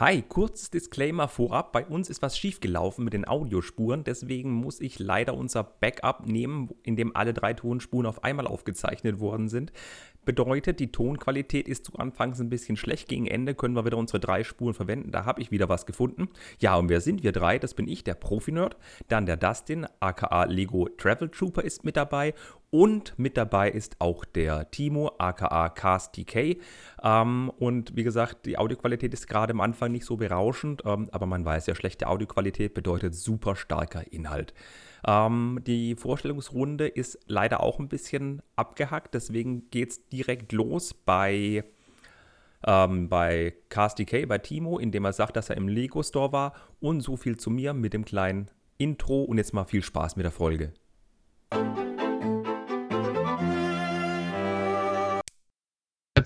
Hi, kurzes Disclaimer vorab. Bei uns ist was schiefgelaufen mit den Audiospuren. Deswegen muss ich leider unser Backup nehmen, in dem alle drei Tonspuren auf einmal aufgezeichnet worden sind. Bedeutet, die Tonqualität ist zu Anfangs ein bisschen schlecht. Gegen Ende können wir wieder unsere drei Spuren verwenden. Da habe ich wieder was gefunden. Ja, und wer sind wir drei? Das bin ich, der Profi-Nerd. Dann der Dustin, aka Lego Travel Trooper, ist mit dabei. Und mit dabei ist auch der Timo, aka Cast. Ähm, und wie gesagt, die Audioqualität ist gerade am Anfang nicht so berauschend, ähm, aber man weiß ja, schlechte Audioqualität bedeutet super starker Inhalt. Ähm, die Vorstellungsrunde ist leider auch ein bisschen abgehackt, deswegen geht es direkt los bei, ähm, bei CastDK, bei Timo, indem er sagt, dass er im Lego Store war. Und so viel zu mir mit dem kleinen Intro und jetzt mal viel Spaß mit der Folge.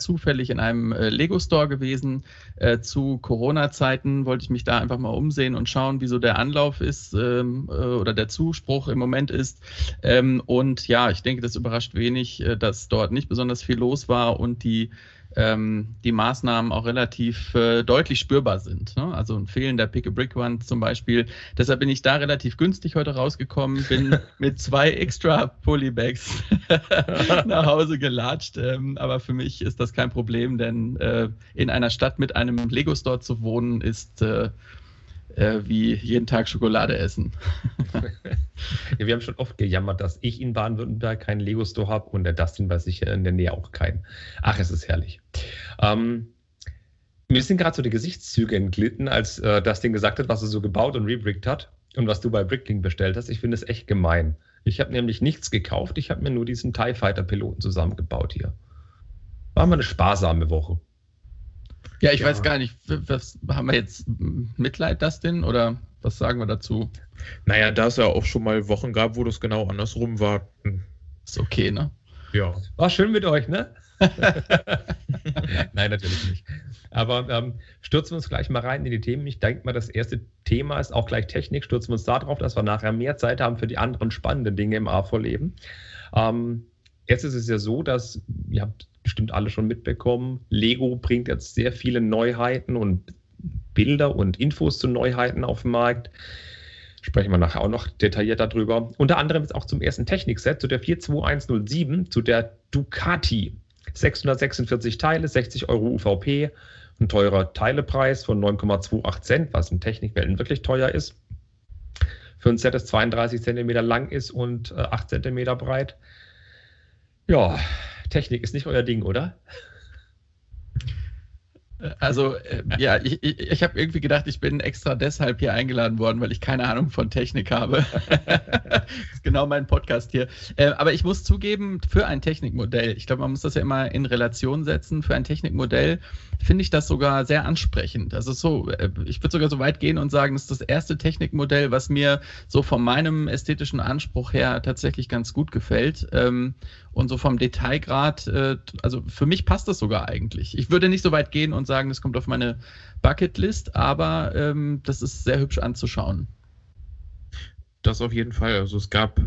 Zufällig in einem äh, Lego-Store gewesen. Äh, zu Corona-Zeiten wollte ich mich da einfach mal umsehen und schauen, wie so der Anlauf ist ähm, äh, oder der Zuspruch im Moment ist. Ähm, und ja, ich denke, das überrascht wenig, äh, dass dort nicht besonders viel los war und die ähm, die Maßnahmen auch relativ äh, deutlich spürbar sind. Ne? Also ein fehlender Pick-a-Brick-One zum Beispiel. Deshalb bin ich da relativ günstig heute rausgekommen, bin mit zwei extra Polybags nach Hause gelatscht. Ähm, aber für mich ist das kein Problem, denn äh, in einer Stadt mit einem Lego-Store zu wohnen ist äh, äh, wie jeden Tag Schokolade essen. ja, wir haben schon oft gejammert, dass ich in Baden-Württemberg keinen Lego-Store habe und der Dustin bei sich in der Nähe auch keinen. Ach, es ist herrlich. Ähm, mir sind gerade so die Gesichtszüge entglitten, als äh, Dustin gesagt hat, was er so gebaut und rebrickt hat und was du bei Brickling bestellt hast. Ich finde es echt gemein. Ich habe nämlich nichts gekauft, ich habe mir nur diesen TIE Fighter Piloten zusammengebaut hier. War mal eine sparsame Woche. Ja, ich ja. weiß gar nicht, was haben wir jetzt Mitleid, das denn? Oder was sagen wir dazu? Naja, da es ja auch schon mal Wochen gab, wo das genau andersrum war. Hm. Ist okay, ne? Ja. War schön mit euch, ne? Nein, natürlich nicht. Aber ähm, stürzen wir uns gleich mal rein in die Themen. Ich denke mal, das erste Thema ist auch gleich Technik. Stürzen wir uns darauf, dass wir nachher mehr Zeit haben für die anderen spannenden Dinge im AV-Leben. Ähm, jetzt ist es ja so, dass ihr habt bestimmt alle schon mitbekommen. Lego bringt jetzt sehr viele Neuheiten und Bilder und Infos zu Neuheiten auf den Markt. Sprechen wir nachher auch noch detailliert darüber. Unter anderem jetzt auch zum ersten Technikset, zu der 42107, zu der Ducati. 646 Teile, 60 Euro UVP, ein teurer Teilepreis von 9,28 Cent, was in Technikwelten wirklich teuer ist. Für ein Set, das 32 cm lang ist und 8 äh, cm breit. Ja, Technik ist nicht euer Ding, oder? Also, äh, ja, ich, ich, ich habe irgendwie gedacht, ich bin extra deshalb hier eingeladen worden, weil ich keine Ahnung von Technik habe. das ist genau mein Podcast hier. Äh, aber ich muss zugeben, für ein Technikmodell, ich glaube, man muss das ja immer in Relation setzen, für ein Technikmodell finde ich das sogar sehr ansprechend. Also so, äh, ich würde sogar so weit gehen und sagen, das ist das erste Technikmodell, was mir so von meinem ästhetischen Anspruch her tatsächlich ganz gut gefällt. Ähm, und so vom Detailgrad, äh, also für mich passt das sogar eigentlich. Ich würde nicht so weit gehen und sagen, das kommt auf meine Bucketlist, aber ähm, das ist sehr hübsch anzuschauen. Das auf jeden Fall. Also es gab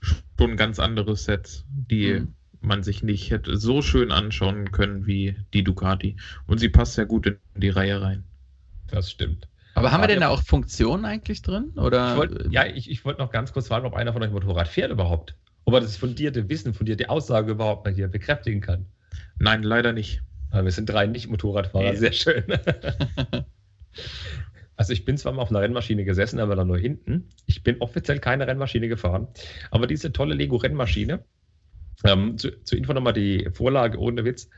schon ganz andere Sets, die mhm. man sich nicht hätte so schön anschauen können wie die Ducati. Und sie passt sehr gut in die Reihe rein. Das stimmt. Aber haben wir denn da auch Funktionen eigentlich drin? Oder? Ich wollt, ja, ich, ich wollte noch ganz kurz fragen, ob einer von euch Motorrad fährt überhaupt ob er das fundierte Wissen, fundierte Aussage überhaupt mal hier bekräftigen kann. Nein, leider nicht. Wir sind drei Nicht-Motorradfahrer, nee. sehr schön. also ich bin zwar mal auf einer Rennmaschine gesessen, aber dann nur hinten. Ich bin offiziell keine Rennmaschine gefahren. Aber diese tolle Lego-Rennmaschine, ähm, zu, zur Info nochmal die Vorlage ohne Witz,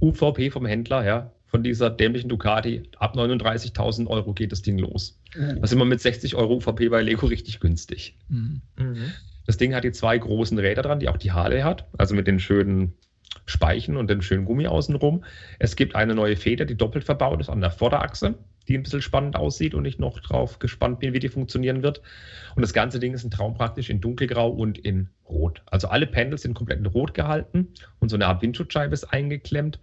UVP vom Händler, ja, von dieser dämlichen Ducati, ab 39.000 Euro geht das Ding los. Mhm. Da sind wir mit 60 Euro UVP bei Lego richtig günstig. Mhm. Mhm. Das Ding hat die zwei großen Räder dran, die auch die Harley hat, also mit den schönen Speichen und dem schönen Gummi außenrum. Es gibt eine neue Feder, die doppelt verbaut ist an der Vorderachse, die ein bisschen spannend aussieht und ich noch drauf gespannt bin, wie die funktionieren wird. Und das ganze Ding ist ein Traum praktisch in dunkelgrau und in rot. Also alle Panels sind komplett in rot gehalten und so eine Art Windschutzscheibe ist eingeklemmt,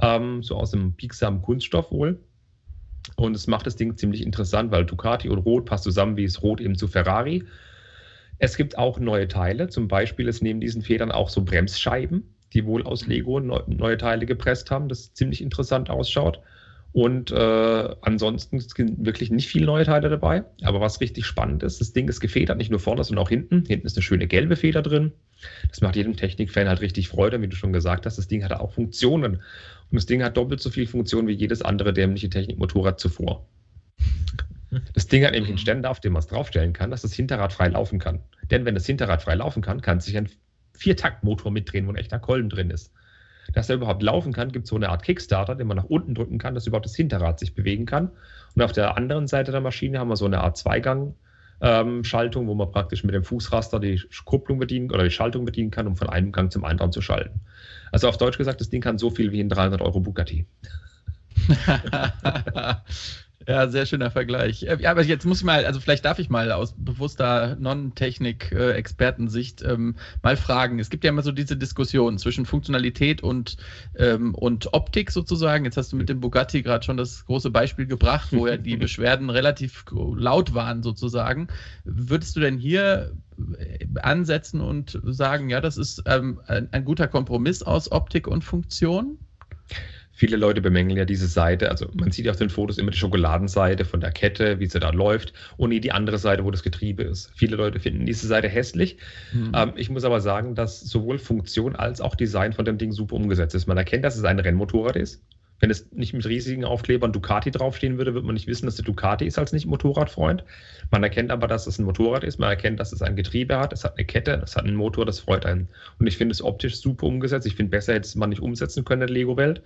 ähm, so aus einem biegsamen Kunststoff wohl. Und es macht das Ding ziemlich interessant, weil Ducati und Rot passt zusammen, wie es Rot eben zu Ferrari. Es gibt auch neue Teile, zum Beispiel ist neben diesen Federn auch so Bremsscheiben, die wohl aus Lego neue Teile gepresst haben, das ziemlich interessant ausschaut. Und äh, ansonsten sind wirklich nicht viele neue Teile dabei. Aber was richtig spannend ist, das Ding ist gefedert, nicht nur vorne, sondern auch hinten. Hinten ist eine schöne gelbe Feder drin. Das macht jedem Technikfan halt richtig Freude, wie du schon gesagt hast. Das Ding hat auch Funktionen. Und das Ding hat doppelt so viele Funktionen wie jedes andere dämliche Technikmotorrad zuvor. Das Ding hat nämlich einen Ständer, auf dem man es draufstellen kann, dass das Hinterrad frei laufen kann. Denn wenn das Hinterrad frei laufen kann, kann sich ein Viertaktmotor mitdrehen, wo ein echter Kolben drin ist. Dass er überhaupt laufen kann, gibt es so eine Art Kickstarter, den man nach unten drücken kann, dass überhaupt das Hinterrad sich bewegen kann. Und auf der anderen Seite der Maschine haben wir so eine Art Zweigang-Schaltung, ähm, wo man praktisch mit dem Fußraster die Kupplung bedienen oder die Schaltung bedienen kann, um von einem Gang zum anderen zu schalten. Also auf Deutsch gesagt, das Ding kann so viel wie ein 300 Euro Bugatti. Ja, sehr schöner Vergleich. Äh, ja, aber jetzt muss ich mal, also vielleicht darf ich mal aus bewusster Non-Technik-Expertensicht ähm, mal fragen. Es gibt ja immer so diese Diskussion zwischen Funktionalität und, ähm, und Optik sozusagen. Jetzt hast du mit dem Bugatti gerade schon das große Beispiel gebracht, wo ja die Beschwerden relativ laut waren sozusagen. Würdest du denn hier äh, ansetzen und sagen, ja, das ist ähm, ein, ein guter Kompromiss aus Optik und Funktion? Viele Leute bemängeln ja diese Seite. Also man sieht auf den Fotos immer die Schokoladenseite von der Kette, wie sie da läuft, und nie die andere Seite, wo das Getriebe ist. Viele Leute finden diese Seite hässlich. Mhm. Ähm, ich muss aber sagen, dass sowohl Funktion als auch Design von dem Ding super umgesetzt ist. Man erkennt, dass es ein Rennmotorrad ist. Wenn es nicht mit riesigen Aufklebern Ducati draufstehen würde, würde man nicht wissen, dass der Ducati ist als nicht Motorradfreund. Man erkennt aber, dass es ein Motorrad ist. Man erkennt, dass es ein Getriebe hat. Es hat eine Kette. Es hat einen Motor. Das freut einen. Und ich finde es optisch super umgesetzt. Ich finde, besser hätte es man nicht umsetzen können in der Lego-Welt.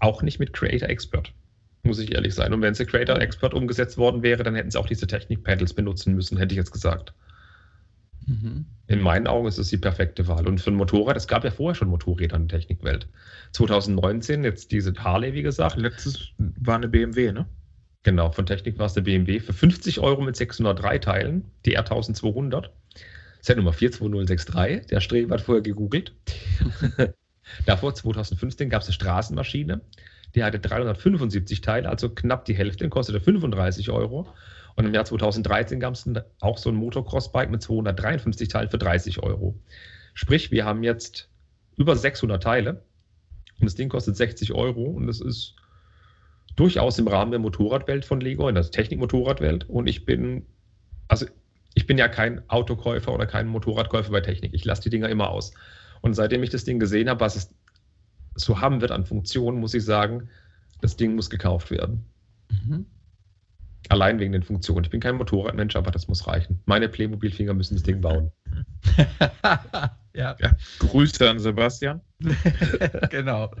Auch nicht mit Creator Expert, muss ich ehrlich sein. Und wenn sie Creator Expert umgesetzt worden wäre, dann hätten sie auch diese Technik-Panels benutzen müssen, hätte ich jetzt gesagt. Mhm. In meinen Augen ist es die perfekte Wahl. Und für ein Motorrad, es gab ja vorher schon Motorräder in der Technikwelt. 2019, jetzt diese Harley, wie gesagt. Letztes war eine BMW, ne? Genau, von Technik war es eine BMW für 50 Euro mit 603 Teilen, die R1200. Set Nummer 42063, der Streber hat vorher gegoogelt. Davor, 2015, gab es eine Straßenmaschine, die hatte 375 Teile, also knapp die Hälfte, kostete 35 Euro. Und im Jahr 2013 gab es auch so ein Motocross-Bike mit 253 Teilen für 30 Euro. Sprich, wir haben jetzt über 600 Teile und das Ding kostet 60 Euro und das ist durchaus im Rahmen der Motorradwelt von Lego, in der Technik-Motorradwelt. Und ich bin, also ich bin ja kein Autokäufer oder kein Motorradkäufer bei Technik. Ich lasse die Dinger immer aus. Und seitdem ich das Ding gesehen habe, was es so haben wird an Funktionen, muss ich sagen, das Ding muss gekauft werden. Mhm. Allein wegen den Funktionen. Ich bin kein Motorradmensch, aber das muss reichen. Meine Playmobil-Finger müssen das Ding bauen. ja. ja. Grüße an Sebastian. genau.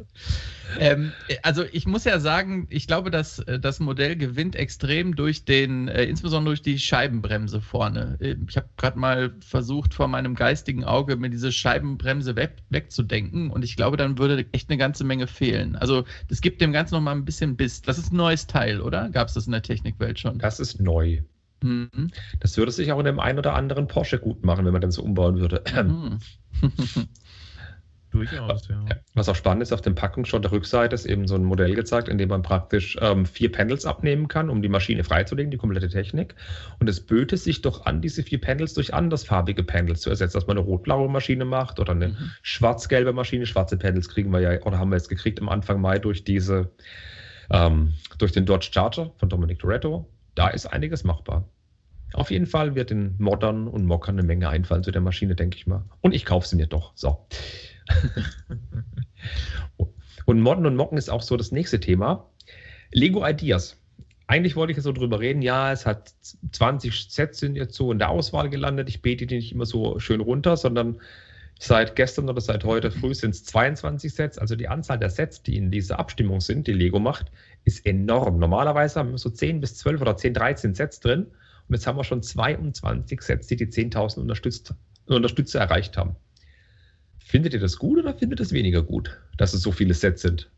Ähm, also ich muss ja sagen, ich glaube, dass äh, das Modell gewinnt extrem durch den, äh, insbesondere durch die Scheibenbremse vorne. Äh, ich habe gerade mal versucht, vor meinem geistigen Auge mir diese Scheibenbremse weg, wegzudenken und ich glaube, dann würde echt eine ganze Menge fehlen. Also das gibt dem Ganzen noch mal ein bisschen Biss. Das ist ein neues Teil, oder? Gab es das in der Technikwelt schon? Das ist neu. Mhm. Das würde sich auch in dem einen oder anderen Porsche gut machen, wenn man den so umbauen würde. Mhm. Durchaus, ja. Was auch spannend ist, auf dem Packungsshot der Rückseite ist eben so ein Modell gezeigt, in dem man praktisch ähm, vier Panels abnehmen kann, um die Maschine freizulegen, die komplette Technik. Und es böte sich doch an, diese vier Panels durch andersfarbige Panels zu ersetzen, dass man eine rot-blaue Maschine macht oder eine mhm. schwarz-gelbe Maschine. Schwarze Panels kriegen wir ja, oder haben wir jetzt gekriegt im Anfang Mai durch diese, ähm, durch den Dodge Charger von Dominic Toretto. Da ist einiges machbar. Auf jeden Fall wird den Moddern und Mockern eine Menge einfallen zu der Maschine, denke ich mal. Und ich kaufe sie mir doch. So. und Modden und Mocken ist auch so das nächste Thema. Lego Ideas. Eigentlich wollte ich ja so drüber reden, ja, es hat 20 Sets sind jetzt so in der Auswahl gelandet. Ich bete die nicht immer so schön runter, sondern seit gestern oder seit heute früh sind es 22 Sets. Also die Anzahl der Sets, die in dieser Abstimmung sind, die Lego macht, ist enorm. Normalerweise haben wir so 10 bis 12 oder 10, 13 Sets drin. Und jetzt haben wir schon 22 Sets, die die 10.000 Unterstützer erreicht haben. Findet ihr das gut oder findet ihr das weniger gut, dass es so viele Sets sind?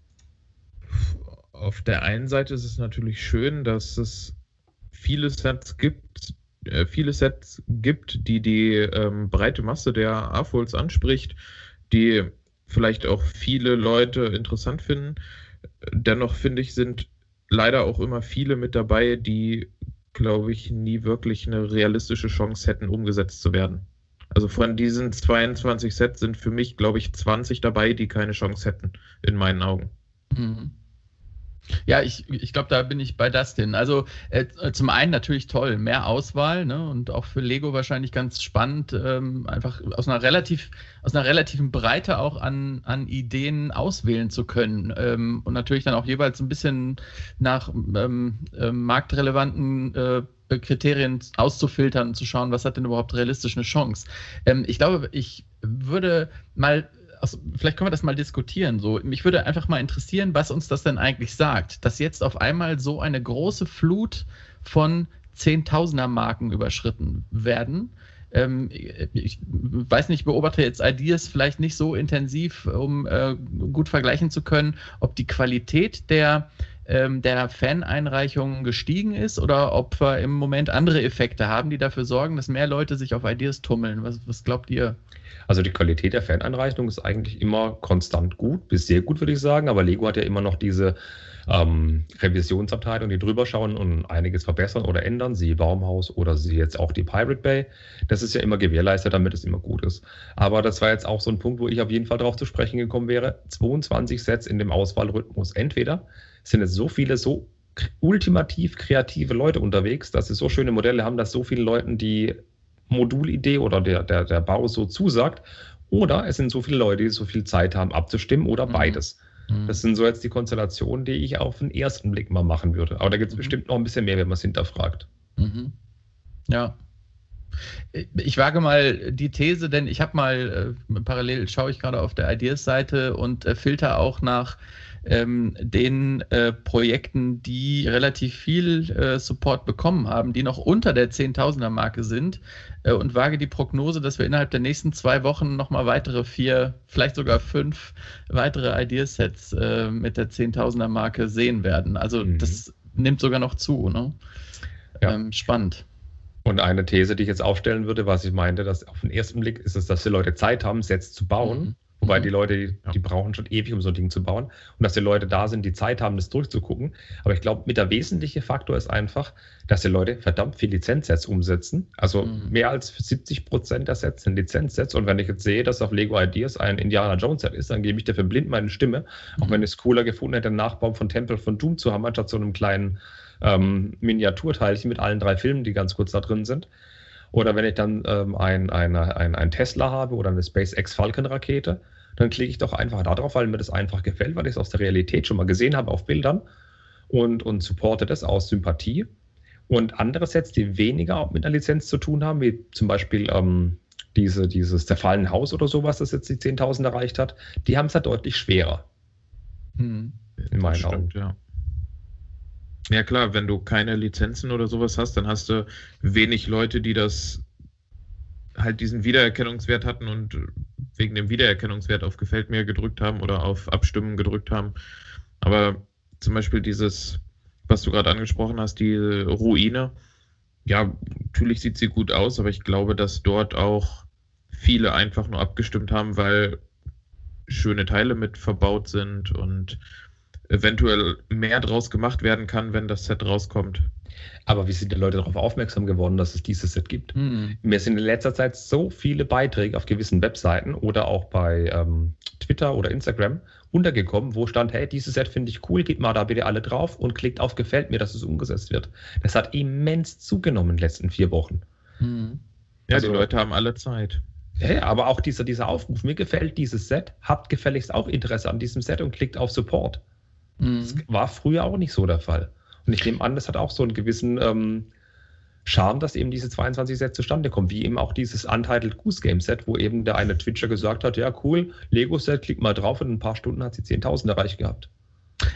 Auf der einen Seite ist es natürlich schön, dass es viele Sets gibt, äh, viele Sets gibt, die die ähm, breite Masse der AFOLs anspricht, die vielleicht auch viele Leute interessant finden. Dennoch finde ich, sind leider auch immer viele mit dabei, die, glaube ich, nie wirklich eine realistische Chance hätten, umgesetzt zu werden. Also von diesen 22 Sets sind für mich, glaube ich, 20 dabei, die keine Chance hätten, in meinen Augen. Mhm. Ja, ich, ich glaube, da bin ich bei Dustin. Also äh, zum einen natürlich toll, mehr Auswahl ne? und auch für Lego wahrscheinlich ganz spannend, ähm, einfach aus einer relativ, aus einer relativen Breite auch an, an Ideen auswählen zu können. Ähm, und natürlich dann auch jeweils ein bisschen nach ähm, äh, marktrelevanten äh, Kriterien auszufiltern und zu schauen, was hat denn überhaupt realistisch eine Chance. Ähm, ich glaube, ich würde mal also vielleicht können wir das mal diskutieren. So, mich würde einfach mal interessieren, was uns das denn eigentlich sagt, dass jetzt auf einmal so eine große Flut von Zehntausender Marken überschritten werden. Ähm, ich weiß nicht, beobachte jetzt Ideas vielleicht nicht so intensiv, um äh, gut vergleichen zu können, ob die Qualität der ähm, der Fan-Einreichungen gestiegen ist oder ob wir im Moment andere Effekte haben, die dafür sorgen, dass mehr Leute sich auf Ideas tummeln. Was, was glaubt ihr? Also die Qualität der Fan-Einreichung ist eigentlich immer konstant gut, bis sehr gut, würde ich sagen. Aber Lego hat ja immer noch diese ähm, Revisionsabteilung, die drüber schauen und einiges verbessern oder ändern, sie Baumhaus oder sie jetzt auch die Pirate Bay. Das ist ja immer gewährleistet, damit es immer gut ist. Aber das war jetzt auch so ein Punkt, wo ich auf jeden Fall darauf zu sprechen gekommen wäre. 22 Sets in dem Auswahlrhythmus. Entweder sind es so viele, so ultimativ kreative Leute unterwegs, dass sie so schöne Modelle haben, dass so viele Leuten die Modulidee oder der, der, der Bau so zusagt. Oder es sind so viele Leute, die so viel Zeit haben abzustimmen oder mhm. beides. Mhm. Das sind so jetzt die Konstellationen, die ich auf den ersten Blick mal machen würde. Aber da gibt es mhm. bestimmt noch ein bisschen mehr, wenn man es hinterfragt. Mhm. Ja. Ich wage mal die These, denn ich habe mal äh, parallel schaue ich gerade auf der Ideas-Seite und äh, filter auch nach ähm, den äh, Projekten, die relativ viel äh, Support bekommen haben, die noch unter der 10.000er Marke sind äh, und wage die Prognose, dass wir innerhalb der nächsten zwei Wochen nochmal weitere vier, vielleicht sogar fünf weitere Ideasets äh, mit der 10.000er Marke sehen werden. Also mhm. das nimmt sogar noch zu. Ne? Ja. Ähm, spannend. Und eine These, die ich jetzt aufstellen würde, was ich meinte, dass auf den ersten Blick ist es, dass die Leute Zeit haben, Sets zu bauen. Mhm. Wobei mhm. die Leute, die, ja. die, brauchen schon ewig, um so ein Ding zu bauen. Und dass die Leute da sind, die Zeit haben, das durchzugucken. Aber ich glaube, mit der wesentliche Faktor ist einfach, dass die Leute verdammt viel Lizenzsets umsetzen. Also mhm. mehr als 70 Prozent der Sets sind Lizenzsets. Und wenn ich jetzt sehe, dass auf Lego Ideas ein Indiana Jones Set ist, dann gebe ich dafür blind meine Stimme. Mhm. Auch wenn ich es cooler gefunden hätte, einen Nachbau von Temple von Doom zu haben, anstatt so einem kleinen ähm, Miniaturteilchen mit allen drei Filmen, die ganz kurz da drin sind. Oder wenn ich dann ähm, ein, ein, ein, ein Tesla habe oder eine SpaceX Falcon Rakete, dann klicke ich doch einfach darauf, weil mir das einfach gefällt, weil ich es aus der Realität schon mal gesehen habe auf Bildern und, und supporte das aus Sympathie. Und andere Sets, die weniger mit einer Lizenz zu tun haben, wie zum Beispiel ähm, diese, dieses zerfallene Haus oder sowas, das jetzt die 10.000 erreicht hat, die haben es halt deutlich schwerer. Hm. In meinen stimmt, Augen. Ja. Ja klar, wenn du keine Lizenzen oder sowas hast, dann hast du wenig Leute, die das halt diesen Wiedererkennungswert hatten und wegen dem Wiedererkennungswert auf Gefällt mir gedrückt haben oder auf Abstimmen gedrückt haben. Aber zum Beispiel dieses, was du gerade angesprochen hast, die Ruine, ja, natürlich sieht sie gut aus, aber ich glaube, dass dort auch viele einfach nur abgestimmt haben, weil schöne Teile mit verbaut sind und eventuell mehr draus gemacht werden kann, wenn das Set rauskommt. Aber wie sind die Leute darauf aufmerksam geworden, dass es dieses Set gibt? Mhm. Mir sind in letzter Zeit so viele Beiträge auf gewissen Webseiten oder auch bei ähm, Twitter oder Instagram untergekommen, wo stand, hey, dieses Set finde ich cool, geht mal da bitte alle drauf und klickt auf Gefällt mir, dass es umgesetzt wird. Das hat immens zugenommen in den letzten vier Wochen. Mhm. Ja, also, die Leute haben alle Zeit. Ja, aber auch dieser, dieser Aufruf, mir gefällt dieses Set, habt gefälligst auch Interesse an diesem Set und klickt auf Support. Mhm. Das war früher auch nicht so der Fall. Und ich nehme an, das hat auch so einen gewissen ähm, Charme, dass eben diese 22 Sets zustande kommen, wie eben auch dieses Untitled Goose Game Set, wo eben der eine Twitcher gesagt hat, ja cool, Lego Set, klick mal drauf und in ein paar Stunden hat sie 10.000 erreicht gehabt.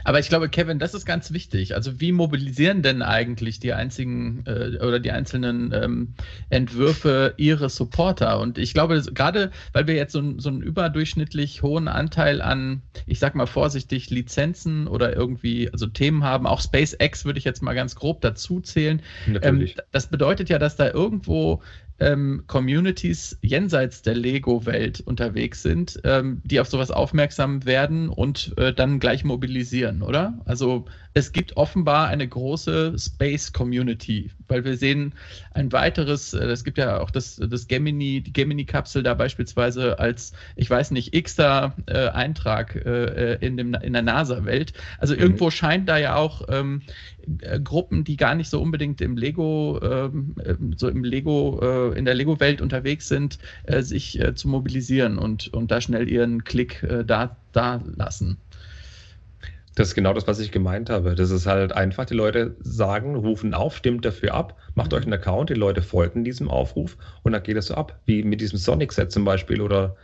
Aber ich glaube, Kevin, das ist ganz wichtig. Also wie mobilisieren denn eigentlich die einzigen äh, oder die einzelnen ähm, Entwürfe ihre Supporter? Und ich glaube, gerade weil wir jetzt so, so, einen überdurchschnittlich hohen Anteil an, ich sag mal vorsichtig, Lizenzen oder irgendwie, also Themen haben, auch SpaceX würde ich jetzt mal ganz grob dazu zählen. Ähm, das bedeutet ja, dass da irgendwo ähm, Communities jenseits der Lego-Welt unterwegs sind, ähm, die auf sowas aufmerksam werden und äh, dann gleich mobilisieren oder? Also es gibt offenbar eine große Space Community, weil wir sehen ein weiteres, äh, es gibt ja auch das, das Gemini, die Gemini-Kapsel da beispielsweise als, ich weiß nicht, x-ter äh, Eintrag äh, in, dem, in der NASA-Welt. Also mhm. irgendwo scheint da ja auch ähm, äh, Gruppen, die gar nicht so unbedingt im Lego, ähm, so im Lego, äh, in der Lego-Welt unterwegs sind, äh, sich zu mobilisieren und, und da schnell ihren Klick da, da lassen. Das ist genau das, was ich gemeint habe. Das ist halt einfach, die Leute sagen, rufen auf, stimmt dafür ab, macht mhm. euch einen Account, die Leute folgen diesem Aufruf und dann geht es so ab, wie mit diesem Sonic-Set zum Beispiel oder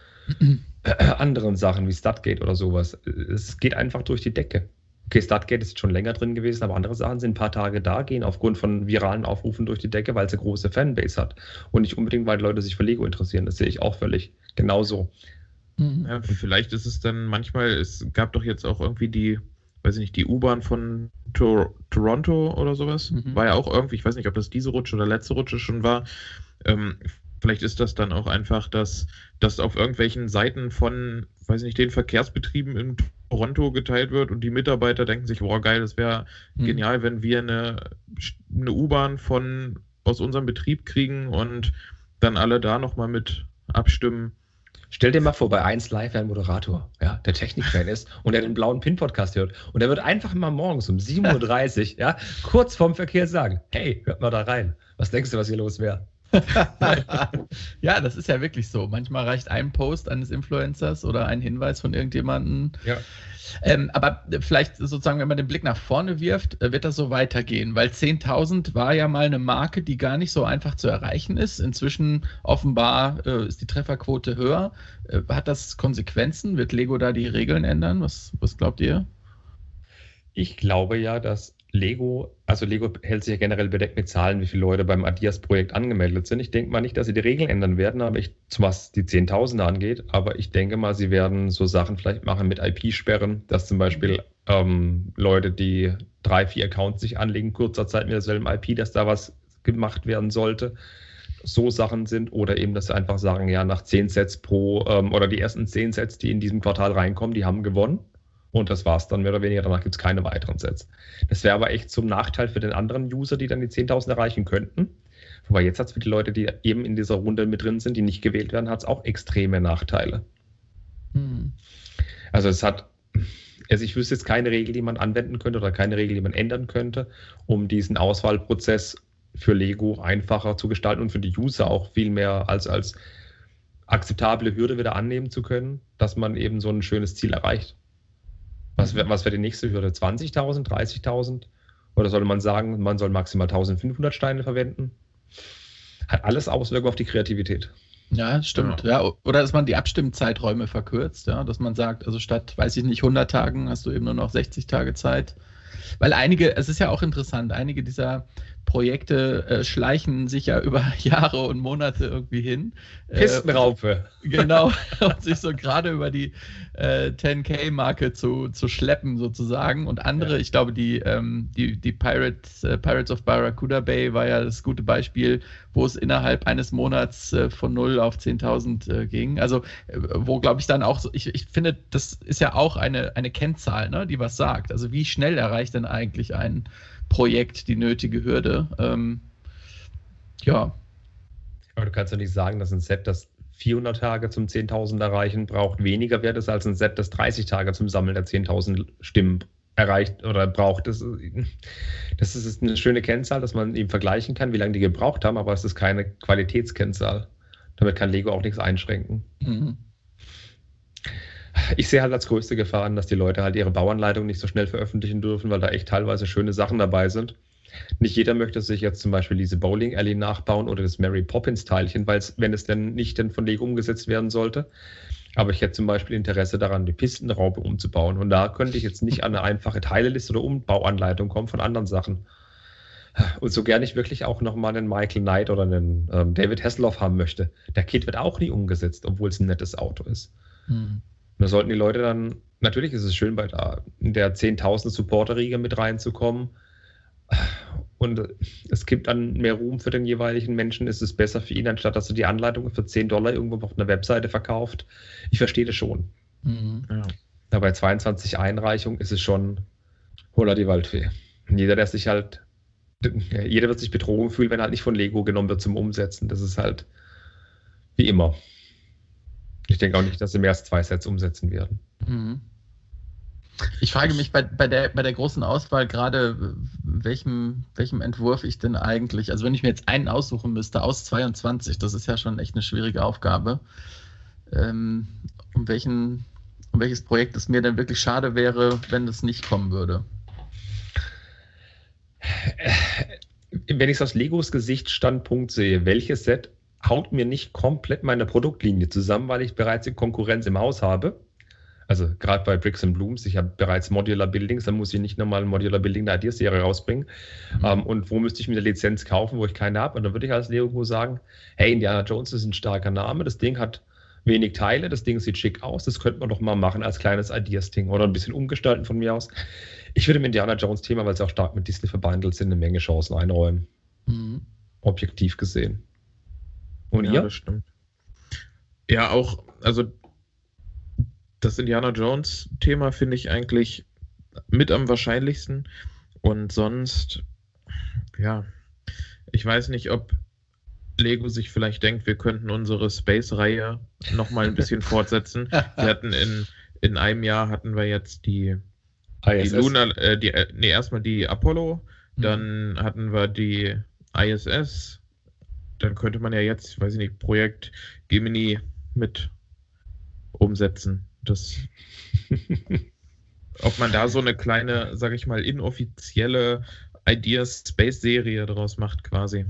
äh, anderen Sachen wie Statgate oder sowas. Es geht einfach durch die Decke. Okay, Statgate ist schon länger drin gewesen, aber andere Sachen sind ein paar Tage da, gehen aufgrund von viralen Aufrufen durch die Decke, weil es eine große Fanbase hat. Und nicht unbedingt, weil die Leute sich für Lego interessieren. Das sehe ich auch völlig genauso. Mhm. Ja, vielleicht ist es dann manchmal, es gab doch jetzt auch irgendwie die weiß ich nicht, die U-Bahn von Tor Toronto oder sowas. Mhm. War ja auch irgendwie, ich weiß nicht, ob das diese Rutsche oder letzte Rutsche schon war. Ähm, vielleicht ist das dann auch einfach, dass das auf irgendwelchen Seiten von, weiß ich nicht, den Verkehrsbetrieben in Toronto geteilt wird und die Mitarbeiter denken sich, boah, geil, das wäre mhm. genial, wenn wir eine, eine U-Bahn von aus unserem Betrieb kriegen und dann alle da nochmal mit abstimmen. Stell dir mal vor, bei 1 Live ein Moderator, ja, der Technikfan ist und der den blauen Pin-Podcast hört. Und der wird einfach mal morgens um 7.30 Uhr, ja, kurz vorm Verkehr sagen: Hey, hört mal da rein. Was denkst du, was hier los wäre? ja, das ist ja wirklich so. Manchmal reicht ein Post eines Influencers oder ein Hinweis von irgendjemandem. Ja. Ähm, aber vielleicht sozusagen, wenn man den Blick nach vorne wirft, äh, wird das so weitergehen, weil 10.000 war ja mal eine Marke, die gar nicht so einfach zu erreichen ist. Inzwischen offenbar äh, ist die Trefferquote höher. Äh, hat das Konsequenzen? Wird Lego da die Regeln ändern? Was, was glaubt ihr? Ich glaube ja, dass Lego, also Lego hält sich ja generell bedeckt mit Zahlen, wie viele Leute beim Adias-Projekt angemeldet sind. Ich denke mal nicht, dass sie die Regeln ändern werden, aber ich, was die Zehntausende angeht, aber ich denke mal, sie werden so Sachen vielleicht machen mit IP-Sperren, dass zum Beispiel ähm, Leute, die drei, vier Accounts sich anlegen, kurzer Zeit mit derselben IP, dass da was gemacht werden sollte. So Sachen sind oder eben, dass sie einfach sagen, ja, nach zehn Sets pro ähm, oder die ersten zehn Sets, die in diesem Quartal reinkommen, die haben gewonnen und das war's dann mehr oder weniger. Danach gibt es keine weiteren Sets. Das wäre aber echt zum Nachteil für den anderen User, die dann die 10.000 erreichen könnten. Wobei jetzt hat es für die Leute, die eben in dieser Runde mit drin sind, die nicht gewählt werden, hat es auch extreme Nachteile. Hm. Also es hat, also ich wüsste jetzt keine Regel, die man anwenden könnte oder keine Regel, die man ändern könnte, um diesen Auswahlprozess für Lego einfacher zu gestalten und für die User auch viel mehr als, als akzeptable Hürde wieder annehmen zu können, dass man eben so ein schönes Ziel erreicht. Was wäre was wär die nächste Hürde? 20.000, 30.000? Oder sollte man sagen, man soll maximal 1500 Steine verwenden? Hat alles Auswirkungen auf die Kreativität. Ja, stimmt. Ja. ja. Oder dass man die Abstimmzeiträume verkürzt, ja, dass man sagt, also statt, weiß ich nicht, 100 Tagen hast du eben nur noch 60 Tage Zeit. Weil einige, es ist ja auch interessant, einige dieser Projekte äh, schleichen sich ja über Jahre und Monate irgendwie hin. Äh, Pistenraupe. Äh, genau, und sich so gerade über die äh, 10K-Marke zu, zu schleppen sozusagen. Und andere, ja. ich glaube, die, ähm, die, die Pirates, äh, Pirates of Barracuda Bay war ja das gute Beispiel, wo es innerhalb eines Monats äh, von 0 auf 10.000 ging. Also wo, glaube ich, dann auch, so, ich, ich finde, das ist ja auch eine, eine Kennzahl, ne, die was sagt. Also wie schnell erreicht denn eigentlich ein Projekt die nötige Hürde. Ähm, ja. Aber du kannst ja nicht sagen, dass ein Set, das 400 Tage zum 10.000 erreichen braucht, weniger wert ist als ein Set, das 30 Tage zum Sammeln der 10.000 Stimmen erreicht oder braucht. Das, das ist eine schöne Kennzahl, dass man eben vergleichen kann, wie lange die gebraucht haben, aber es ist keine Qualitätskennzahl. Damit kann Lego auch nichts einschränken. Mhm. Ich sehe halt als größte Gefahr an, dass die Leute halt ihre Bauanleitung nicht so schnell veröffentlichen dürfen, weil da echt teilweise schöne Sachen dabei sind. Nicht jeder möchte sich jetzt zum Beispiel diese Bowling Alley nachbauen oder das Mary Poppins Teilchen, weil es, wenn es denn nicht denn von Lego umgesetzt werden sollte. Aber ich hätte zum Beispiel Interesse daran, die Pistenraube umzubauen. Und da könnte ich jetzt nicht an eine einfache Teileliste oder Umbauanleitung kommen von anderen Sachen. Und so gerne ich wirklich auch nochmal einen Michael Knight oder einen ähm, David Hasselhoff haben möchte. Der Kit wird auch nie umgesetzt, obwohl es ein nettes Auto ist. Hm. Und da sollten die Leute dann, natürlich ist es schön, bei der, der 10.000 Supporter-Riege mit reinzukommen. Und es gibt dann mehr Ruhm für den jeweiligen Menschen, ist es besser für ihn, anstatt dass er die Anleitung für 10 Dollar irgendwo auf einer Webseite verkauft. Ich verstehe das schon. Mhm. Ja. Na, bei 22 Einreichungen ist es schon Holla die Waldfee. Jeder, der sich halt, jeder wird sich betrogen fühlen, wenn er halt nicht von Lego genommen wird zum Umsetzen. Das ist halt wie immer. Ich denke auch nicht, dass sie mehr als zwei Sets umsetzen werden. Mhm. Ich frage mich bei, bei, der, bei der großen Auswahl gerade, welchem, welchem Entwurf ich denn eigentlich, also wenn ich mir jetzt einen aussuchen müsste aus 22, das ist ja schon echt eine schwierige Aufgabe, ähm, um, welchen, um welches Projekt es mir denn wirklich schade wäre, wenn es nicht kommen würde. Wenn ich es aus Legos Gesichtsstandpunkt sehe, welches Set haut mir nicht komplett meine Produktlinie zusammen, weil ich bereits die Konkurrenz im Haus habe? Also gerade bei Bricks and Blooms, ich habe bereits Modular Buildings, dann muss ich nicht nochmal ein Modular Building der Ideas-Serie rausbringen. Mhm. Um, ähm, und wo müsste ich mir eine Lizenz kaufen, wo ich keine habe? Und dann würde ich als Lego sagen, hey, Indiana Jones ist ein starker Name, das Ding hat wenig Teile, das Ding sieht schick aus, das könnte man doch mal machen als kleines Ideas-Ding oder ein bisschen umgestalten von mir aus. Ich würde dem Indiana Jones-Thema, weil es auch stark mit Disney verbandelt sind, eine Menge Chancen einräumen. Mhm. Objektiv gesehen. Und ja, ihr? das stimmt. Ja, auch, also das Indiana Jones-Thema finde ich eigentlich mit am wahrscheinlichsten. Und sonst, ja, ich weiß nicht, ob Lego sich vielleicht denkt, wir könnten unsere Space-Reihe nochmal ein bisschen fortsetzen. Wir hatten in, in einem Jahr hatten wir jetzt die, die Luna, äh, die, äh, nee, erstmal die Apollo, mhm. dann hatten wir die ISS, dann könnte man ja jetzt, weiß ich nicht, Projekt Gemini mit umsetzen. Das, ob man da so eine kleine, sag ich mal, inoffizielle Ideas Space Serie daraus macht, quasi.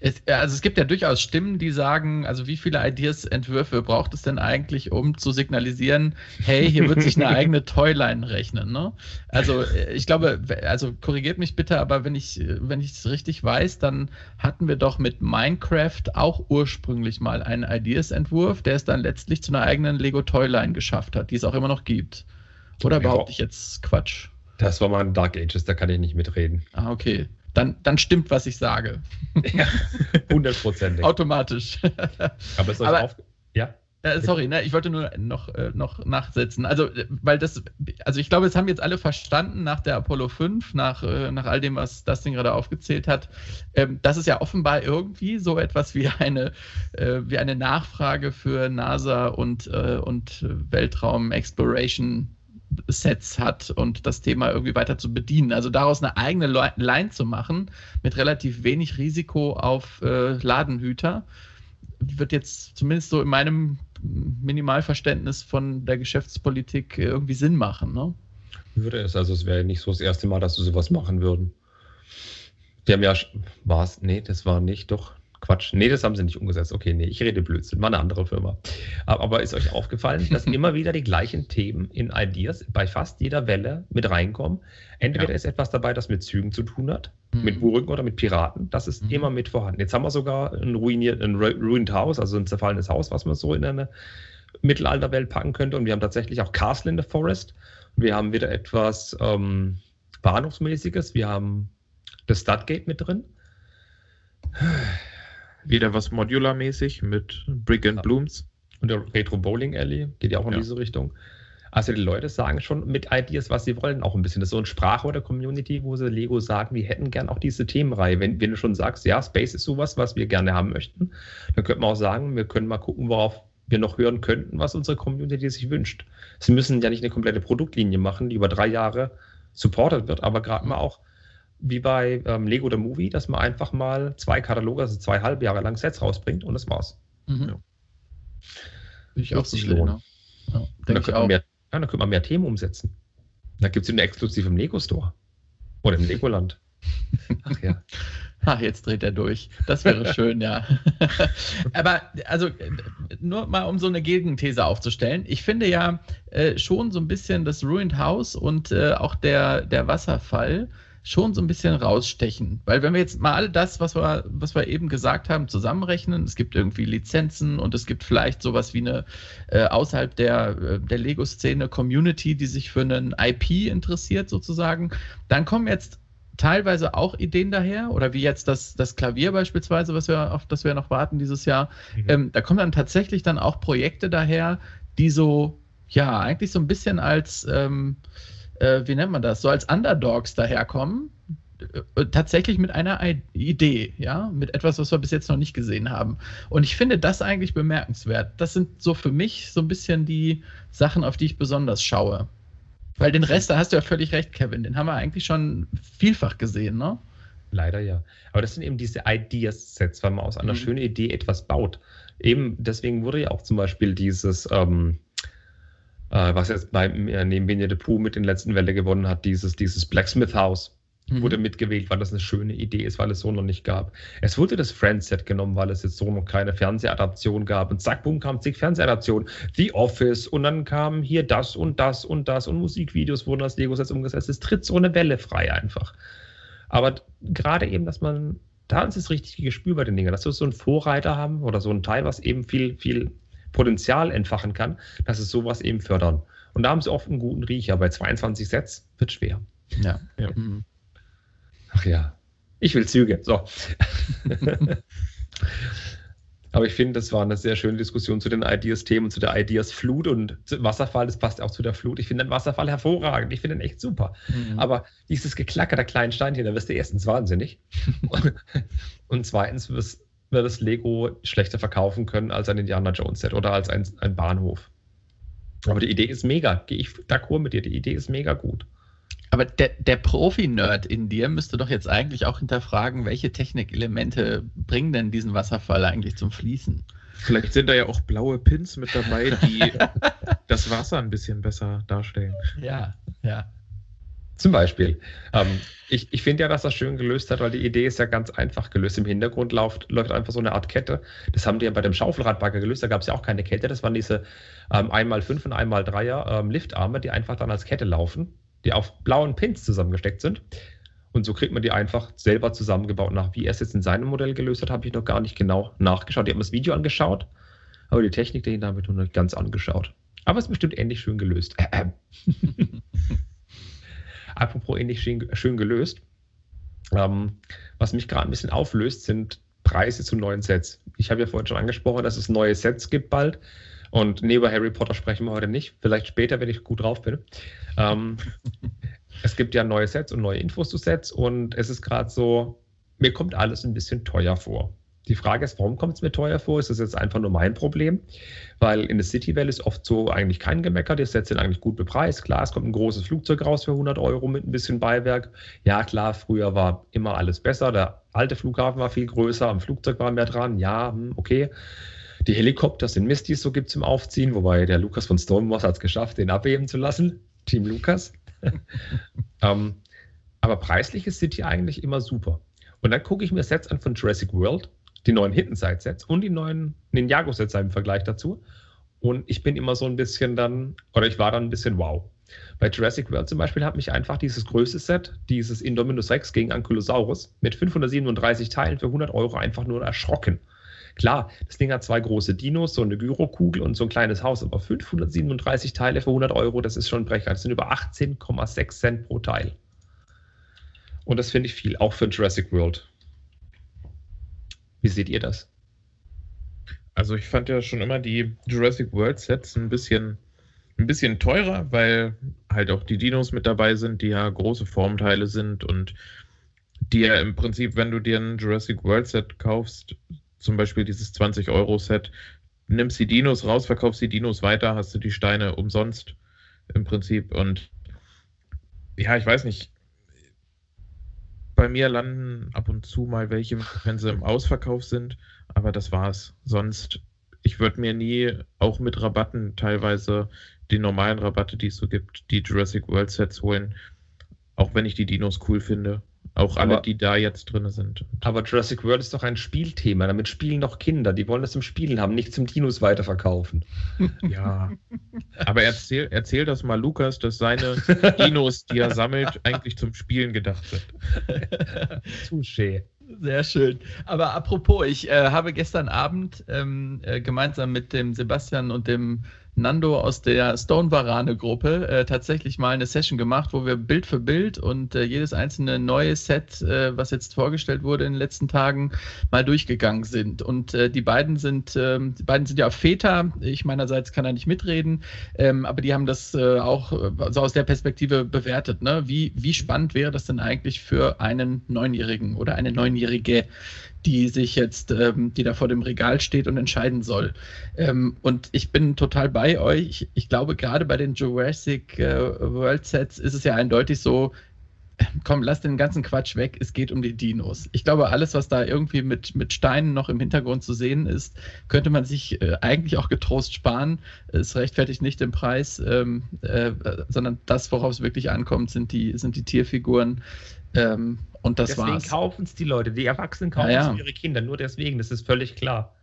Es, also es gibt ja durchaus Stimmen, die sagen, also wie viele Ideas-Entwürfe braucht es denn eigentlich, um zu signalisieren, hey, hier wird sich eine eigene Toyline rechnen. Ne? Also äh, ich glaube, also korrigiert mich bitte, aber wenn ich wenn ich es richtig weiß, dann hatten wir doch mit Minecraft auch ursprünglich mal einen Ideas-Entwurf, der es dann letztlich zu einer eigenen Lego Toyline geschafft hat, die es auch immer noch gibt. Oder behaupte ich jetzt Quatsch? Das war mal ein Dark Ages, da kann ich nicht mitreden. Ah, okay dann, dann stimmt, was ich sage. Ja, hundertprozentig. Automatisch. Aber ist euch Aber, auf... Ja? Äh, sorry, ne, ich wollte nur noch, äh, noch nachsetzen. Also, äh, weil das, also ich glaube, es haben jetzt alle verstanden nach der Apollo 5, nach, äh, nach all dem, was Dustin gerade aufgezählt hat, ähm, dass es ja offenbar irgendwie so etwas wie eine, wie eine Nachfrage für NASA und, und Weltraum Exploration Sets hat und das Thema irgendwie weiter zu bedienen. Also daraus eine eigene Line zu machen mit relativ wenig Risiko auf äh, Ladenhüter, wird jetzt zumindest so in meinem Minimalverständnis von der Geschäftspolitik irgendwie Sinn machen. Ne? Würde es, also es wäre nicht so das erste Mal, dass sie sowas machen würden. Die haben ja, war es, nee, das war nicht, doch, Quatsch. Nee, das haben sie nicht umgesetzt. Okay, nee, ich rede Blödsinn. War eine andere Firma. Aber ist euch aufgefallen, dass immer wieder die gleichen Themen in Ideas bei fast jeder Welle mit reinkommen? Entweder ja. ist etwas dabei, das mit Zügen zu tun hat, mhm. mit Burgen oder mit Piraten. Das ist mhm. immer mit vorhanden. Jetzt haben wir sogar ein, ruiniert, ein ruined Haus, also ein zerfallenes Haus, was man so in eine Mittelalterwelt packen könnte. Und wir haben tatsächlich auch Castle in the Forest. Wir haben wieder etwas ähm, Bahnhofsmäßiges. Wir haben das Studgate mit drin. Wieder was Modular-mäßig mit Brick and ja. Blooms. Und der Retro Bowling Alley geht ja auch in ja. diese Richtung. Also die Leute sagen schon mit Ideas, was sie wollen, auch ein bisschen. Das ist so ein Sprachrohr der Community, wo sie Lego sagen, wir hätten gern auch diese Themenreihe. Wenn, wenn du schon sagst, ja, Space ist sowas, was wir gerne haben möchten, dann könnte man auch sagen, wir können mal gucken, worauf wir noch hören könnten, was unsere Community sich wünscht. Sie müssen ja nicht eine komplette Produktlinie machen, die über drei Jahre supported wird, aber gerade mal auch wie bei ähm, Lego The Movie, dass man einfach mal zwei Kataloge, also zwei halbe Jahre lang Sets rausbringt und das war's. Mhm. Ja. Ich auch sich lohnen. Ne? Ja, dann, könnte mehr, ja, dann könnte man mehr Themen umsetzen. Da gibt es eine exklusiv im Lego Store. Oder im Legoland. Ach ja. Ach, jetzt dreht er durch. Das wäre schön, ja. Aber also nur mal um so eine Gegenthese aufzustellen. Ich finde ja äh, schon so ein bisschen das Ruined House und äh, auch der, der Wasserfall schon so ein bisschen rausstechen. Weil wenn wir jetzt mal all das, was wir, was wir eben gesagt haben, zusammenrechnen, es gibt irgendwie Lizenzen und es gibt vielleicht sowas wie eine äh, außerhalb der, äh, der Lego-Szene Community, die sich für einen IP interessiert sozusagen, dann kommen jetzt teilweise auch Ideen daher, oder wie jetzt das, das Klavier beispielsweise, was wir, auf das wir noch warten dieses Jahr. Mhm. Ähm, da kommen dann tatsächlich dann auch Projekte daher, die so ja, eigentlich so ein bisschen als, ähm, äh, wie nennt man das, so als Underdogs daherkommen. Äh, tatsächlich mit einer Idee, ja, mit etwas, was wir bis jetzt noch nicht gesehen haben. Und ich finde das eigentlich bemerkenswert. Das sind so für mich so ein bisschen die Sachen, auf die ich besonders schaue. Weil den Rest, da hast du ja völlig recht, Kevin, den haben wir eigentlich schon vielfach gesehen, ne? Leider ja. Aber das sind eben diese Ideas-Sets, weil man aus einer mhm. schönen Idee etwas baut. Eben deswegen wurde ja auch zum Beispiel dieses, ähm, äh, was jetzt bei, äh, neben Winnie the Pooh mit den letzten Welle gewonnen hat, dieses, dieses Blacksmith House mhm. wurde mitgewählt, weil das eine schöne Idee ist, weil es so noch nicht gab. Es wurde das Friends-Set genommen, weil es jetzt so noch keine Fernsehadaption gab. Und zack, boom, kam zig Fernsehadaptionen. The Office und dann kam hier das und das und das und Musikvideos wurden als Lego-Sets umgesetzt. Es tritt so eine Welle frei einfach. Aber gerade eben, dass man, da ist das richtige Gespür bei den Dingen, dass wir so einen Vorreiter haben oder so ein Teil, was eben viel, viel Potenzial entfachen kann, dass es sowas eben fördern. Und da haben sie oft einen guten Riecher. Bei 22 Sets wird schwer. Ja. ja. Mhm. Ach ja, ich will Züge. So. Aber ich finde, das war eine sehr schöne Diskussion zu den Ideas-Themen, zu der Ideas-Flut und Wasserfall, das passt auch zu der Flut. Ich finde den Wasserfall hervorragend, ich finde den echt super. Mhm. Aber dieses Geklacker der kleinen Steinchen, da wirst du erstens wahnsinnig und zweitens wirst, wird das Lego schlechter verkaufen können als ein Indiana Jones-Set oder als ein, ein Bahnhof. Aber die Idee ist mega, gehe ich d'accord mit dir, die Idee ist mega gut. Aber der, der Profi-Nerd in dir müsste doch jetzt eigentlich auch hinterfragen, welche Technikelemente bringen denn diesen Wasserfall eigentlich zum Fließen? Vielleicht sind da ja auch blaue Pins mit dabei, die das Wasser ein bisschen besser darstellen. Ja, ja. Zum Beispiel. Ähm, ich ich finde ja, dass das schön gelöst hat, weil die Idee ist ja ganz einfach gelöst. Im Hintergrund läuft, läuft einfach so eine Art Kette. Das haben die ja bei dem Schaufelradbagger gelöst. Da gab es ja auch keine Kette. Das waren diese ähm, 1x5 und 1x3er ähm, Liftarme, die einfach dann als Kette laufen die auf blauen Pins zusammengesteckt sind. Und so kriegt man die einfach selber zusammengebaut. Nach wie er es jetzt in seinem Modell gelöst hat, habe ich noch gar nicht genau nachgeschaut. Ich habe mir das Video angeschaut, aber die Technik dahinter habe ich noch nicht ganz angeschaut. Aber es ist bestimmt ähnlich schön gelöst. Apropos ähnlich schön, schön gelöst. Ähm, was mich gerade ein bisschen auflöst, sind Preise zu neuen Sets. Ich habe ja vorhin schon angesprochen, dass es neue Sets gibt bald. Und neben Harry Potter sprechen wir heute nicht. Vielleicht später, wenn ich gut drauf bin. Ähm, es gibt ja neue Sets und neue Infos zu Sets und es ist gerade so, mir kommt alles ein bisschen teuer vor. Die Frage ist, warum kommt es mir teuer vor? Ist das jetzt einfach nur mein Problem? Weil in der City Welle ist oft so eigentlich kein Gemecker. Die Sets sind eigentlich gut bepreist. Klar, es kommt ein großes Flugzeug raus für 100 Euro mit ein bisschen Beiwerk. Ja, klar, früher war immer alles besser. Der alte Flughafen war viel größer, am Flugzeug war mehr dran. Ja, hm, okay. Die Helikopter sind Mist, die es so gibt zum Aufziehen, wobei der Lukas von Stormwatch hat es geschafft, den abheben zu lassen. Team Lukas. ähm, aber preislich ist City eigentlich immer super. Und dann gucke ich mir Sets an von Jurassic World, die neuen Hidden Side Sets und die neuen Ninjago Sets im Vergleich dazu. Und ich bin immer so ein bisschen dann, oder ich war dann ein bisschen wow. Bei Jurassic World zum Beispiel hat mich einfach dieses größte Set, dieses Indominus Rex gegen Ankylosaurus mit 537 Teilen für 100 Euro einfach nur erschrocken. Klar, das Ding hat zwei große Dinos, so eine Gyrokugel und so ein kleines Haus, aber 537 Teile für 100 Euro, das ist schon Brecher. Das sind über 18,6 Cent pro Teil. Und das finde ich viel, auch für Jurassic World. Wie seht ihr das? Also ich fand ja schon immer die Jurassic World Sets ein bisschen, ein bisschen teurer, weil halt auch die Dinos mit dabei sind, die ja große Formteile sind und die ja im Prinzip, wenn du dir ein Jurassic World Set kaufst, zum Beispiel dieses 20-Euro-Set, nimmst die Dinos raus, verkaufst die Dinos weiter, hast du die Steine umsonst im Prinzip. Und ja, ich weiß nicht. Bei mir landen ab und zu mal welche, wenn sie im Ausverkauf sind, aber das war's. Sonst, ich würde mir nie, auch mit Rabatten teilweise, die normalen Rabatte, die es so gibt, die Jurassic World Sets holen, auch wenn ich die Dinos cool finde. Auch alle, aber, die da jetzt drin sind. Aber Jurassic World ist doch ein Spielthema. Damit spielen doch Kinder. Die wollen das zum Spielen haben, nicht zum Dinos weiterverkaufen. Ja. aber erzähl, erzähl das mal Lukas, dass seine Dinos, die er sammelt, eigentlich zum Spielen gedacht sind. Touché. Sehr schön. Aber apropos, ich äh, habe gestern Abend ähm, äh, gemeinsam mit dem Sebastian und dem Nando aus der Stone Varane Gruppe äh, tatsächlich mal eine Session gemacht, wo wir Bild für Bild und äh, jedes einzelne neue Set, äh, was jetzt vorgestellt wurde in den letzten Tagen, mal durchgegangen sind. Und äh, die beiden sind, ähm, die beiden sind ja Väter. Ich meinerseits kann da nicht mitreden, ähm, aber die haben das äh, auch also aus der Perspektive bewertet. Ne? Wie, wie spannend wäre das denn eigentlich für einen Neunjährigen oder eine Neunjährige? Die sich jetzt, ähm, die da vor dem Regal steht und entscheiden soll. Ähm, und ich bin total bei euch. Ich, ich glaube, gerade bei den Jurassic äh, World Sets ist es ja eindeutig so, komm, lass den ganzen Quatsch weg, es geht um die Dinos. Ich glaube, alles, was da irgendwie mit, mit Steinen noch im Hintergrund zu sehen ist, könnte man sich äh, eigentlich auch getrost sparen. Es rechtfertigt nicht den Preis, ähm, äh, sondern das, worauf es wirklich ankommt, sind die, sind die Tierfiguren. Ähm, und das deswegen war's. kaufen es die Leute. Die Erwachsenen kaufen Ja, es ja. für ihre Kinder. Nur deswegen, das ist völlig klar.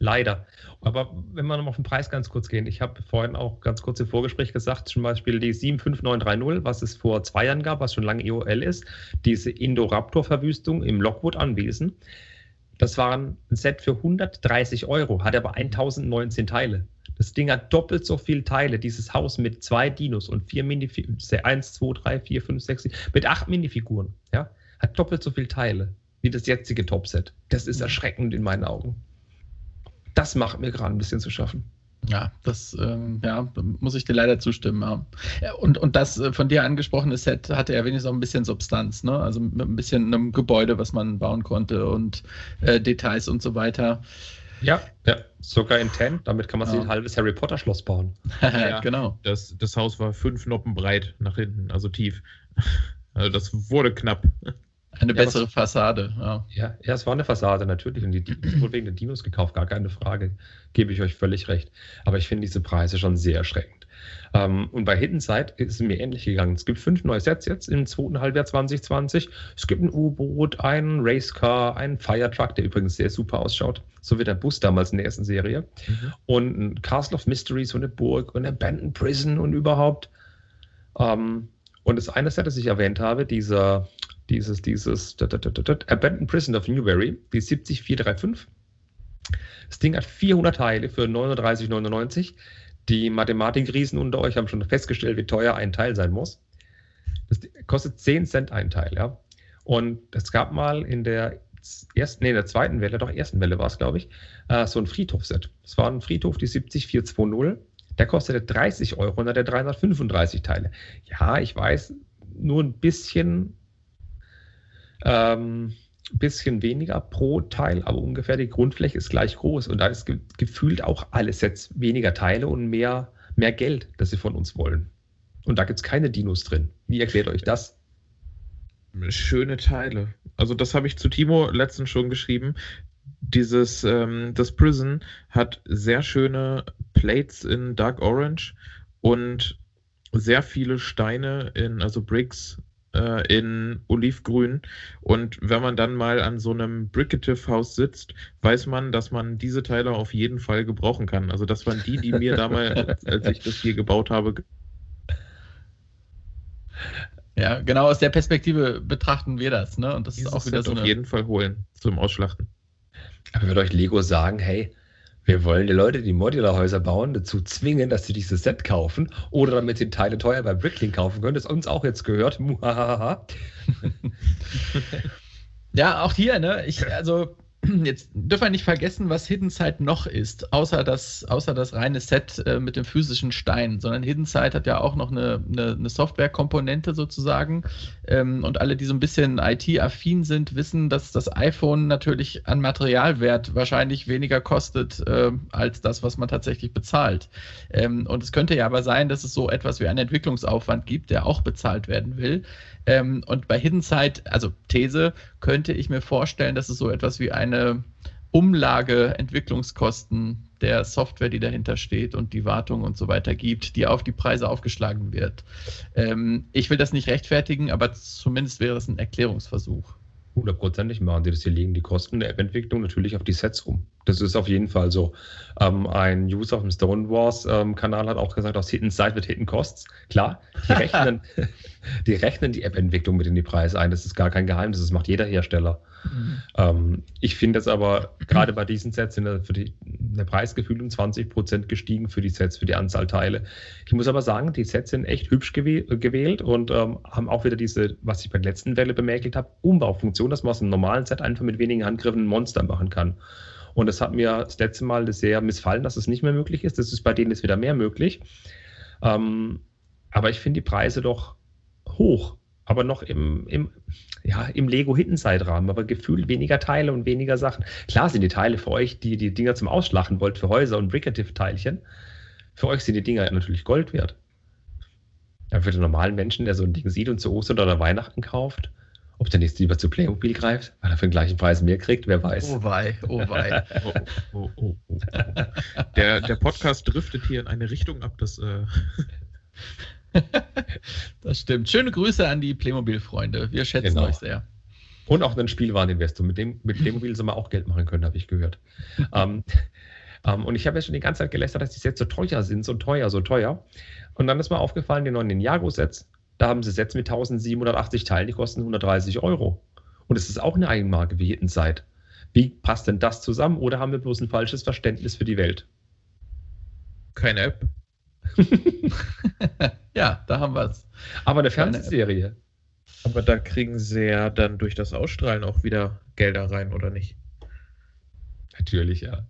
Leider. Aber wenn wir nochmal auf den Preis ganz kurz gehen. Ich habe vorhin auch ganz kurz im Vorgespräch gesagt, zum Beispiel die 75930, was es vor zwei Jahren gab, was schon lange EOL ist, diese Indoraptor-Verwüstung im Lockwood-Anwesen. Das war ein Set für 130 Euro, hat aber 1019 Teile. Das Ding hat doppelt so viele Teile, dieses Haus mit zwei Dinos und vier Minifiguren, 1, 2, 3, 4, 5, 6, 7, mit acht Minifiguren, ja, hat doppelt so viele Teile wie das jetzige Topset. Das ist erschreckend in meinen Augen. Das macht mir gerade ein bisschen zu schaffen. Ja, das ähm, ja, muss ich dir leider zustimmen. Ja. Ja, Und, und das äh, von dir angesprochene Set hatte ja wenigstens auch ein bisschen Substanz, ne? Also mit ein bisschen einem Gebäude, was man bauen konnte und äh, Details und so weiter. Ja, ja, sogar in 10, damit kann man sich Ja. ein halbes Harry Potter Schloss bauen. Ja. genau. Das, das Haus war fünf Noppen breit nach hinten, also tief. Also das wurde knapp. Eine Ja, bessere Fassade. Ja. Ja, ja, es war eine Fassade natürlich und die Di- es wurde wegen den Dinos gekauft, gar keine Frage, gebe ich euch völlig recht. Aber ich finde diese Preise schon sehr erschreckend. Ähm, und bei Hidden Side ist es mir ähnlich gegangen. Es gibt fünf neue Sets jetzt im zweiten Halbjahr 2020. Es gibt ein U-Boot, einen Racecar, einen Firetruck, der übrigens sehr super ausschaut, so wie der Bus damals in der ersten Serie. Und ein Castle of Mystery, so eine Burg und eine Abandoned Prison und überhaupt. Ähm, und das eine Set, das ich erwähnt habe, dieser, dieses, dieses Abandoned Prison of Newberry, die 70435. Das Ding hat 400 Teile für 39,99. Die Mathematikriesen unter euch haben schon festgestellt, wie teuer ein Teil sein muss. Das kostet 10 Cent ein Teil, ja. Und es gab mal in der ersten, nee, in der zweiten Welle, doch ersten Welle war es, glaube ich, äh, so ein Friedhofset. Das war ein Friedhof, die 70420. Der kostete 30 Euro und hat der 335 Teile. Ja, ich weiß, nur ein bisschen, ähm, bisschen weniger pro Teil, aber ungefähr die Grundfläche ist gleich groß. Und da ist ge gefühlt auch alle Sets weniger Teile und mehr, mehr Geld, das sie von uns wollen. Und da gibt es keine Dinos drin. Wie erklärt euch das? Schöne Teile. Also das habe ich zu Timo letztens schon geschrieben. Dieses, ähm, das Prison hat sehr schöne Plates in Dark Orange und sehr viele Steine in, also Bricks äh, in Olivgrün. Und wenn man dann mal an so einem Bricative-Haus sitzt, weiß man, dass man diese Teile auf jeden Fall gebrauchen kann. Also das waren die, die mir damals, als ich das hier gebaut habe, Ja, genau aus der Perspektive betrachten wir das, ne? Und das dieses ist auch wieder Set so auf eine. jeden Fall holen zum Ausschlachten. Aber würde euch Lego sagen, hey, wir wollen die Leute, die Modularhäuser bauen, dazu zwingen, dass sie dieses Set kaufen oder damit sie Teile teuer bei Bricklink kaufen können, das uns auch jetzt gehört. Ja, auch hier, ne? Ich, also, jetzt dürfen wir nicht vergessen, was Hidden Side noch ist, außer das, außer das reine Set äh, mit dem physischen Stein, sondern Hidden Side hat ja auch noch eine, eine, eine Softwarekomponente sozusagen. Ähm, und alle, die so ein bisschen IT-affin sind, wissen, dass das iPhone natürlich an Materialwert wahrscheinlich weniger kostet äh, als das, was man tatsächlich bezahlt. Ähm, und es könnte ja aber sein, dass es so etwas wie einen Entwicklungsaufwand gibt, der auch bezahlt werden will. Ähm, und bei Hidden Side, also These, könnte ich mir vorstellen, dass es so etwas wie eine Umlage Entwicklungskosten der Software, die dahinter steht und die Wartung und so weiter gibt, die auf die Preise aufgeschlagen wird. Ähm, ich will das nicht rechtfertigen, aber zumindest wäre es ein Erklärungsversuch. Hundertprozentig machen sie das. Hier liegen die Kosten der App-Entwicklung natürlich auf die Sets um. Das ist auf jeden Fall so. Ähm, ein User auf dem Stone Wars ähm, Kanal hat auch gesagt, aus Hidden Side wird Hidden Costs. Klar, die rechnen die, rechnen die App-Entwicklung mit in die Preise ein. Das ist gar kein Geheimnis. Das macht jeder Hersteller. Ähm, ich finde es aber gerade bei diesen Sets sind für die der Preisgefühl um 20 Prozent gestiegen für die Sets, für die Anzahl Teile. Ich muss aber sagen, die Sets sind echt hübsch gewählt und ähm, haben auch wieder diese, was ich bei der letzten Welle bemäkelt habe, Umbaufunktion, dass man aus einem normalen Set einfach mit wenigen Handgriffen ein Monster machen kann. Und das hat mir das letzte Mal sehr missfallen, dass es nicht mehr möglich ist. Das ist bei denen jetzt wieder mehr möglich. Ähm, aber ich finde die Preise doch hoch aber noch im, im, ja, im Lego-Hidden-Zeitrahmen, aber gefühlt weniger Teile und weniger Sachen. Klar sind die Teile für euch, die die Dinger zum Ausschlachten wollt, für Häuser und Bricative-Teilchen. Für euch sind die Dinger natürlich Gold wert. Aber für den normalen Menschen, der so ein Ding sieht und zu Ostern oder Weihnachten kauft, ob der nächste lieber zu Playmobil greift, weil er für den gleichen Preis mehr kriegt, wer weiß. Oh wei, oh wei. oh, oh, oh, oh, Der, der Podcast driftet hier in eine Richtung ab, das äh, das stimmt. Schöne Grüße an die Playmobil-Freunde. Wir schätzen genau. euch sehr. Und auch einen Spielwareninvestor. Mit, dem, mit Playmobil soll man auch Geld machen können, habe ich gehört. ähm, ähm, und ich habe ja schon die ganze Zeit gelästert, dass die Sets so teuer sind, so teuer, so teuer. Und dann ist mir aufgefallen, die neuen Ninjago-Sets, da haben sie Sets mit 1780 Teilen, die kosten 130 Euro. Und es ist auch eine Eigenmarke wie jeden Zeit. Wie passt denn das zusammen? Oder haben wir bloß ein falsches Verständnis für die Welt? Keine App. ja, da haben wir es. Aber eine Fernsehserie. Aber da kriegen sie ja dann durch das Ausstrahlen auch wieder Gelder rein, oder nicht? Natürlich, ja.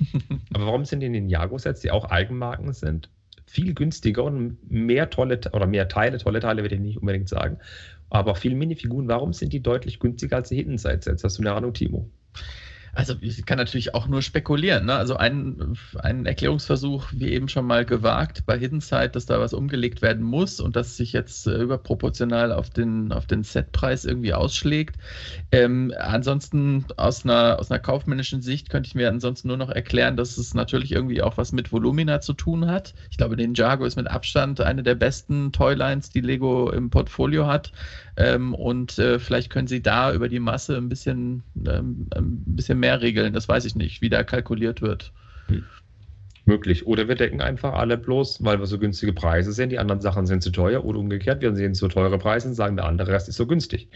Aber warum sind die Ninjago-Sets, die auch Eigenmarken sind, viel günstiger und mehr tolle oder mehr Teile, tolle Teile würde ich nicht unbedingt sagen, aber auch viele Minifiguren, warum sind die deutlich günstiger als die Hidden Side-Sets? Hast du eine Ahnung, Timo? Also ich kann natürlich auch nur spekulieren. Ne? Also ein, ein Erklärungsversuch, wie eben schon mal gewagt bei Hidden Side, dass da was umgelegt werden muss und das sich jetzt äh, überproportional auf den, auf den Setpreis irgendwie ausschlägt. Ähm, ansonsten aus einer, aus einer kaufmännischen Sicht könnte ich mir ansonsten nur noch erklären, dass es natürlich irgendwie auch was mit Volumina zu tun hat. Ich glaube, den Jago ist mit Abstand eine der besten Toylines, die Lego im Portfolio hat. Ähm, und äh, vielleicht können sie da über die Masse ein bisschen, ähm, ein bisschen mehr regeln. Das weiß ich nicht, wie da kalkuliert wird. Hm. Möglich. Oder wir decken einfach alle bloß, weil wir so günstige Preise sehen, die anderen Sachen sind zu teuer. Oder umgekehrt, wir sehen so teure Preise und sagen, der andere Rest ist so günstig.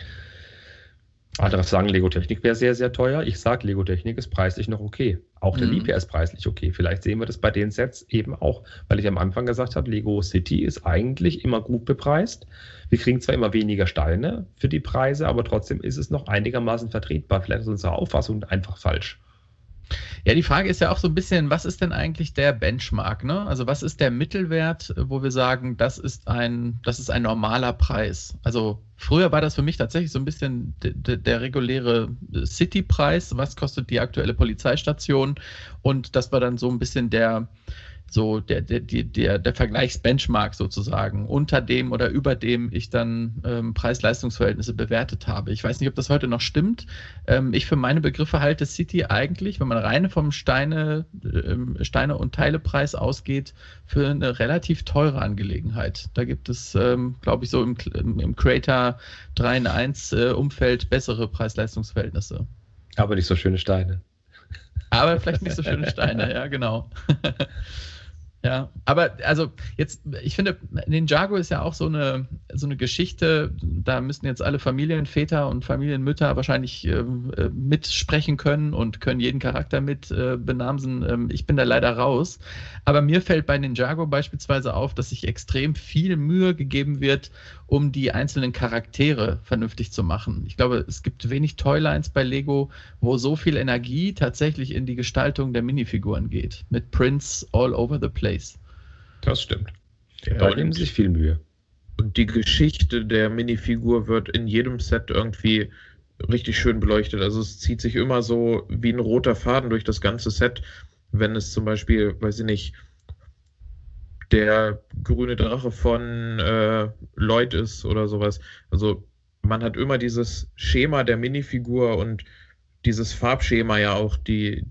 Andere sagen, Lego Technik wäre sehr, sehr teuer. Ich sage, Lego Technik ist preislich noch okay. Auch der mhm. Liebherr ist preislich okay. Vielleicht sehen wir das bei den Sets eben auch, weil ich am Anfang gesagt habe, Lego City ist eigentlich immer gut bepreist. Wir kriegen zwar immer weniger Steine für die Preise, aber trotzdem ist es noch einigermaßen vertretbar. Vielleicht ist unsere Auffassung einfach falsch. Ja, die Frage ist ja auch so ein bisschen, was ist denn eigentlich der Benchmark? Ne? Also was ist der Mittelwert, wo wir sagen, das ist ein, das ist ein normaler Preis? Also früher war das für mich tatsächlich so ein bisschen der, der reguläre City-Preis. Was kostet die aktuelle Polizeistation? Und das war dann so ein bisschen der, so der, der, der, der Vergleichsbenchmark sozusagen, unter dem oder über dem ich dann ähm, Preis-Leistungs-Verhältnisse bewertet habe. Ich weiß nicht, ob das heute noch stimmt. Ähm, ich für meine Begriffe halte City eigentlich, wenn man rein vom Steine, ähm, Steine- und Teilepreis ausgeht, für eine relativ teure Angelegenheit. Da gibt es, ähm, glaube ich, so im, im Creator 3 in 1 äh, Umfeld bessere Preis-Leistungs-Verhältnisse. Aber nicht so schöne Steine. Aber vielleicht nicht so schöne Steine, ja, genau. Ja, aber also jetzt, ich finde, Ninjago ist ja auch so eine, so eine Geschichte, da müssen jetzt alle Familienväter und Familienmütter wahrscheinlich äh, mitsprechen können und können jeden Charakter mit äh, benamsen. Ähm, ich bin da leider raus. Aber mir fällt bei Ninjago beispielsweise auf, dass sich extrem viel Mühe gegeben wird, um die einzelnen Charaktere vernünftig zu machen. Ich glaube, es gibt wenig Toylines bei Lego, wo so viel Energie tatsächlich in die Gestaltung der Minifiguren geht. Mit Prints all over the place. Das stimmt. Ja, da nehmen sich viel Mühe. Und die Geschichte der Minifigur wird in jedem Set irgendwie richtig schön beleuchtet. Also es zieht sich immer so wie ein roter Faden durch das ganze Set, wenn es zum Beispiel, weiß ich nicht, der grüne Drache von äh, Lloyd ist oder sowas. Also man hat immer dieses Schema der Minifigur und dieses Farbschema ja auch, die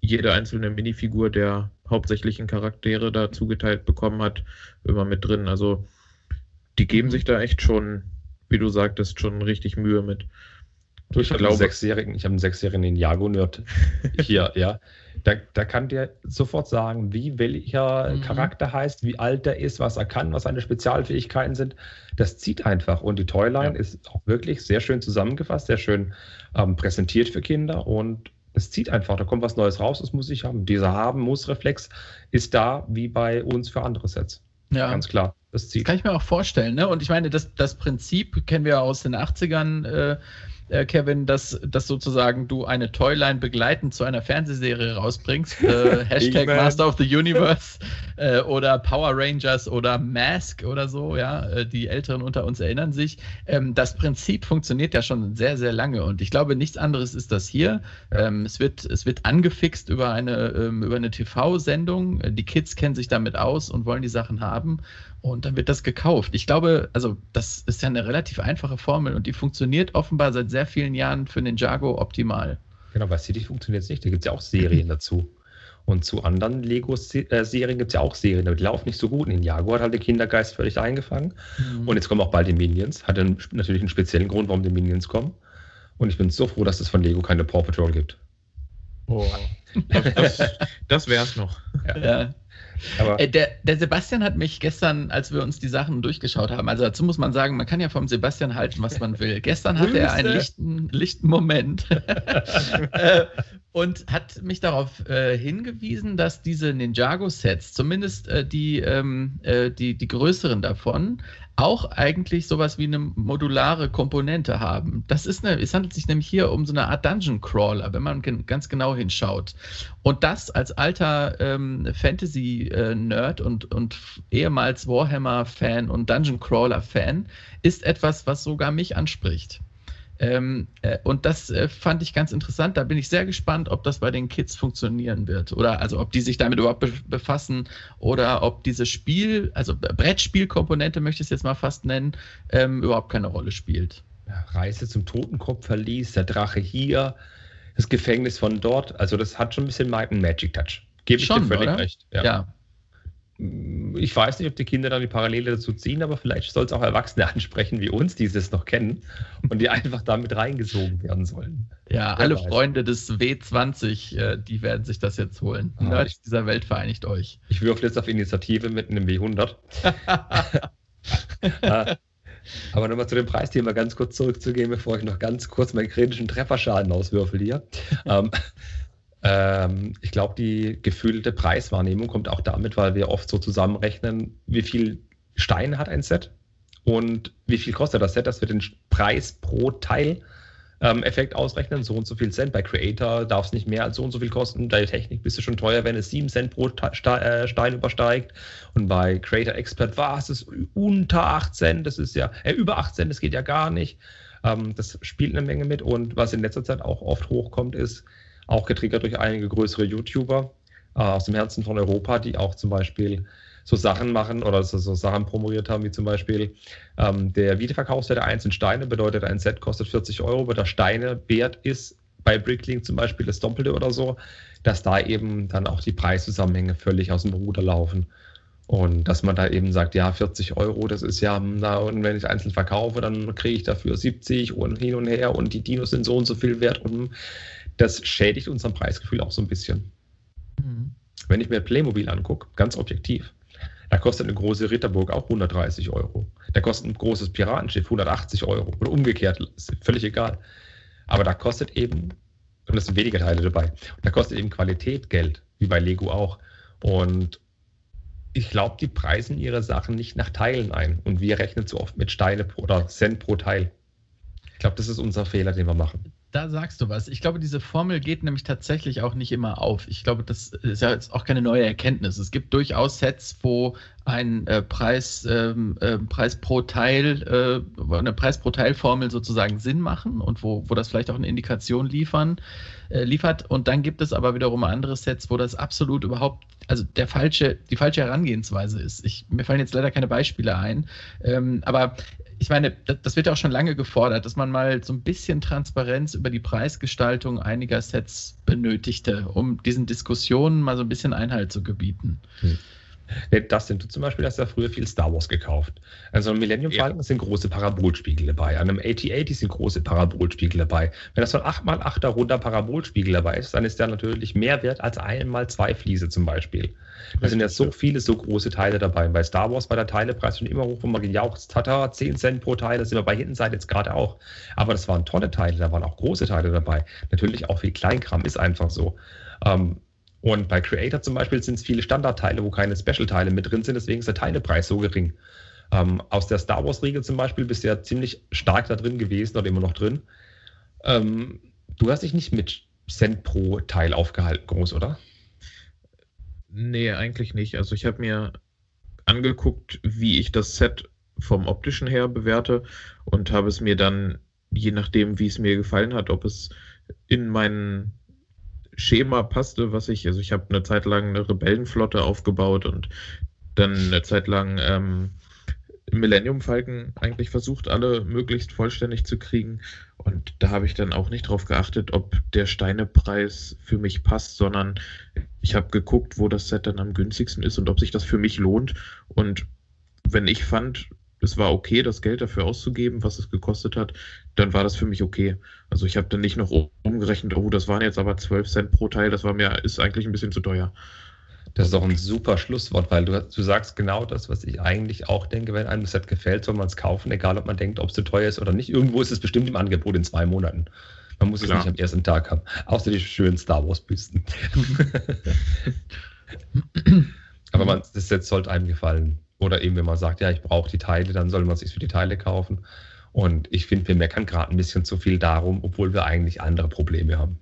jede einzelne Minifigur der hauptsächlichen Charaktere da zugeteilt bekommen hat, immer mit drin. Also die geben mhm. sich da echt schon, wie du sagtest, schon richtig Mühe mit. Du, ich, ich habe einen sechsjährigen, ich habe einen sechsjährigen Ninjago-Nerd hier, ja. Da, da kann dir sofort sagen, wie welcher mhm. Charakter heißt, wie alt er ist, was er kann, was seine Spezialfähigkeiten sind. Das zieht einfach. Und die Toyline ja. ist auch wirklich sehr schön zusammengefasst, sehr schön ähm, präsentiert für Kinder und Es zieht einfach, da kommt was Neues raus, das muss ich haben. Dieser Haben-Muss-Reflex ist da wie bei uns für andere Sets. Ja. Ganz klar. Das, das kann ich mir auch vorstellen. Ne? Und ich meine, das, das Prinzip kennen wir aus den 80ern. Äh, äh, Kevin, dass, dass sozusagen du eine Toyline begleitend zu einer Fernsehserie rausbringst. Äh, Hashtag Master of the Universe äh, oder Power Rangers oder Mask oder so, ja. Äh, die Älteren unter uns erinnern sich. Ähm, das Prinzip funktioniert ja schon sehr, sehr lange und ich glaube, nichts anderes ist das hier. Ähm, es, wird, es wird angefixt über eine, ähm, über eine TV-Sendung. Die Kids kennen sich damit aus und wollen die Sachen haben und dann wird das gekauft. Ich glaube, also das ist ja eine relativ einfache Formel und die funktioniert offenbar seit sehr vielen Jahren für Ninjago optimal. Genau, bei City funktioniert es nicht. Da gibt es ja auch Serien dazu. Und zu anderen Lego-Serien gibt es ja auch Serien, aber die laufen nicht so gut. Ninjago hat halt den Kindergeist völlig eingefangen. Mhm. Und jetzt kommen auch bald die Minions. Hat dann natürlich einen speziellen Grund, warum die Minions kommen. Und ich bin so froh, dass es von Lego keine Paw Patrol gibt. Oh. Das, das wäre es noch. Ja. ja. Äh, der, der, Sebastian hat mich gestern, als wir uns die Sachen durchgeschaut haben, also dazu muss man sagen, man kann ja vom Sebastian halten, was man will. Gestern hatte er einen lichten, lichten Moment äh, und hat mich darauf äh, hingewiesen, dass diese Ninjago-Sets, zumindest äh, die, ähm, äh, die, die größeren davon, auch eigentlich sowas wie eine modulare Komponente haben. Das ist eine, es handelt sich nämlich hier um so eine Art Dungeon Crawler, wenn man ganz genau hinschaut. Und das als alter ähm, Fantasy-Nerd und, und ehemals Warhammer-Fan und Dungeon Crawler-Fan ist etwas, was sogar mich anspricht. Ähm, äh, und das äh, fand ich ganz interessant. Da bin ich sehr gespannt, ob das bei den Kids funktionieren wird. Oder also ob die sich damit überhaupt be befassen oder ob diese Spiel, also Brettspielkomponente möchte ich es jetzt mal fast nennen, ähm, überhaupt keine Rolle spielt. Ja, Reise zum Totenkopf verließ, der Drache hier, das Gefängnis von dort. Also das hat schon ein bisschen einen Magic Touch. Gebe ich schon, dir völlig oder? recht. ja. ja ich weiß nicht, ob die Kinder dann die Parallele dazu ziehen, aber vielleicht soll es auch Erwachsene ansprechen wie uns, die es noch kennen und die einfach damit reingesogen werden sollen. Ja, Wer alle weiß. Freunde des W20, äh, die werden sich das jetzt holen. Ah, Nerds dieser Welt vereinigt euch. Ich würfel jetzt auf Initiative mit einem W100. Ah, aber nochmal zu dem Preisthema ganz kurz zurückzugehen, bevor ich noch ganz kurz meinen kritischen Trefferschaden auswürfel hier. ähm, ich glaube, die gefühlte Preiswahrnehmung kommt auch damit, weil wir oft so zusammenrechnen, wie viel Stein hat ein Set und wie viel kostet das Set, dass wir den Preis pro Teil ähm, Effekt ausrechnen, so und so viel Cent. Bei Creator darf es nicht mehr als so und so viel kosten. Bei Technik bist du schon teuer, wenn es 7 Cent pro äh, Stein übersteigt. Und bei Creator Expert war es unter 8 Cent. Das ist ja, äh, über 8 Cent, das geht ja gar nicht. Ähm, das spielt eine Menge mit. Und was in letzter Zeit auch oft hochkommt, ist, auch getriggert durch einige größere YouTuber äh, aus dem Herzen von Europa, die auch zum Beispiel so Sachen machen oder so, so Sachen promoviert haben, wie zum Beispiel ähm, der Wiederverkaufswert der einzelnen Steine bedeutet, ein Set kostet 40 Euro, aber der Steine wert ist bei Bricklink zum Beispiel das Doppelte oder so, dass da eben dann auch die Preiszusammenhänge völlig aus dem Ruder laufen. Und dass man da eben sagt, ja, 40 Euro, das ist ja, na, und wenn ich einzeln verkaufe, dann kriege ich dafür 70 und hin und her und die Dinos sind so und so viel wert und das schädigt unser Preisgefühl auch so ein bisschen. Mhm. Wenn ich mir Playmobil angucke, ganz objektiv, da kostet eine große Ritterburg auch 130 Euro. Da kostet ein großes Piratenschiff 180 Euro. Oder umgekehrt, ist völlig egal. Aber da kostet eben, und es sind weniger Teile dabei, da kostet eben Qualität Geld, wie bei Lego auch. Und ich glaube, die preisen ihre Sachen nicht nach Teilen ein. Und wir rechnen zu oft mit Steine oder Cent pro Teil. Ich glaube, das ist unser Fehler, den wir machen. Da sagst du was. Ich glaube, diese Formel geht nämlich tatsächlich auch nicht immer auf. Ich glaube, das ist ja jetzt auch keine neue Erkenntnis. Es gibt durchaus Sets, wo ein äh, Preis, ähm, äh, Preis pro Teil, äh, eine Preis pro Teil-Formel sozusagen Sinn machen und wo, wo das vielleicht auch eine Indikation liefern, äh, liefert. Und dann gibt es aber wiederum andere Sets, wo das absolut überhaupt, also der falsche, die falsche Herangehensweise ist. Ich, mir fallen jetzt leider keine Beispiele ein. Ähm, aber ich meine, das wird ja auch schon lange gefordert, dass man mal so ein bisschen Transparenz über die Preisgestaltung einiger Sets benötigte, um diesen Diskussionen mal so ein bisschen Einhalt zu gebieten. Hm. Das sind du zum Beispiel, hast ja früher viel Star Wars gekauft. Also Millennium Falcon ja. sind große Parabolspiegel dabei. An einem AT-80 sind große Parabolspiegel dabei. Wenn das so ein 8x8er runder Parabolspiegel dabei ist, dann ist der natürlich mehr wert als einmal zwei Fliese zum Beispiel. Da sind ja so viele, so große Teile dabei. Bei Star Wars war der Teilepreis schon immer hoch, wo man gejaucht hat, 10 Cent pro Teil, das sind wir bei Hintenseite jetzt gerade auch. Aber das waren tolle Teile, da waren auch große Teile dabei. Natürlich auch viel Kleinkram, ist einfach so. Ähm, und bei Creator zum Beispiel sind es viele Standardteile, wo keine Special-Teile mit drin sind, deswegen ist der Teilepreis so gering. Ähm, aus der Star Wars-Riege zum Beispiel bist du ja ziemlich stark da drin gewesen oder immer noch drin. Ähm, du hast dich nicht mit Cent pro Teil aufgehalten, groß, oder? Nee, eigentlich nicht. Also ich habe mir angeguckt, wie ich das Set vom optischen her bewerte und habe es mir dann, je nachdem, wie es mir gefallen hat, ob es in meinen Schema passte, was ich, also ich habe eine Zeit lang eine Rebellenflotte aufgebaut und dann eine Zeit lang ähm, Millennium Falken eigentlich versucht, alle möglichst vollständig zu kriegen. Und da habe ich dann auch nicht drauf geachtet, ob der Steinepreis für mich passt, sondern ich habe geguckt, wo das Set dann am günstigsten ist und ob sich das für mich lohnt. Und wenn ich fand, es war okay, das Geld dafür auszugeben, was es gekostet hat, dann war das für mich okay. Also ich habe dann nicht noch umgerechnet, oh, das waren jetzt aber 12 Cent pro Teil, das war mir, ist eigentlich ein bisschen zu teuer. Das ist auch ein super Schlusswort, weil du, du sagst genau das, was ich eigentlich auch denke, wenn einem das Set gefällt, soll man es kaufen, egal ob man denkt, ob es zu teuer ist oder nicht. Irgendwo ist es bestimmt im Angebot in zwei Monaten. Man muss Klar. es nicht am ersten Tag haben. Außer die schönen Star Wars-Büsten. Aber man, das Set sollte einem gefallen. Oder eben, wenn man sagt, ja, ich brauche die Teile, dann soll man sich für die Teile kaufen. Und ich finde, wir meckern gerade ein bisschen zu viel darum, obwohl wir eigentlich andere Probleme haben.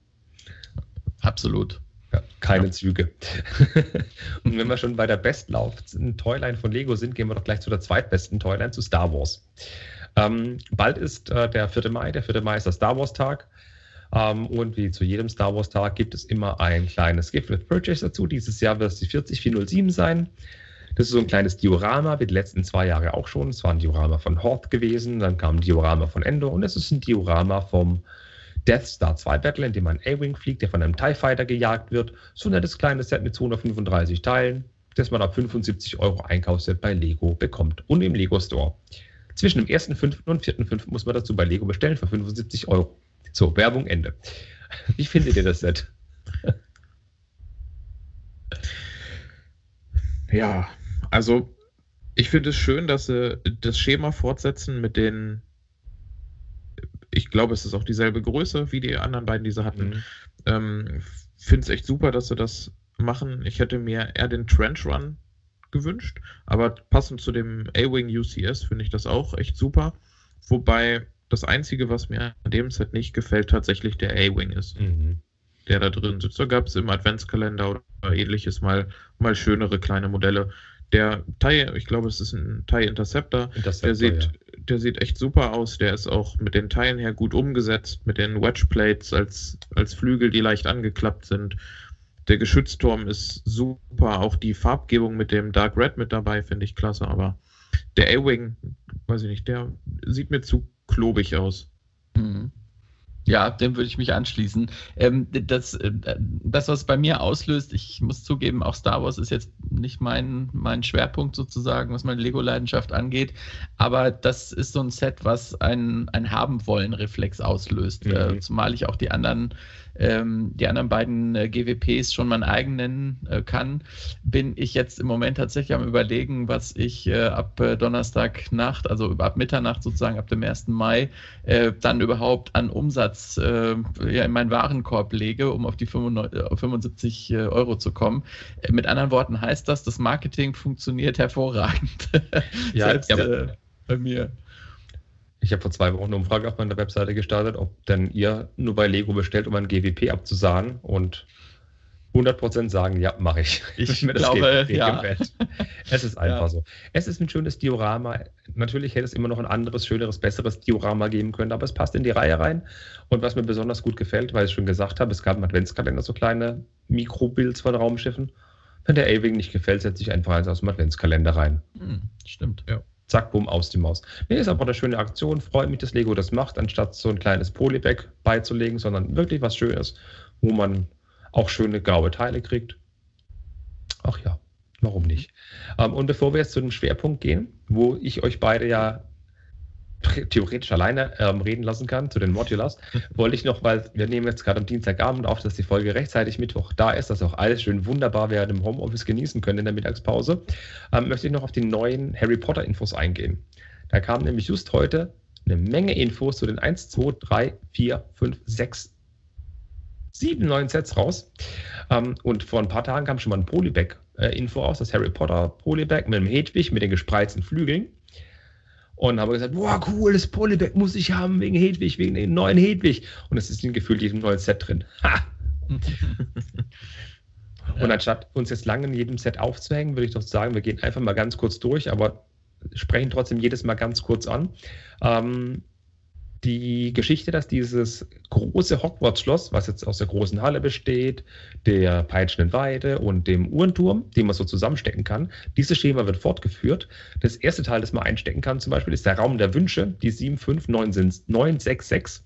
Absolut. Ja, keine ja. Züge. und wenn wir schon bei der bestlaufenden Toyline von Lego sind, gehen wir doch gleich zu der zweitbesten Toyline, zu Star Wars. Ähm, bald ist äh, der 4. Mai. Der 4. Mai ist der Star Wars Tag. Ähm, und wie zu jedem Star Wars Tag gibt es immer ein kleines Gift with Purchase dazu. Dieses Jahr wird es die 40407 sein. Das ist so ein kleines Diorama, wie die letzten zwei Jahre auch schon. Es war ein Diorama von Hoth gewesen, dann kam ein Diorama von Endor und es ist ein Diorama vom Death Star 2 Battle, in dem ein A-Wing fliegt, der von einem TIE Fighter gejagt wird. So ein nettes kleines Set mit 235 Teilen, das man ab 75 Euro Einkaufsset bei Lego bekommt und im Lego Store. Zwischen dem 1.5. und 4.5. muss man dazu bei Lego bestellen für 75 Euro. So, Werbung Ende. Wie findet ihr das Set? Ja, also, ich finde es schön, dass sie das Schema fortsetzen mit den. Ich glaube, es ist auch dieselbe Größe wie die anderen beiden, die sie hatten. Mhm. Ähm, finde es echt super, dass sie das machen. Ich hätte mir eher den Trench Run gewünscht, aber passend zu dem A-Wing UCS finde ich das auch echt super. Wobei das Einzige, was mir an dem Set nicht gefällt, tatsächlich der A-Wing ist. Mhm. Der da drin sitzt. Da gab es im Adventskalender oder ähnliches mal, mal schönere kleine Modelle. Der TIE, ich glaube, es ist ein TIE Interceptor, Interceptor der, sieht, ja. der sieht echt super aus. Der ist auch mit den Teilen her gut umgesetzt, mit den Wedge Plates als, als Flügel, die leicht angeklappt sind. Der Geschützturm ist super, auch die Farbgebung mit dem Dark Red mit dabei finde ich klasse, aber der A-Wing, weiß ich nicht, der sieht mir zu klobig aus. Mhm. Ja, dem würde ich mich anschließen. Ähm, das, äh, das, was bei mir auslöst, ich muss zugeben, auch Star Wars ist jetzt nicht mein, mein Schwerpunkt sozusagen, was meine Lego-Leidenschaft angeht. Aber das ist so ein Set, was ein, ein Haben-Wollen-Reflex auslöst. Mhm. Äh, zumal ich auch die anderen ähm, die anderen beiden äh, GWPs schon mein eigen nennen äh, kann, bin ich jetzt im Moment tatsächlich am überlegen, was ich äh, ab äh, Donnerstagnacht, also ab Mitternacht sozusagen, ab dem 1. Mai, äh, dann überhaupt an Umsatz äh, ja, in meinen Warenkorb lege, um auf die 95, 75 Euro zu kommen. mit anderen Worten heißt das, das Marketing funktioniert hervorragend. Ja, Selbst ja, bei mir. Ich habe vor zwei Wochen eine Umfrage auf meiner Webseite gestartet, ob denn ihr nur bei Lego bestellt, um ein GWP abzusagen. Und 100% sagen, ja, mache ich. Ich glaube, geht, ja. Es ist einfach ja. so. Es ist ein schönes Diorama. Natürlich hätte es immer noch ein anderes, schöneres, besseres Diorama geben können, aber es passt in die Reihe rein. Und was mir besonders gut gefällt, weil ich schon gesagt habe, es gab im Adventskalender so kleine Mikrobilds von Raumschiffen. Wenn der A-Wing nicht gefällt, setze ich einfach eins aus dem Adventskalender rein. Hm, stimmt. Ja zack, bumm, aus die Maus. Nee, ist aber eine schöne Aktion. Freut mich, dass Lego das macht, anstatt so ein kleines Polybag beizulegen, sondern wirklich was Schönes, wo man auch schöne graue Teile kriegt. Ach ja. Warum nicht? Ähm, und bevor wir jetzt zu dem Schwerpunkt gehen, wo ich euch beide ja theoretisch alleine ähm, reden lassen kann, zu den Modulars, wollte ich noch, weil wir nehmen jetzt gerade am Dienstagabend auf, dass die Folge rechtzeitig Mittwoch da ist, dass auch alles schön wunderbar während im Homeoffice genießen können in der Mittagspause, ähm, möchte ich noch auf die neuen Harry Potter Infos eingehen. Da kam nämlich just heute eine Menge Infos zu den 1, 2, 3, 4, 5, 6, 7 neuen Sets raus. Ähm, und vor ein paar Tagen kam schon mal ein Polybag-Info äh, aus, das Harry Potter Polybag mit dem Hedwig mit den gespreizten Flügeln. Und habe gesagt, boah, cool, das Polybag muss ich haben wegen Hedwig, wegen dem neuen Hedwig. Und es ist in gefühlt jedem neuen Set drin. Ha! Und anstatt uns jetzt lange in jedem Set aufzuhängen, würde ich doch sagen, wir gehen einfach mal ganz kurz durch, aber sprechen trotzdem jedes Mal ganz kurz an. Ähm, die Geschichte, dass dieses große Hogwarts-Schloss, was jetzt aus der großen Halle besteht, der peitschenden Weide und dem Uhrenturm, den man so zusammenstecken kann, dieses Schema wird fortgeführt. Das erste Teil, das man einstecken kann, zum Beispiel, ist der Raum der Wünsche, die 75966. Das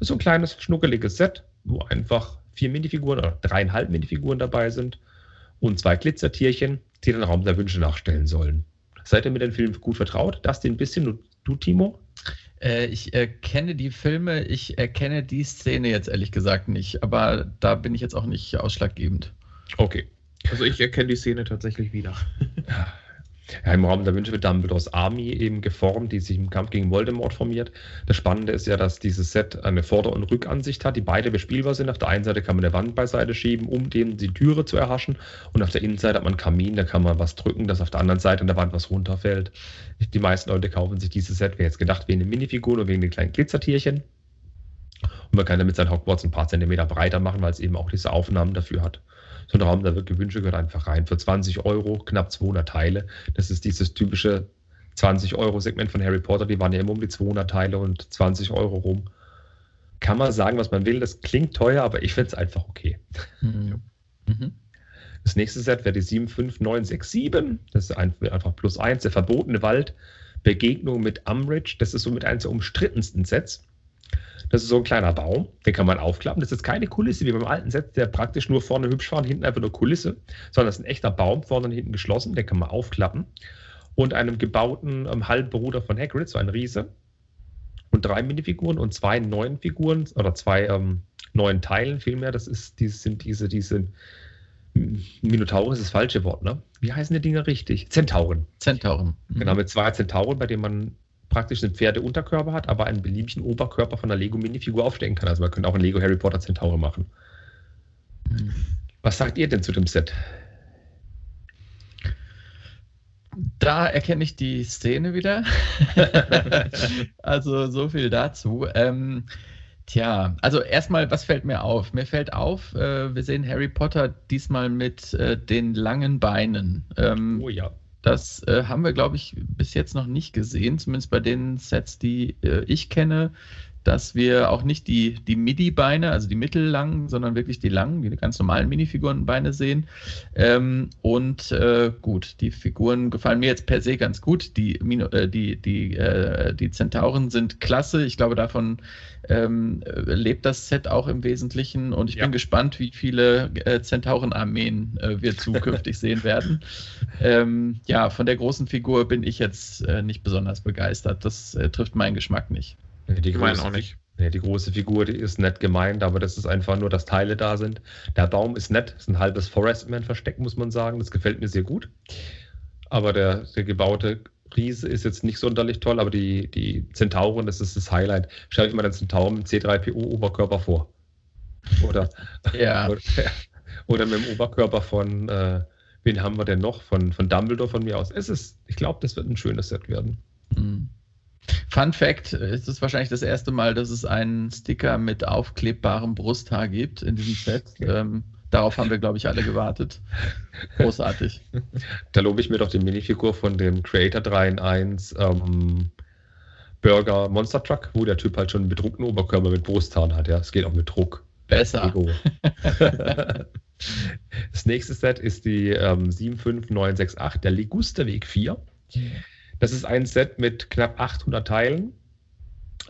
ist so ein kleines, schnuckeliges Set, wo einfach vier Minifiguren oder dreieinhalb Minifiguren dabei sind und zwei Glitzertierchen, die den Raum der Wünsche nachstellen sollen. Seid ihr mit dem Film gut vertraut? Das den bisschen, du, Timo? Äh, ich erkenne die Filme, ich erkenne die Szene jetzt ehrlich gesagt nicht, aber da bin ich jetzt auch nicht ausschlaggebend. Okay. Also ich erkenne die Szene tatsächlich wieder. Ja, Im Raum der Wünsche wird Dumbledores Army eben geformt, die sich im Kampf gegen Voldemort formiert. Das Spannende ist ja, dass dieses Set eine Vorder- und Rückansicht hat, die beide bespielbar sind. Auf der einen Seite kann man eine Wand beiseite schieben, um dem die Türe zu erhaschen. Und auf der Innenseite hat man einen Kamin, da kann man was drücken, dass auf der anderen Seite an der Wand was runterfällt. Die meisten Leute kaufen sich dieses Set, wer jetzt gedacht, wegen den Minifiguren oder wegen den kleinen Glitzertierchen. Und man kann damit sein Hogwarts ein paar Zentimeter breiter machen, weil es eben auch diese Aufnahmen dafür hat so ein Raum der Gewünsche gehört einfach rein. Für 20 Euro, knapp 200 Teile. Das ist dieses typische 20 Euro Segment von Harry Potter. Die waren ja immer um die 200 Teile und 20 Euro rum. Kann man sagen, was man will. Das klingt teuer, aber ich finde es einfach okay. Mhm. Mhm. Das nächste Set wäre die 75967. Das ist einfach plus eins. Der verbotene Wald. Begegnung mit Umbridge. Das ist somit eines der umstrittensten Sets. Das ist so ein kleiner Baum, den kann man aufklappen. Das ist keine Kulisse wie beim alten Set, der praktisch nur vorne hübsch war und hinten einfach nur Kulisse, sondern das ist ein echter Baum, vorne und hinten geschlossen, den kann man aufklappen. Und einem gebauten ähm, Halbbruder von Hagrid, so ein Riese. Und drei Minifiguren und zwei neuen Figuren oder zwei ähm, neuen Teilen vielmehr. Das ist, die sind diese, diese Minotaurus ist das falsche Wort, ne? Wie heißen die Dinger richtig? Zentauren. Zentauren. Mhm. Genau, mit zwei Zentauren, bei denen man praktisch einen Pferdeunterkörper hat, aber einen beliebigen Oberkörper von der Lego-Minifigur aufstecken kann. Also man könnte auch einen Lego Harry Potter Centaur machen. Hm. Was sagt ihr denn zu dem Set? Da erkenne ich die Szene wieder. also so viel dazu. Ähm, tja, also erstmal, was fällt mir auf? Mir fällt auf, äh, wir sehen Harry Potter diesmal mit äh, den langen Beinen. Ähm, oh ja. Das äh, haben wir, glaube ich, bis jetzt noch nicht gesehen, zumindest bei den Sets, die äh, ich kenne, dass wir auch nicht die, die MIDI-Beine, also die mittellangen, sondern wirklich die langen, die ganz normalen Minifigurenbeine sehen. Ähm, und äh, gut, die Figuren gefallen mir jetzt per se ganz gut. Die, äh, die, die, äh, die Zentauren sind klasse. Ich glaube, davon ähm, lebt das Set auch im Wesentlichen. Und ich ja. bin gespannt, wie viele äh, Zentauren-Armeen äh, wir zukünftig sehen werden. Ähm, ja, von der großen Figur bin ich jetzt äh, nicht besonders begeistert. Das trifft meinen Geschmack nicht. Die große, auch nicht. Nee, die große Figur, die ist nett gemeint, aber das ist einfach nur, dass Teile da sind. Der Baum ist nett, ist ein halbes Forestman-Versteck, muss man sagen. Das gefällt mir sehr gut. Aber der, der gebaute Riese ist jetzt nicht sonderlich toll, aber die, die Zentauren, das ist das Highlight. Stell euch mal den Zentauren mit C3PO-Oberkörper vor. Oder, ja. oder, oder, mit dem Oberkörper von, äh, wen haben wir denn noch? Von, von Dumbledore von mir aus. Es ist, ich glaube, das wird ein schönes Set werden. Mhm. Fun Fact: Es ist wahrscheinlich das erste Mal, dass es einen Sticker mit aufklebbarem Brusthaar gibt in diesem Set. Ähm, darauf haben wir, glaube ich, alle gewartet. Großartig. Da lobe ich mir doch die Minifigur von dem Creator 3 in 1 ähm, Burger Monster Truck, wo der Typ halt schon einen bedruckten Oberkörper mit Brusthaaren hat. Ja, es geht auch mit Druck. Besser. das nächste Set ist die ähm, 75968, der Ligusterweg 4. Das ist ein Set mit knapp 800 Teilen.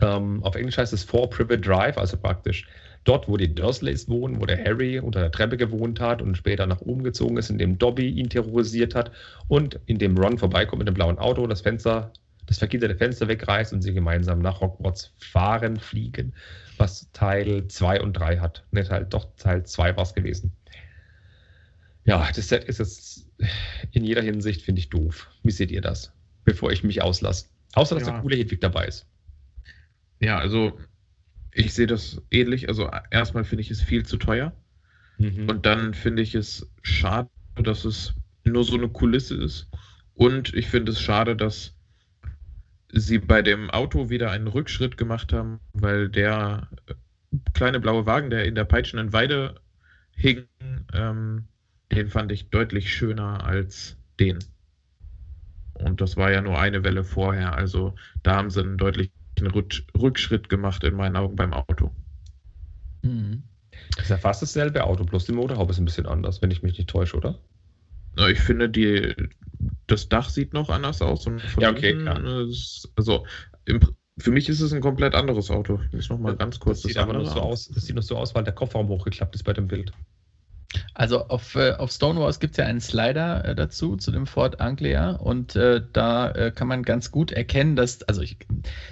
Ähm, auf Englisch heißt es For Private Drive, also praktisch Dort, wo die Dursleys wohnen, wo der Harry unter der Treppe gewohnt hat und später nach oben gezogen ist, in dem Dobby ihn terrorisiert hat und in dem Ron vorbeikommt mit dem blauen Auto, das Fenster, das vergitterte Fenster wegreißt und sie gemeinsam nach Hogwarts fahren, fliegen, was Teil 2 und 3 hat. Ne, Teil, doch Teil 2 war es gewesen. Ja, das Set ist jetzt in jeder Hinsicht, finde ich, doof. Wie seht ihr das? Bevor ich mich auslasse. Außer, dass ja. der coole Hedwig dabei ist. Ja, also ich sehe das ähnlich. Also erstmal finde ich es viel zu teuer. Mhm. Und dann finde ich es schade, dass es nur so eine Kulisse ist. Und ich finde es schade, dass sie bei dem Auto wieder einen Rückschritt gemacht haben, weil der kleine blaue Wagen, der in der peitschenden Weide hing, ähm, den fand ich deutlich schöner als den. Und das war ja nur eine Welle vorher. Also da haben sie einen deutlichen Rückschritt gemacht in meinen Augen beim Auto. Mhm. Das ist ja fast dasselbe Auto, bloß die Motorhaube ist ein bisschen anders, wenn ich mich nicht täusche, oder? Ich finde, die, das Dach sieht noch anders aus. ja, okay, klar. Ist, also im, für mich ist es ein komplett anderes Auto. Ich muss noch mal ganz kurz das, das sieht aber noch so aus. Das sieht noch so aus, weil der Kofferraum hochgeklappt ist bei dem Bild. Also auf, äh, auf Stonewalls gibt es ja einen Slider äh, dazu, zu dem Ford Anglia. Und äh, da äh, kann man ganz gut erkennen, dass, also ich,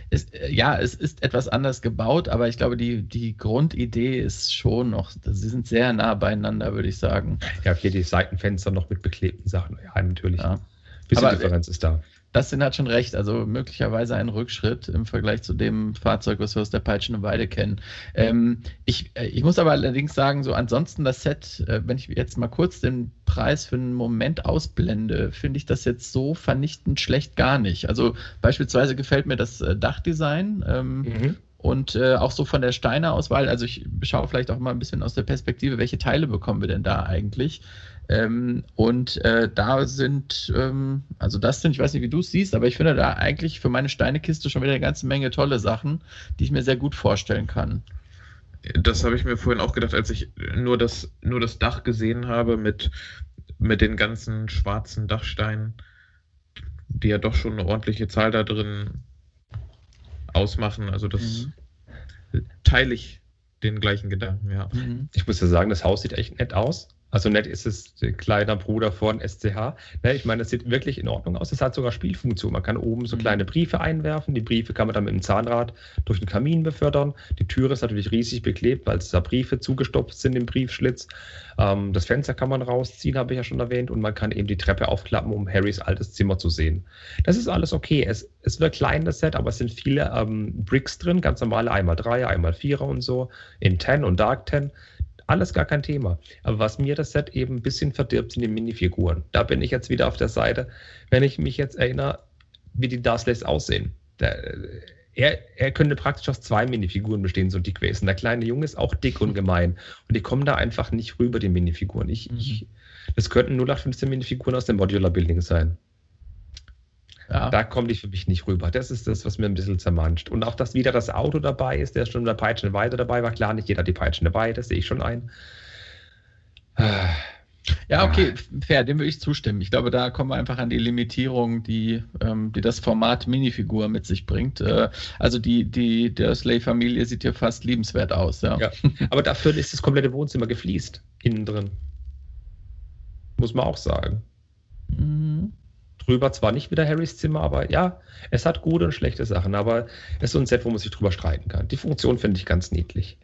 ist, äh, ja, es ist etwas anders gebaut, aber ich glaube, die, die Grundidee ist schon noch, sie sind sehr nah beieinander, würde ich sagen. Ja, okay, die Seitenfenster noch mit beklebten Sachen. Ja, natürlich. Ja. Bisschen aber, Differenz ist da. Dustin hat schon recht, also möglicherweise ein Rückschritt im Vergleich zu dem Fahrzeug, was wir aus der Peitschende Weide kennen. Ähm, ich, äh, ich muss aber allerdings sagen, so ansonsten das Set, äh, wenn ich jetzt mal kurz den Preis für einen Moment ausblende, finde ich das jetzt so vernichtend schlecht gar nicht. Also beispielsweise gefällt mir das äh, Dachdesign. Ähm, mhm. Und äh, auch so von der Steine-Auswahl, also ich schaue vielleicht auch mal ein bisschen aus der Perspektive, welche Teile bekommen wir denn da eigentlich? Ähm, und äh, da sind, ähm, also das sind, ich weiß nicht, wie du es siehst, aber ich finde da eigentlich für meine Steinekiste schon wieder eine ganze Menge tolle Sachen, die ich mir sehr gut vorstellen kann. Das habe ich mir vorhin auch gedacht, als ich nur das, nur das Dach gesehen habe mit, mit den ganzen schwarzen Dachsteinen, die ja doch schon eine ordentliche Zahl da drin ausmachen. Also das mhm. teile ich den gleichen Gedanken, ja. Mhm. Ich muss ja sagen, das Haus sieht echt nett aus. Also nett ist es kleiner Bruder von SCH. Ne, ich meine, das sieht wirklich in Ordnung aus. Es hat sogar Spielfunktion. Man kann oben so mhm. kleine Briefe einwerfen. Die Briefe kann man dann mit dem Zahnrad durch den Kamin befördern. Die Tür ist natürlich riesig beklebt, weil es da Briefe zugestopft sind im Briefschlitz. Ähm, das Fenster kann man rausziehen, habe ich ja schon erwähnt. Und man kann eben die Treppe aufklappen, um Harrys altes Zimmer zu sehen. Das ist alles okay. Es, es wird klein, das Set, aber es sind viele ähm, Bricks drin. Ganz normale einmal Dreier, einmal Vierer und so. In 10 und Dark 10 alles gar kein Thema. Aber was mir das Set eben ein bisschen verdirbt, sind die Minifiguren. Da bin ich jetzt wieder auf der Seite. Wenn ich mich jetzt erinnere, wie die Dursleys aussehen. Der, er, er könnte praktisch aus zwei Minifiguren bestehen, so dick gewesen. Der kleine Junge ist auch dick und gemein. Und die kommen da einfach nicht rüber, die Minifiguren. Ich, mhm. ich, das könnten 0815 Minifiguren aus dem Modular Building sein. Ja. Da kommen die für mich nicht rüber. Das ist das, was mir ein bisschen zermanscht. Und auch, dass wieder das Auto dabei ist, der schon in der peitschende Weide dabei war. Klar, nicht jeder hat die peitschende Weide, das sehe ich schon ein. Ja, okay, fair, dem würde ich zustimmen. Ich glaube, da kommen wir einfach an die Limitierung, die, ähm, die das Format Minifigur mit sich bringt. Äh, also die, die Dursley-Familie sieht hier fast liebenswert aus, ja. ja. Aber dafür ist das komplette Wohnzimmer gefliest, innen drin. Muss man auch sagen. Mhm drüber. Zwar nicht wieder Harrys Zimmer, aber ja, es hat gute und schlechte Sachen. Aber es ist so ein Set, wo man sich drüber streiten kann. Die Funktion finde ich ganz niedlich.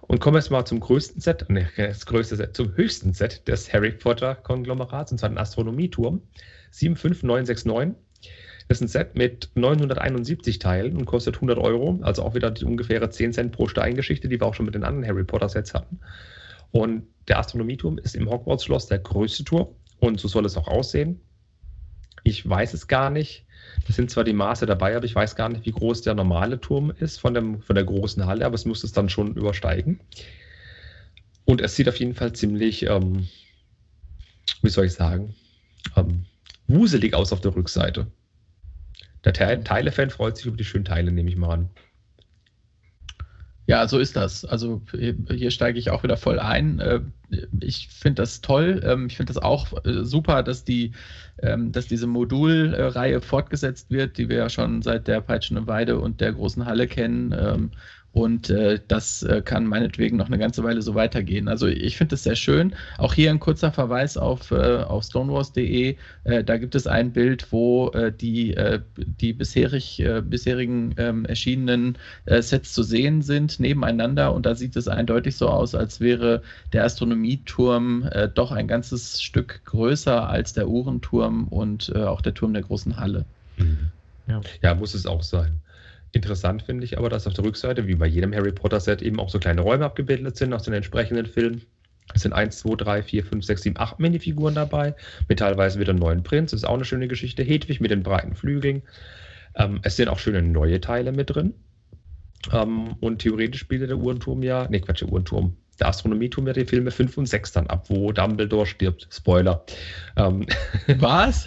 Und kommen wir jetzt mal zum größten Set, ne, das größte Set, zum höchsten Set des Harry Potter Konglomerats, und zwar den Astronomieturm 75969. Das ist ein Set mit 971 Teilen und kostet 100 Euro, also auch wieder die ungefähre 10 Cent pro Steingeschichte, die wir auch schon mit den anderen Harry Potter Sets hatten. Und der Astronomieturm ist im Hogwarts Schloss der größte Turm und so soll es auch aussehen. Ich weiß es gar nicht. Das sind zwar die Maße dabei, aber ich weiß gar nicht, wie groß der normale Turm ist von, dem, von der großen Halle, aber es muss es dann schon übersteigen. Und es sieht auf jeden Fall ziemlich, ähm, wie soll ich sagen, ähm, wuselig aus auf der Rückseite. Der Te Teile-Fan freut sich über die schönen Teile, nehme ich mal an. Ja, so ist das. Also hier steige ich auch wieder voll ein. Ich finde das toll. Ähm, ich finde das auch äh, super, dass die, ähm, dass diese Modulreihe fortgesetzt wird, die wir ja schon seit der Peitschenden Weide und der großen Halle kennen. Und äh, das äh, kann meinetwegen noch eine ganze Weile so weitergehen. Also ich finde es sehr schön. Auch hier ein kurzer Verweis auf, äh, auf stonewars.de. Äh, da gibt es ein Bild, wo äh, die, äh, die bisherig, bisherigen ähm, erschienenen Sets zu sehen sind, nebeneinander. Und da sieht es eindeutig so aus, als wäre der Astronomieturm doch ein ganzes Stück größer als der Uhrenturm und auch der Turm der großen Halle. Mhm. Ja. ja, muss es auch sein. Interessant finde ich aber, dass auf der Rückseite, wie bei jedem Harry Potter-Set, eben auch so kleine Räume abgebildet sind aus den entsprechenden Filmen. Es sind 1, 2, 3, 4, 5, 6, 7, 8 Minifiguren dabei, mit teilweise wieder neuen Prinz. Das ist auch eine schöne Geschichte. Hedwig mit den breiten Flügeln. Ähm, es sind auch schöne neue Teile mit drin. Ähm, und theoretisch bildet der Uhrenturm ja, ne Quatsch, der Uhrenturm, der Astronomieturm ja die Filme 5 und 6 dann ab, wo Dumbledore stirbt. Spoiler. Ähm, Was?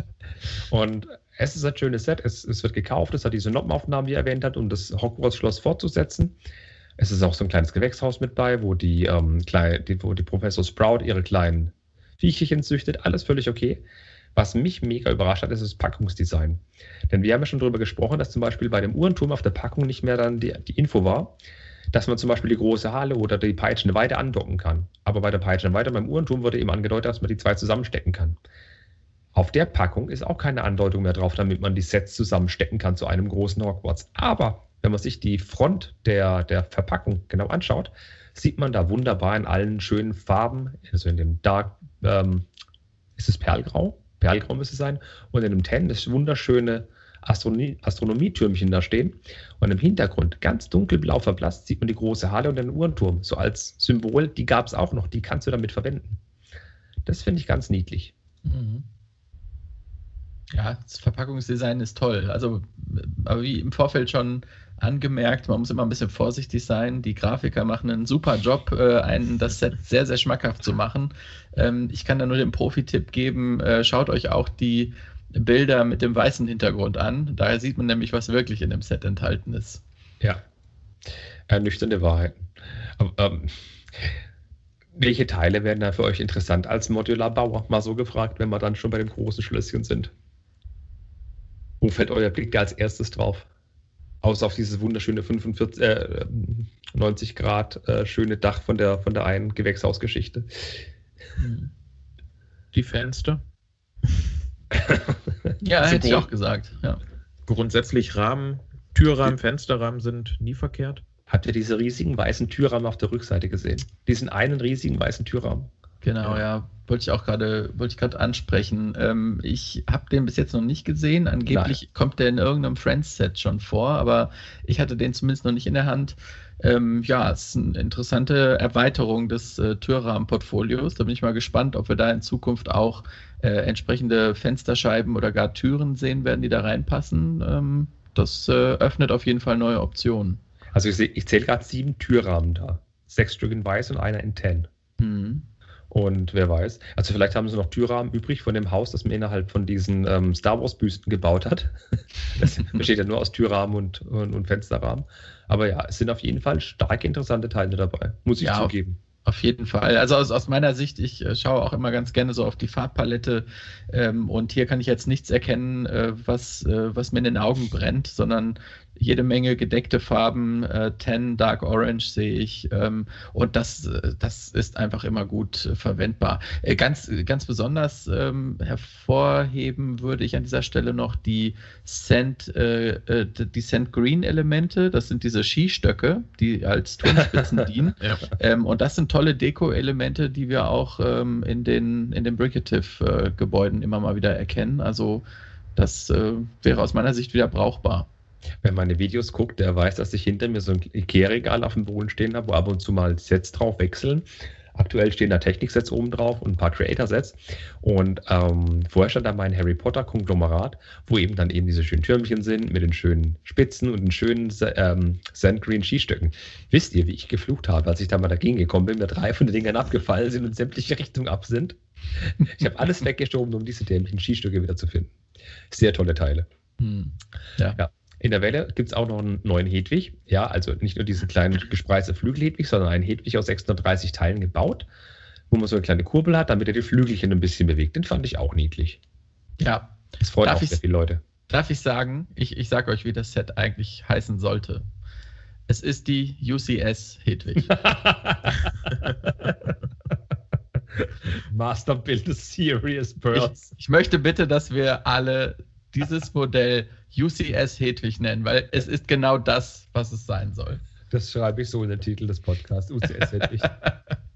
und es ist ein schönes Set, es, es wird gekauft, es hat diese Noppenaufnahmen, wie er erwähnt hat, um das Hogwarts-Schloss fortzusetzen. Es ist auch so ein kleines Gewächshaus mit bei, wo die, ähm, klein, die, wo die Professor Sprout ihre kleinen Viechchen züchtet. Alles völlig okay. Was mich mega überrascht hat, ist das Packungsdesign. Denn wir haben ja schon darüber gesprochen, dass zum Beispiel bei dem Uhrenturm auf der Packung nicht mehr dann die, die Info war, dass man zum Beispiel die große Halle oder die peitschende Weite andocken kann. Aber bei der peitschenden Weite beim Uhrenturm wurde eben angedeutet, dass man die zwei zusammenstecken kann. Auf der Packung ist auch keine Andeutung mehr drauf, damit man die Sets zusammenstecken kann zu einem großen Hogwarts. Aber wenn man sich die Front der, der Verpackung genau anschaut, sieht man da wunderbar in allen schönen Farben, also in dem Dark, ähm, ist es Perlgrau? Perlgrau müsste es sein. Und in dem Ten das wunderschöne Astronomie, Astronomietürmchen da stehen. Und im Hintergrund, ganz dunkelblau verblasst, sieht man die große Halle und den Uhrenturm. So als Symbol, die gab es auch noch, die kannst du damit verwenden. Das finde ich ganz niedlich. Mhm. Ja, das Verpackungsdesign ist toll. Also, aber wie im Vorfeld schon angemerkt, man muss immer ein bisschen vorsichtig sein. Die Grafiker machen einen super Job, äh, einen, das Set sehr, sehr schmackhaft zu machen. Ähm, ich kann da nur den Profi-Tipp geben, äh, schaut euch auch die Bilder mit dem weißen Hintergrund an. Daher sieht man nämlich, was wirklich in dem Set enthalten ist. Ja, ernüchternde Wahrheiten. Aber, ähm, welche Teile werden da für euch interessant als Modularbauer? Mal so gefragt, wenn wir dann schon bei dem großen Schlösschen sind. Wo fällt euer Blick als erstes drauf? Außer auf dieses wunderschöne 45, äh, 90 Grad äh, schöne Dach von der, von der einen Gewächshausgeschichte. Hm. Die Fenster. ja, hätte ich auch gesagt. Ja. Grundsätzlich Rahmen, Türrahmen, Fensterrahmen sind nie verkehrt. Habt ihr diese riesigen weißen Türrahmen auf der Rückseite gesehen? Diesen einen riesigen weißen Türrahmen. Genau, ja. Wollte ich auch gerade, wollte ich gerade ansprechen. Ähm, ich habe den bis jetzt noch nicht gesehen. Angeblich Nein. kommt der in irgendeinem Friends-Set schon vor, aber ich hatte den zumindest noch nicht in der Hand. Ähm, ja, es ist eine interessante Erweiterung des äh, Türrahmenportfolios. Da bin ich mal gespannt, ob wir da in Zukunft auch äh, entsprechende Fensterscheiben oder gar Türen sehen werden, die da reinpassen. Ähm, das äh, öffnet auf jeden Fall neue Optionen. Also ich, ich zähle gerade sieben Türrahmen da. Sechs Stück in weiß und einer in ten. Mhm. Und wer weiß. Also vielleicht haben sie noch Türrahmen übrig von dem Haus, das man innerhalb von diesen ähm, Star Wars-Büsten gebaut hat. das besteht ja nur aus Türrahmen und, und, und, Fensterrahmen. Aber ja, es sind auf jeden Fall stark interessante Teile dabei, muss ich ja, zugeben. Auf jeden Fall. Also aus, aus meiner Sicht, ich äh, schaue auch immer ganz gerne so auf die Farbpalette ähm, und hier kann ich jetzt nichts erkennen, äh, was, äh, was mir in den Augen brennt, sondern jede Menge gedeckte Farben, äh, Tan, Dark Orange sehe ich ähm, und das, äh, das ist einfach immer gut äh, verwendbar. Äh, ganz, ganz besonders ähm, hervorheben würde ich an dieser Stelle noch die Sand, äh, äh, die Sand Green Elemente, das sind diese Skistöcke, die als Turmspitzen dienen ja. ähm, und das sind tolle Deko-Elemente, die wir auch ähm, in den, in den Bricative-Gebäuden immer mal wieder erkennen, also das wäre aus meiner Sicht wieder brauchbar. Wer meine Videos guckt, der weiß, dass ich hinter mir so ein Ikea-Regal auf dem Boden stehen habe, wo ab und zu mal Sets drauf wechseln. Aktuell stehen da Technik-Sets oben drauf und ein paar Creator-Sets. Und ähm, vorher stand da mein Harry Potter-Konglomerat, wo eben dann eben diese schönen Türmchen sind mit den schönen Spitzen und den schönen ähm, Sandgreen Skistöcken. Wisst ihr, wie ich geflucht habe, als ich da mal dagegen gekommen bin, mir drei von den Dingern abgefallen sind und sämtliche Richtungen ab sind? Ich habe alles weggeschoben, um diese dämlichen Skistöcke wieder zu finden. Sehr tolle Teile. Hm. Ja. ja. In der Welle gibt es auch noch einen neuen Hedwig. Ja, also nicht nur diesen kleinen gespreizten Flügel-Hedwig, sondern einen Hedwig aus 630 Teilen gebaut, wo man so eine kleine Kurbel hat, damit er die Flügelchen ein bisschen bewegt. Den fand ich auch niedlich. Ja. Das freut darf auch sehr viele Leute. Darf ich sagen, ich, ich sage euch, wie das Set eigentlich heißen sollte. Es ist die UCS Hedwig. Master Build Serious Pearls. Ich, ich möchte bitte, dass wir alle dieses Modell UCS Hedwig nennen, weil es ist genau das, was es sein soll. Das schreibe ich so in den Titel des Podcasts. UCS Hedwig.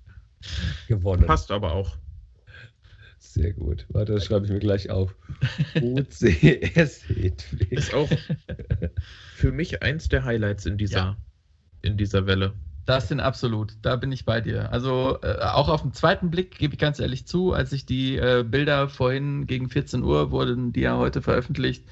Gewonnen. Passt aber auch. Sehr gut. Warte, das schreibe ich mir gleich auf. UCS Hedwig. Ist auch für mich eins der Highlights in dieser, ja. in dieser Welle. Das sind absolut, da bin ich bei dir. Also äh, auch auf den zweiten Blick gebe ich ganz ehrlich zu, als ich die äh, Bilder vorhin gegen 14 Uhr wurden, die ja heute veröffentlicht,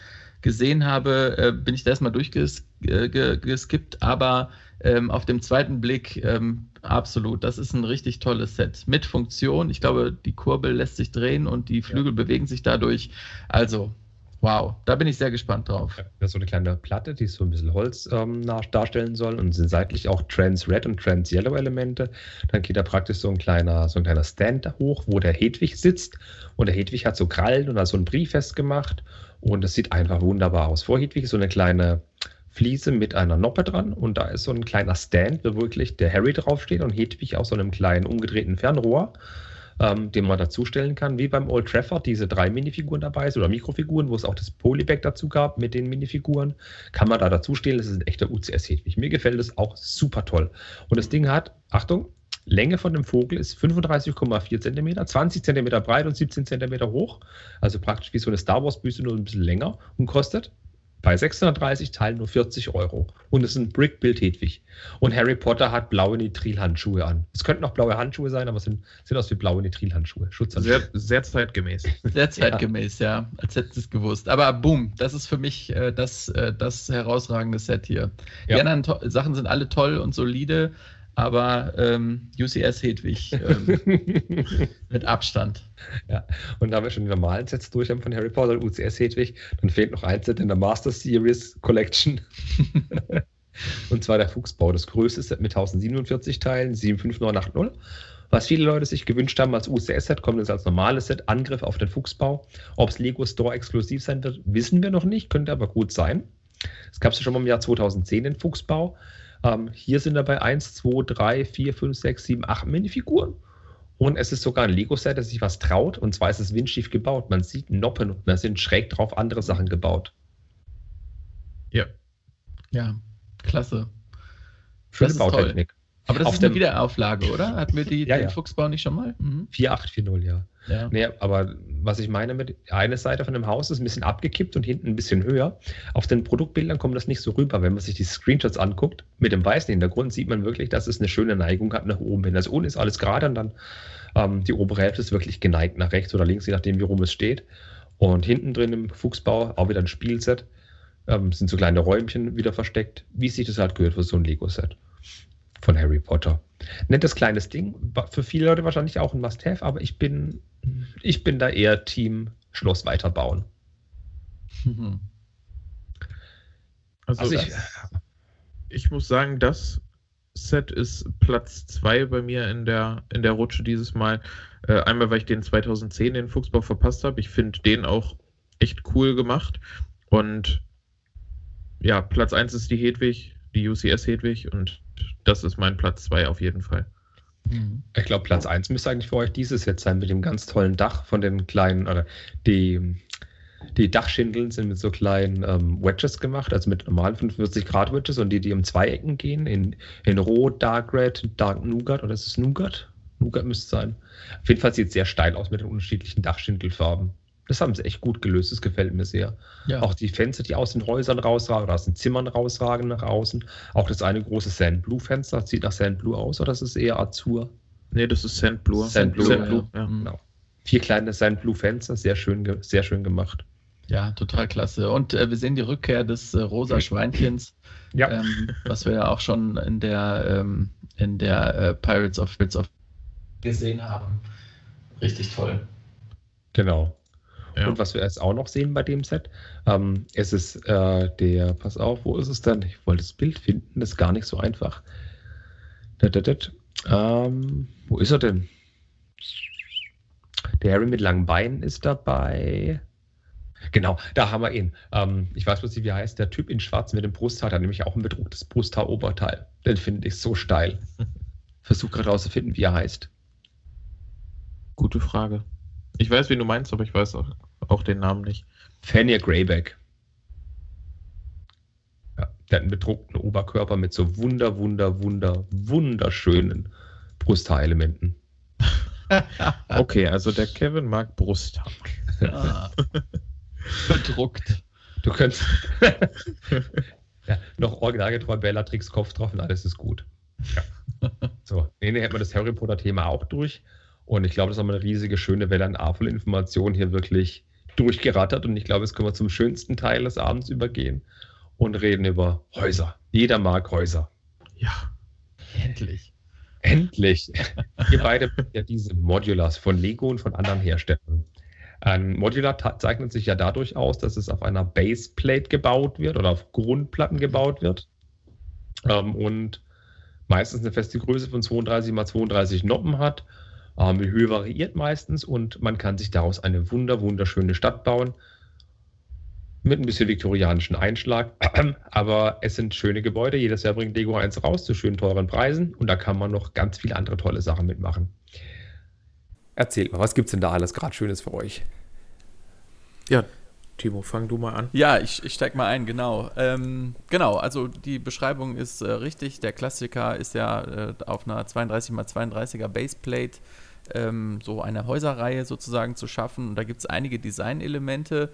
gesehen habe, äh, bin ich da erstmal durchgeskippt, aber ähm, auf dem zweiten Blick ähm, absolut. Das ist ein richtig tolles Set mit Funktion. Ich glaube, die Kurbel lässt sich drehen und die Flügel ja. bewegen sich dadurch. Also Wow, da bin ich sehr gespannt drauf. Das ist so eine kleine Platte, die so ein bisschen Holz ähm, darstellen soll und sind seitlich auch Trans Red und Trans Yellow Elemente. Dann geht da praktisch so ein kleiner, so ein kleiner Stand hoch, wo der Hedwig sitzt. Und der Hedwig hat so Krallen und hat so einen Brief festgemacht. Und es sieht einfach wunderbar aus. Vor Hedwig ist so eine kleine Fliese mit einer Noppe dran und da ist so ein kleiner Stand, wo wirklich der Harry draufsteht und Hedwig aus so einem kleinen umgedrehten Fernrohr ähm, den man dazustellen kann, wie beim Old Trafford diese drei Minifiguren dabei sind oder Mikrofiguren, wo es auch das Polybag dazu gab mit den Minifiguren, kann man da dazustellen. Das ist ein echter UCS-Hedwig. Mir gefällt das auch super toll. Und das Ding hat, Achtung, Länge von dem Vogel ist 35,4 cm, 20 cm breit und 17 cm hoch. Also praktisch wie so eine Star Wars-Büste, nur ein bisschen länger und kostet bei 630 Teilen nur 40 Euro. Und es ist ein Brick-Bild Hedwig. Und Harry Potter hat blaue Nitrilhandschuhe an. Es könnten auch blaue Handschuhe sein, aber es sind, sind aus wie blaue Nitrilhandschuhe. Schutzhandschuhe. Sehr, sehr zeitgemäß. Sehr zeitgemäß, ja. ja. Als hätten sie es gewusst. Aber boom, das ist für mich äh, das, äh, das herausragende Set hier. Die ja. anderen Sachen sind alle toll und solide, aber ähm, UCS Hedwig ähm, mit Abstand. Ja, und da wir schon die normalen Sets durch haben von Harry Potter und UCS Hedwig, dann fehlt noch ein Set in der Master Series Collection. und zwar der Fuchsbau, das größte Set mit 1047 Teilen, 75980. Was viele Leute sich gewünscht haben als UCS-Set, kommt jetzt als normales Set, Angriff auf den Fuchsbau. Ob es Lego Store exklusiv sein wird, wissen wir noch nicht, könnte aber gut sein. Es gab es ja schon mal im Jahr 2010 den Fuchsbau. Ähm, hier sind dabei 1, 2, 3, 4, 5, 6, 7, 8 Minifiguren. Und es ist sogar ein Lego-Set, das sich was traut. Und zwar ist es windschief gebaut. Man sieht Noppen und da sind schräg drauf andere Sachen gebaut. Ja. Ja, klasse. Schöne Bautechnik. Aber das Auf ist eine Wiederauflage, oder? Hatten wir die, ja, den ja. Fuchsbau nicht schon mal? Mhm. 4840, ja. Ja. Nee, aber was ich meine mit, eine Seite von dem Haus ist ein bisschen abgekippt und hinten ein bisschen höher. Auf den Produktbildern kommt das nicht so rüber. Wenn man sich die Screenshots anguckt, mit dem weißen Hintergrund sieht man wirklich, dass es eine schöne Neigung hat nach oben hin. Also unten ist alles gerade und dann ähm, die obere Hälfte ist wirklich geneigt nach rechts oder links, je nachdem, wie rum es steht. Und hinten drin im Fuchsbau auch wieder ein Spielset. Ähm, sind so kleine Räumchen wieder versteckt, wie sich das halt gehört für so ein Lego-Set von Harry Potter. Nettes kleines Ding, für viele Leute wahrscheinlich auch ein Must-Have, aber ich bin ich bin da eher Team Schloss weiterbauen. Mhm. Also, also ich, ich muss sagen, das Set ist Platz 2 bei mir in der, in der Rutsche dieses Mal. Äh, einmal, weil ich den 2010 den Fuchsbau verpasst habe. Ich finde den auch echt cool gemacht. Und ja, Platz 1 ist die Hedwig, die UCS Hedwig. Und das ist mein Platz 2 auf jeden Fall. Mhm. Ich glaube, Platz 1 müsste eigentlich für euch dieses jetzt sein, mit dem ganz tollen Dach von den kleinen, oder die, die Dachschindeln sind mit so kleinen ähm, Wedges gemacht, also mit normalen 45 Grad Wedges und die, die um zwei Ecken gehen, in, in Rot, Dark Red, Dark Nougat, oder ist es Nougat? Nougat müsste es sein. Auf jeden Fall sieht es sehr steil aus mit den unterschiedlichen Dachschindelfarben. Das haben sie echt gut gelöst, das gefällt mir sehr. Ja. Auch die Fenster, die aus den Häusern rausragen oder aus den Zimmern rausragen nach außen. Auch das eine große Sand Blue Fenster, sieht nach Sand Blue aus oder ist es eher Azur? Nee, das ist Sand Blue. Sand Blue, Sand Blue ja. ja. Genau. Vier kleine Sand Blue Fenster, sehr schön, sehr schön gemacht. Ja, total klasse. Und äh, wir sehen die Rückkehr des äh, rosa Schweinchens, ja. ähm, was wir ja auch schon in der, ähm, in der äh, Pirates of Pirates of gesehen haben. Richtig toll. Genau. Ja. Und was wir jetzt auch noch sehen bei dem Set, ähm, es ist äh, der, pass auf, wo ist es denn? Ich wollte das Bild finden, das ist gar nicht so einfach. Ähm, wo ist er denn? Der Harry mit langen Beinen ist dabei. Genau, da haben wir ihn. Ähm, ich weiß bloß nicht, wie er heißt. Der Typ in Schwarz mit dem Brusthaar, der nämlich auch ein bedrucktes Brusthaar-Oberteil. Den finde ich so steil. Versuch gerade rauszufinden, wie er heißt. Gute Frage. Ich weiß, wie du meinst, aber ich weiß auch, auch den Namen nicht. Fania Greyback. Ja, der hat einen bedruckten Oberkörper mit so wunder, wunder, wunder, wunderschönen Brusthaarelementen. okay, also der Kevin mag Brusthaar. Ah. Bedruckt. Du könntest ja, noch originalgetreu Bellatrix Kopf drauf und alles ist gut. Ja. So, nee, nee, hätten wir das Harry Potter-Thema auch durch. Und ich glaube, das ist nochmal eine riesige, schöne Welle an a Informationen hier wirklich durchgerattert. Und ich glaube, jetzt können wir zum schönsten Teil des Abends übergehen und reden über Häuser. Jeder mag Häuser. Ja, endlich. Endlich. Ihr beide ja diese Modulars von Lego und von anderen Herstellern. Ein Modular zeichnet sich ja dadurch aus, dass es auf einer Baseplate gebaut wird oder auf Grundplatten gebaut wird. Ähm, und meistens eine feste Größe von 32 x 32 Noppen hat. Ähm, die Höhe variiert meistens und man kann sich daraus eine wunder, wunderschöne Stadt bauen. Mit ein bisschen viktorianischen Einschlag. Aber es sind schöne Gebäude. Jedes Jahr bringt Lego eins raus zu schönen teuren Preisen und da kann man noch ganz viele andere tolle Sachen mitmachen. Erzählt mal, was gibt es denn da alles gerade Schönes für euch? Ja, Timo, fang du mal an. Ja, ich, ich steig mal ein, genau. Ähm, genau, also die Beschreibung ist äh, richtig. Der Klassiker ist ja äh, auf einer 32x32er Baseplate ähm, so eine Häuserreihe sozusagen zu schaffen. Und da gibt es einige Designelemente,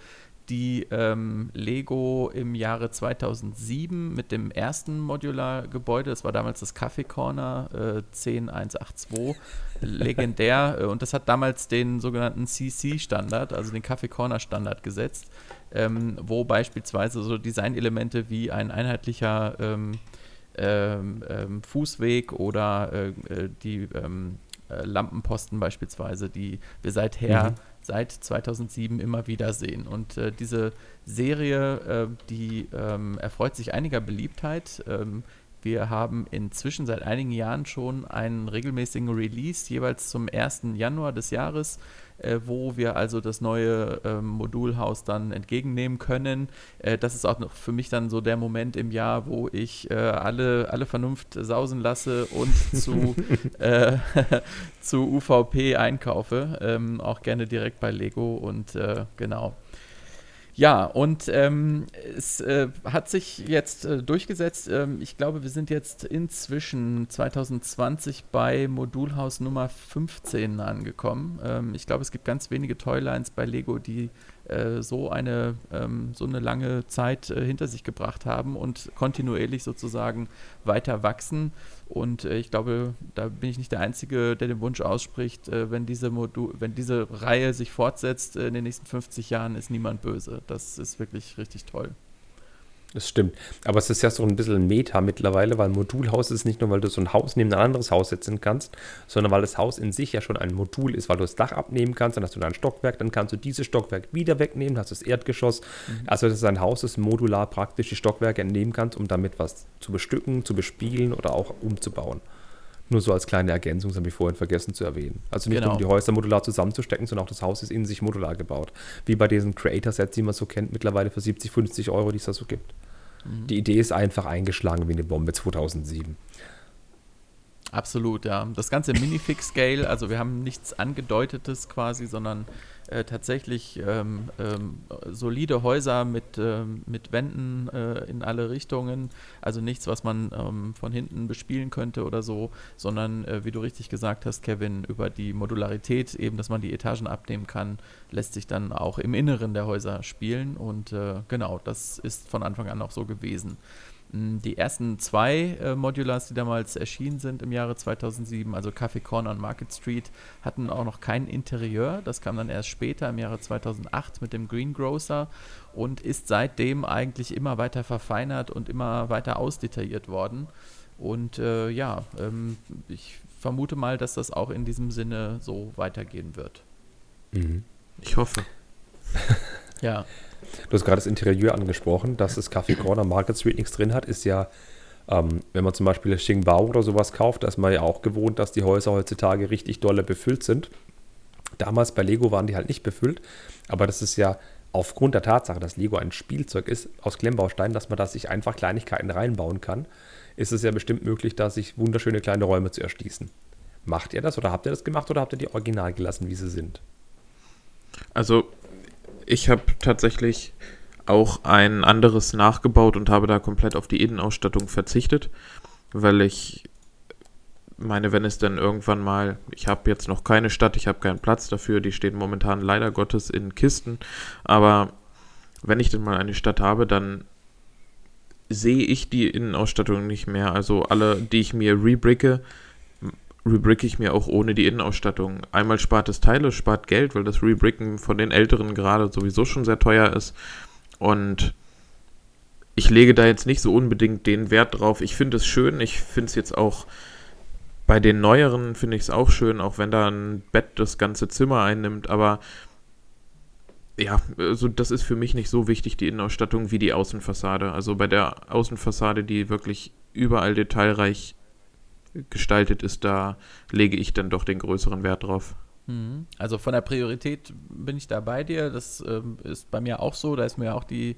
die ähm, Lego im Jahre 2007 mit dem ersten Modular-Gebäude, das war damals das Kaffee Corner äh, 10182, legendär. Äh, und das hat damals den sogenannten CC-Standard, also den Kaffee Corner-Standard gesetzt, ähm, wo beispielsweise so Designelemente wie ein einheitlicher ähm, ähm, ähm Fußweg oder äh, äh die ähm, äh, Lampenposten beispielsweise, die wir seither mhm seit 2007 immer wieder sehen. Und äh, diese Serie, äh, die ähm, erfreut sich einiger Beliebtheit. Ähm, wir haben inzwischen seit einigen Jahren schon einen regelmäßigen Release, jeweils zum 1. Januar des Jahres, äh, wo wir also das neue äh, Modulhaus dann entgegennehmen können. Äh, das ist auch noch für mich dann so der Moment im Jahr, wo ich äh, alle, alle Vernunft sausen lasse und zu, äh, zu UVP einkaufe. Ähm, auch gerne direkt bei Lego und äh, genau. Ja, und ähm, es äh, hat sich jetzt äh, durchgesetzt. Ähm, ich glaube, wir sind jetzt inzwischen 2020 bei Modulhaus Nummer 15 angekommen. Ähm, ich glaube, es gibt ganz wenige Toylines bei Lego, die äh, so, eine, ähm, so eine lange Zeit äh, hinter sich gebracht haben und kontinuierlich sozusagen weiter wachsen. Und äh, ich glaube, da bin ich nicht der Einzige, der den Wunsch ausspricht, äh, wenn, diese Modu wenn diese Reihe sich fortsetzt in den nächsten 50 Jahren, ist niemand böse. Das ist wirklich richtig toll. Das stimmt. Aber es ist ja so ein bisschen Meta mittlerweile, weil Modulhaus ist nicht nur, weil du so ein Haus neben ein anderes Haus setzen kannst, sondern weil das Haus in sich ja schon ein Modul ist, weil du das Dach abnehmen kannst, dann hast du ein Stockwerk, dann kannst du dieses Stockwerk wieder wegnehmen, hast das Erdgeschoss. Mhm. Also das ist ein Haus, das modular praktisch die Stockwerke entnehmen kannst, um damit was zu bestücken, zu bespielen oder auch umzubauen. Nur so als kleine Ergänzung, das habe ich vorhin vergessen zu erwähnen. Also nicht genau. nur um die Häuser modular zusammenzustecken, sondern auch das Haus ist in sich modular gebaut. Wie bei diesen Creator-Sets, die man so kennt, mittlerweile für 70, 50 Euro, die es da so gibt. Mhm. Die Idee ist einfach eingeschlagen wie eine Bombe 2007. Absolut, ja. Das ganze Minifix-Scale, also wir haben nichts Angedeutetes quasi, sondern äh, tatsächlich ähm, ähm, solide Häuser mit, äh, mit Wänden äh, in alle Richtungen. Also nichts, was man ähm, von hinten bespielen könnte oder so, sondern äh, wie du richtig gesagt hast, Kevin, über die Modularität, eben, dass man die Etagen abnehmen kann, lässt sich dann auch im Inneren der Häuser spielen. Und äh, genau, das ist von Anfang an auch so gewesen. Hm, die ersten zwei äh, Modulars, die damals erschienen sind im Jahre 2007, also Café Corner und Market Street, hatten auch noch kein Interieur. Das kam dann erst später im Jahre 2008 mit dem Greengrocer und ist seitdem eigentlich immer weiter verfeinert und immer weiter ausdetailliert worden. Und äh, ja, ähm, ich vermute mal, dass das auch in diesem Sinne so weitergehen wird. Mhm. Ich hoffe. ja. Du hast gerade das Interieur angesprochen, dass das Café Corner Market Street nichts drin hat, ist ja, ähm, wenn man zum Beispiel Xingbao oder sowas kauft, da ist man ja auch gewohnt, dass die Häuser heutzutage richtig dolle befüllt sind. Damals bei Lego waren die halt nicht befüllt, aber das ist ja aufgrund der Tatsache, dass Lego ein Spielzeug ist aus Klemmbausteinen, dass man da sich einfach Kleinigkeiten reinbauen kann, ist es ja bestimmt möglich, da sich wunderschöne kleine Räume zu erschließen. Macht ihr das oder habt ihr das gemacht oder habt ihr die original gelassen, wie sie sind? Also ich habe tatsächlich auch ein anderes nachgebaut und habe da komplett auf die Innenausstattung verzichtet, weil ich meine, wenn es dann irgendwann mal, ich habe jetzt noch keine Stadt, ich habe keinen Platz dafür, die stehen momentan leider Gottes in Kisten, aber wenn ich dann mal eine Stadt habe, dann sehe ich die Innenausstattung nicht mehr. Also alle, die ich mir rebricke, rebricke ich mir auch ohne die Innenausstattung. Einmal spart es Teile, spart Geld, weil das Rebricken von den älteren gerade sowieso schon sehr teuer ist. Und ich lege da jetzt nicht so unbedingt den Wert drauf. Ich finde es schön, ich finde es jetzt auch bei den neueren finde ich es auch schön, auch wenn da ein Bett das ganze Zimmer einnimmt, aber ja, also das ist für mich nicht so wichtig, die Innenausstattung, wie die Außenfassade. Also bei der Außenfassade, die wirklich überall detailreich gestaltet ist, da lege ich dann doch den größeren Wert drauf. Mhm. Also von der Priorität bin ich da bei dir. Das ähm, ist bei mir auch so. Da ist mir auch die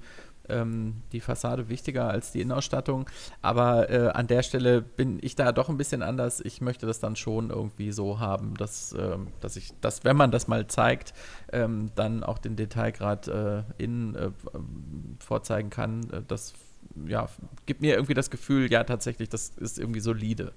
ähm, die Fassade wichtiger als die Innenausstattung. Aber äh, an der Stelle bin ich da doch ein bisschen anders. Ich möchte das dann schon irgendwie so haben, dass, ähm, dass ich, dass, wenn man das mal zeigt, ähm, dann auch den Detailgrad äh, innen äh, vorzeigen kann. Äh, das ja, gibt mir irgendwie das Gefühl, ja, tatsächlich, das ist irgendwie solide.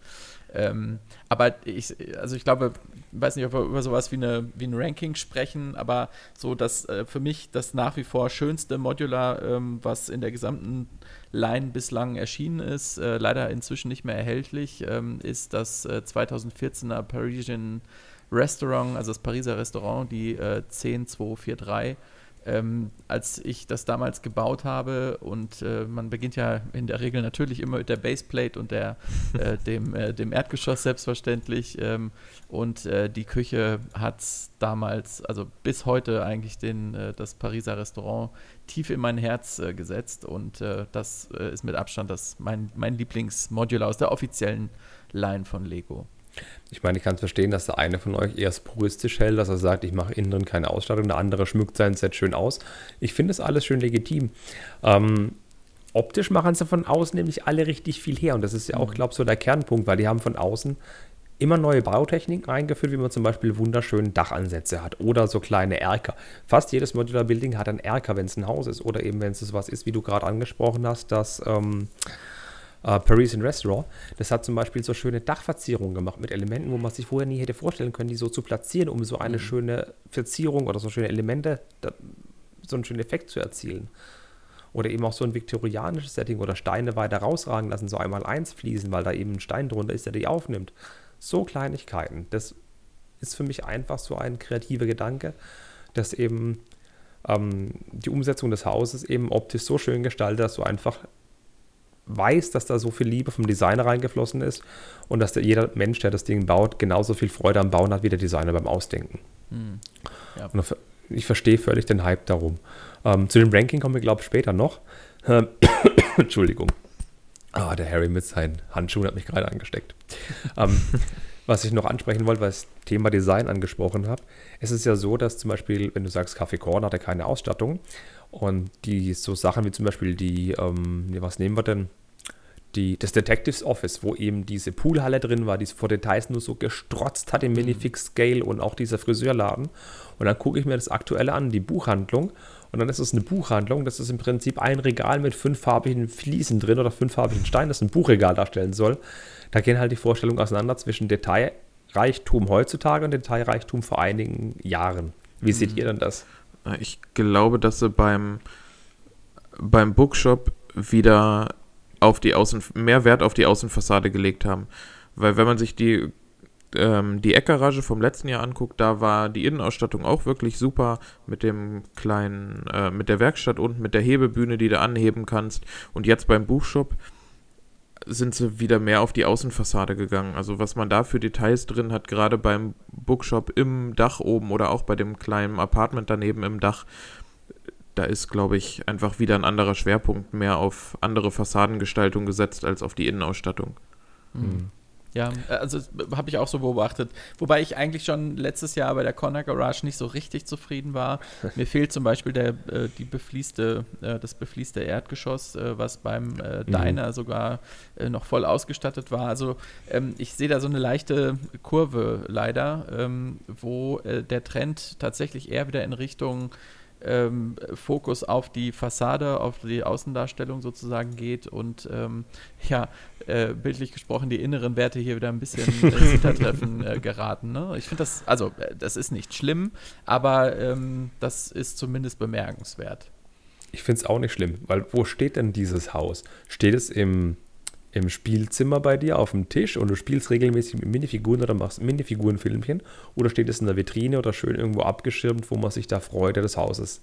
Ähm, aber ich, also ich glaube, ich weiß nicht, ob wir über sowas wie, eine, wie ein Ranking sprechen, aber so das äh, für mich das nach wie vor schönste Modular, ähm, was in der gesamten Line bislang erschienen ist, äh, leider inzwischen nicht mehr erhältlich, ähm, ist das äh, 2014er Parisian Restaurant, also das Pariser Restaurant, die äh, 10243 ähm, als ich das damals gebaut habe und äh, man beginnt ja in der Regel natürlich immer mit der Baseplate und der, äh, dem, äh, dem Erdgeschoss selbstverständlich ähm, und äh, die Küche hat damals, also bis heute eigentlich den, äh, das Pariser Restaurant tief in mein Herz äh, gesetzt und das ist mit Abstand das mein, mein Lieblingsmodular aus der offiziellen Line von Lego. Ich meine, ich kann es verstehen, dass der eine von euch eher puristisch hält, dass er sagt, ich mache innen drin keine Ausstattung, der andere schmückt sein Set schön aus. Ich finde es alles schön legitim. Ähm, optisch machen sie von außen nämlich alle richtig viel her und das ist ja auch, mhm. glaube ich, so der Kernpunkt, weil die haben von außen immer neue Bautechniken eingeführt, wie man zum Beispiel wunderschöne Dachansätze hat oder so kleine Erker. Fast jedes Modular Building hat einen Erker, wenn es ein Haus ist oder eben wenn es was ist, wie du gerade angesprochen hast, dass ähm, äh, Parisian Restaurant, das hat zum Beispiel so schöne Dachverzierungen gemacht mit Elementen, wo man sich vorher nie hätte vorstellen können, die so zu platzieren, um so eine mhm. schöne Verzierung oder so schöne Elemente, da, so einen schönen Effekt zu erzielen. Oder eben auch so ein viktorianisches Setting oder Steine weiter rausragen lassen, so einmal eins fließen, weil da eben ein Stein drunter ist, der die aufnimmt. So Kleinigkeiten. Das ist für mich einfach so ein kreativer Gedanke, dass eben ähm, die Umsetzung des Hauses eben optisch so schön gestaltet, dass du einfach weiß, dass da so viel Liebe vom Designer reingeflossen ist und dass der, jeder Mensch, der das Ding baut, genauso viel Freude am Bauen hat wie der Designer beim Ausdenken. Hm. Ja. Und ich verstehe völlig den Hype darum. Ähm, zu dem Ranking kommen wir, glaube ich, später noch. Ähm, Entschuldigung. Ah, der Harry mit seinen Handschuhen hat mich gerade angesteckt. ähm, was ich noch ansprechen wollte, weil ich das Thema Design angesprochen habe. Es ist ja so, dass zum Beispiel, wenn du sagst, Café Korn hat ja keine Ausstattung und die so Sachen wie zum Beispiel die, ähm, was nehmen wir denn? Die, das Detectives Office, wo eben diese Poolhalle drin war, die vor Details nur so gestrotzt hat im mhm. Minifix-Scale und auch dieser Friseurladen. Und dann gucke ich mir das aktuelle an, die Buchhandlung. Und dann ist es eine Buchhandlung, das ist im Prinzip ein Regal mit fünffarbigen Fliesen drin oder fünffarbigen Steinen, das ein Buchregal darstellen soll. Da gehen halt die Vorstellungen auseinander zwischen Detailreichtum heutzutage und Detailreichtum vor einigen Jahren. Wie mhm. seht ihr denn das? Ich glaube, dass sie beim, beim Bookshop wieder auf die Außen, mehr Wert auf die Außenfassade gelegt haben. Weil wenn man sich die, ähm, die Eckgarage vom letzten Jahr anguckt, da war die Innenausstattung auch wirklich super mit dem kleinen, äh, mit der Werkstatt unten, mit der Hebebühne, die du anheben kannst. Und jetzt beim Buchshop sind sie wieder mehr auf die Außenfassade gegangen. Also was man da für Details drin hat, gerade beim Bookshop im Dach oben oder auch bei dem kleinen Apartment daneben im Dach, da ist, glaube ich, einfach wieder ein anderer Schwerpunkt mehr auf andere Fassadengestaltung gesetzt als auf die Innenausstattung. Mhm. Ja, äh, also habe ich auch so beobachtet. Wobei ich eigentlich schon letztes Jahr bei der Corner Garage nicht so richtig zufrieden war. Mir fehlt zum Beispiel der, äh, die befließte, äh, das befließte Erdgeschoss, äh, was beim äh, mhm. Diner mhm. sogar äh, noch voll ausgestattet war. Also ähm, ich sehe da so eine leichte Kurve leider, ähm, wo der Trend tatsächlich eher wieder in Richtung ähm, Fokus auf die Fassade, auf die Außendarstellung sozusagen geht und ähm, ja, äh, bildlich gesprochen, die inneren Werte hier wieder ein bisschen ins Hintertreffen äh, geraten. Ne? Ich finde das, also äh, das ist nicht schlimm, aber ähm, das ist zumindest bemerkenswert. Ich finde es auch nicht schlimm, weil wo steht denn dieses Haus? Steht es im im Spielzimmer bei dir auf dem Tisch und du spielst regelmäßig mit Minifiguren oder machst Minifigurenfilmchen oder steht es in der Vitrine oder schön irgendwo abgeschirmt, wo man sich der Freude des Hauses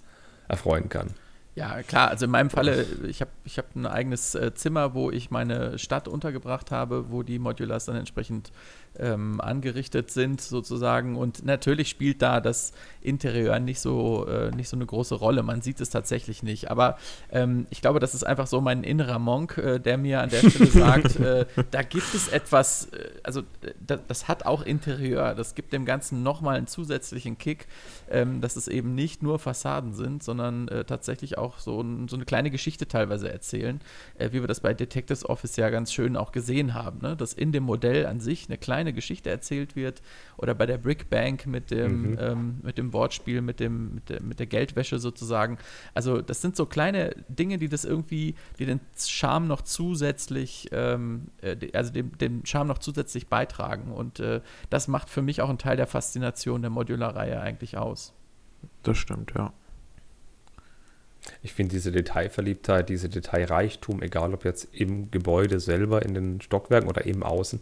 erfreuen kann? Ja, klar. Also in meinem Falle, ich habe ich hab ein eigenes äh, Zimmer, wo ich meine Stadt untergebracht habe, wo die Modulars dann entsprechend ähm, angerichtet sind sozusagen. Und natürlich spielt da das Interieur nicht so, äh, nicht so eine große Rolle. Man sieht es tatsächlich nicht. Aber ähm, ich glaube, das ist einfach so mein innerer Monk, äh, der mir an der Stelle sagt, äh, da gibt es etwas, äh, also das, das hat auch Interieur. Das gibt dem Ganzen nochmal einen zusätzlichen Kick, ähm, dass es eben nicht nur Fassaden sind, sondern äh, tatsächlich auch so, so, eine kleine Geschichte teilweise erzählen, äh, wie wir das bei Detectives Office ja ganz schön auch gesehen haben. Ne? Dass in dem Modell an sich eine kleine kleine Geschichte erzählt wird. Oder bei der Brick Bank mit dem, mhm. ähm, mit dem Wortspiel, mit, dem, mit, der, mit der Geldwäsche sozusagen. Also das sind so kleine Dinge, die das irgendwie, die den Charme noch zusätzlich, ähm, äh, also dem, dem Charme noch zusätzlich beitragen. Und äh, das macht für mich auch einen Teil der Faszination der Modularreihe eigentlich aus. Das stimmt, ja. Ich finde diese Detailverliebtheit, diese Detailreichtum, egal ob jetzt im Gebäude selber, in den Stockwerken oder eben außen,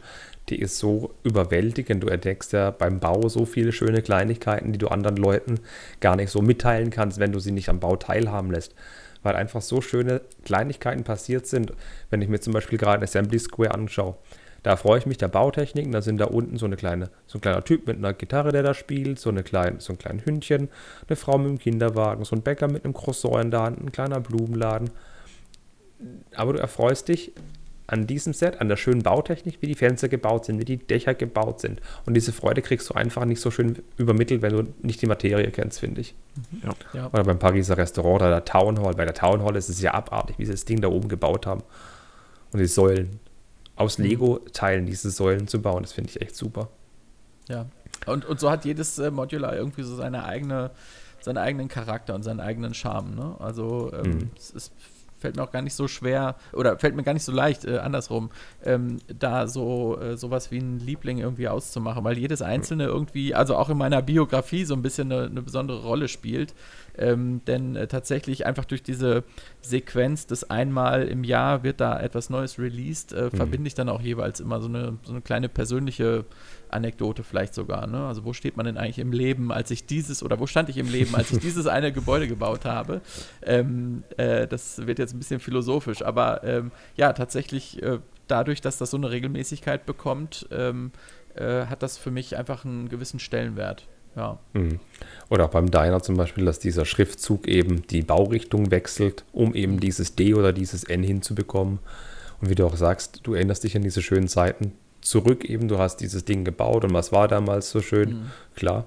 die ist so überwältigend. Du entdeckst ja beim Bau so viele schöne Kleinigkeiten, die du anderen Leuten gar nicht so mitteilen kannst, wenn du sie nicht am Bau teilhaben lässt. Weil einfach so schöne Kleinigkeiten passiert sind. Wenn ich mir zum Beispiel gerade Assembly Square anschaue, da freue ich mich der Bautechniken. Da sind da unten so, eine kleine, so ein kleiner Typ mit einer Gitarre, der da spielt, so, eine kleine, so ein kleines Hündchen, eine Frau mit einem Kinderwagen, so ein Bäcker mit einem Croissant in der Hand, ein kleiner Blumenladen. Aber du erfreust dich an diesem Set, an der schönen Bautechnik, wie die Fenster gebaut sind, wie die Dächer gebaut sind. Und diese Freude kriegst du einfach nicht so schön übermittelt, wenn du nicht die Materie kennst, finde ich. Mhm. Ja. Ja. Oder beim Pariser Restaurant oder der Town Hall. Bei der Town Hall ist es ja abartig, wie sie das Ding da oben gebaut haben. Und die Säulen aus mhm. Lego-Teilen diese Säulen zu bauen. Das finde ich echt super. Ja. Und, und so hat jedes äh, Modular irgendwie so seine eigene, seinen eigenen Charakter und seinen eigenen Charme. Ne? Also ähm, mhm. es ist fällt mir auch gar nicht so schwer oder fällt mir gar nicht so leicht, äh, andersrum, ähm, da so äh, sowas wie ein Liebling irgendwie auszumachen, weil jedes einzelne irgendwie, also auch in meiner Biografie so ein bisschen eine, eine besondere Rolle spielt. Ähm, denn äh, tatsächlich einfach durch diese Sequenz des einmal im Jahr wird da etwas Neues released, äh, mhm. verbinde ich dann auch jeweils immer so eine, so eine kleine persönliche Anekdote vielleicht sogar. Ne? Also wo steht man denn eigentlich im Leben, als ich dieses, oder wo stand ich im Leben, als ich dieses eine Gebäude gebaut habe? Ähm, äh, das wird jetzt ein bisschen philosophisch, aber ähm, ja, tatsächlich äh, dadurch, dass das so eine Regelmäßigkeit bekommt, ähm, äh, hat das für mich einfach einen gewissen Stellenwert. Ja. Mhm. Oder auch beim Diner zum Beispiel, dass dieser Schriftzug eben die Baurichtung wechselt, um eben dieses D oder dieses N hinzubekommen. Und wie du auch sagst, du erinnerst dich an diese schönen Zeiten zurück eben, du hast dieses Ding gebaut und was war damals so schön? Mhm. Klar.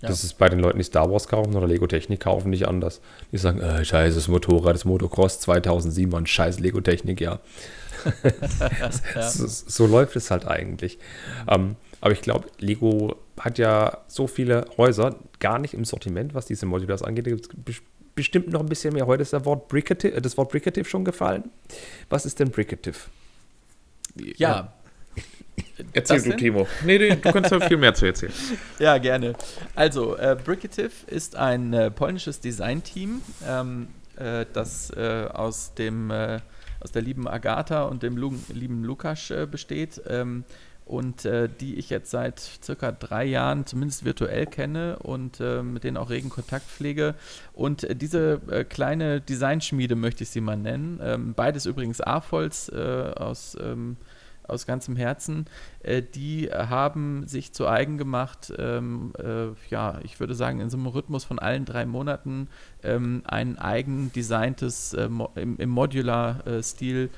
Ja. Das ist bei den Leuten, die Star Wars kaufen oder Lego Technik kaufen, nicht anders. Die sagen, äh, scheiße, das Motorrad, das Motocross 2007 war ein scheiß Lego Technik, ja. ja. so, so, läuft es halt eigentlich. Mhm. Ähm, aber ich glaube, Lego hat ja so viele Häuser gar nicht im Sortiment, was diese Modulars angeht. Da gibt es bestimmt noch ein bisschen mehr. Heute ist das Wort Bricative, äh, das Wort Bricative schon gefallen. Was ist denn Bricative? Ja. ja. Erzähl du, Timo. Nee, du kannst ja viel mehr zu erzählen. Ja, gerne. Also, äh, Bricative ist ein äh, polnisches Designteam, ähm, äh, das äh, aus dem äh, aus der lieben Agatha und dem Lu lieben Lukas äh, besteht. Ähm, und äh, die ich jetzt seit circa drei Jahren zumindest virtuell kenne und äh, mit denen auch regen Kontakt pflege. Und äh, diese äh, kleine Designschmiede möchte ich sie mal nennen. Ähm, beides übrigens AFOLs äh, aus, ähm, aus ganzem Herzen. Äh, die haben sich zu eigen gemacht, ähm, ja, ich würde sagen, in so einem Rhythmus von allen drei Monaten ähm, ein eigen designtes im, im Modular-Stil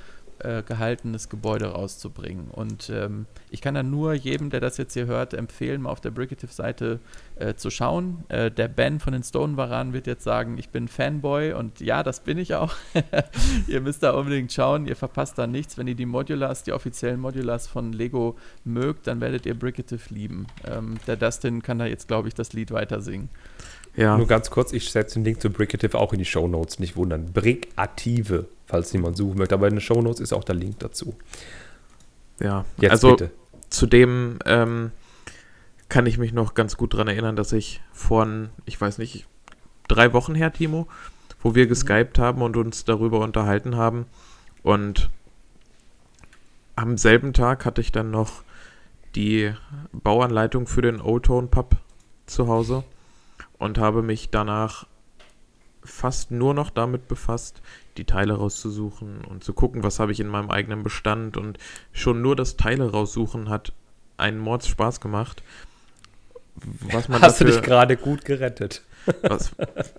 äh, gehaltenes Gebäude rauszubringen. Und ähm, ich kann dann nur jedem, der das jetzt hier hört, empfehlen, mal auf der Brigative-Seite äh, zu schauen. Äh, der Ben von den Stone-Varan wird jetzt sagen, ich bin Fanboy und ja, das bin ich auch. ihr müsst da unbedingt schauen, ihr verpasst da nichts. Wenn ihr die Modulars, die offiziellen Modulars von Lego mögt, dann werdet ihr Brigative lieben. Ähm, der Dustin kann da jetzt, glaube ich, das Lied weiter singen. Ja. Nur ganz kurz, ich setze den Link zu Brigative auch in die Show Notes, nicht wundern. Brigative, falls jemand suchen möchte. Aber in den Show Notes ist auch der Link dazu. Ja, Jetzt also bitte. zu dem ähm, kann ich mich noch ganz gut daran erinnern, dass ich vor, ich weiß nicht, drei Wochen her, Timo, wo wir mhm. geskypt haben und uns darüber unterhalten haben. Und am selben Tag hatte ich dann noch die Bauanleitung für den Old Tone Pub zu Hause und habe mich danach fast nur noch damit befasst, die Teile rauszusuchen und zu gucken, was habe ich in meinem eigenen Bestand und schon nur das Teile raussuchen hat einen Mords Spaß gemacht. Was man Hast dafür, du dich gerade gut gerettet? Was,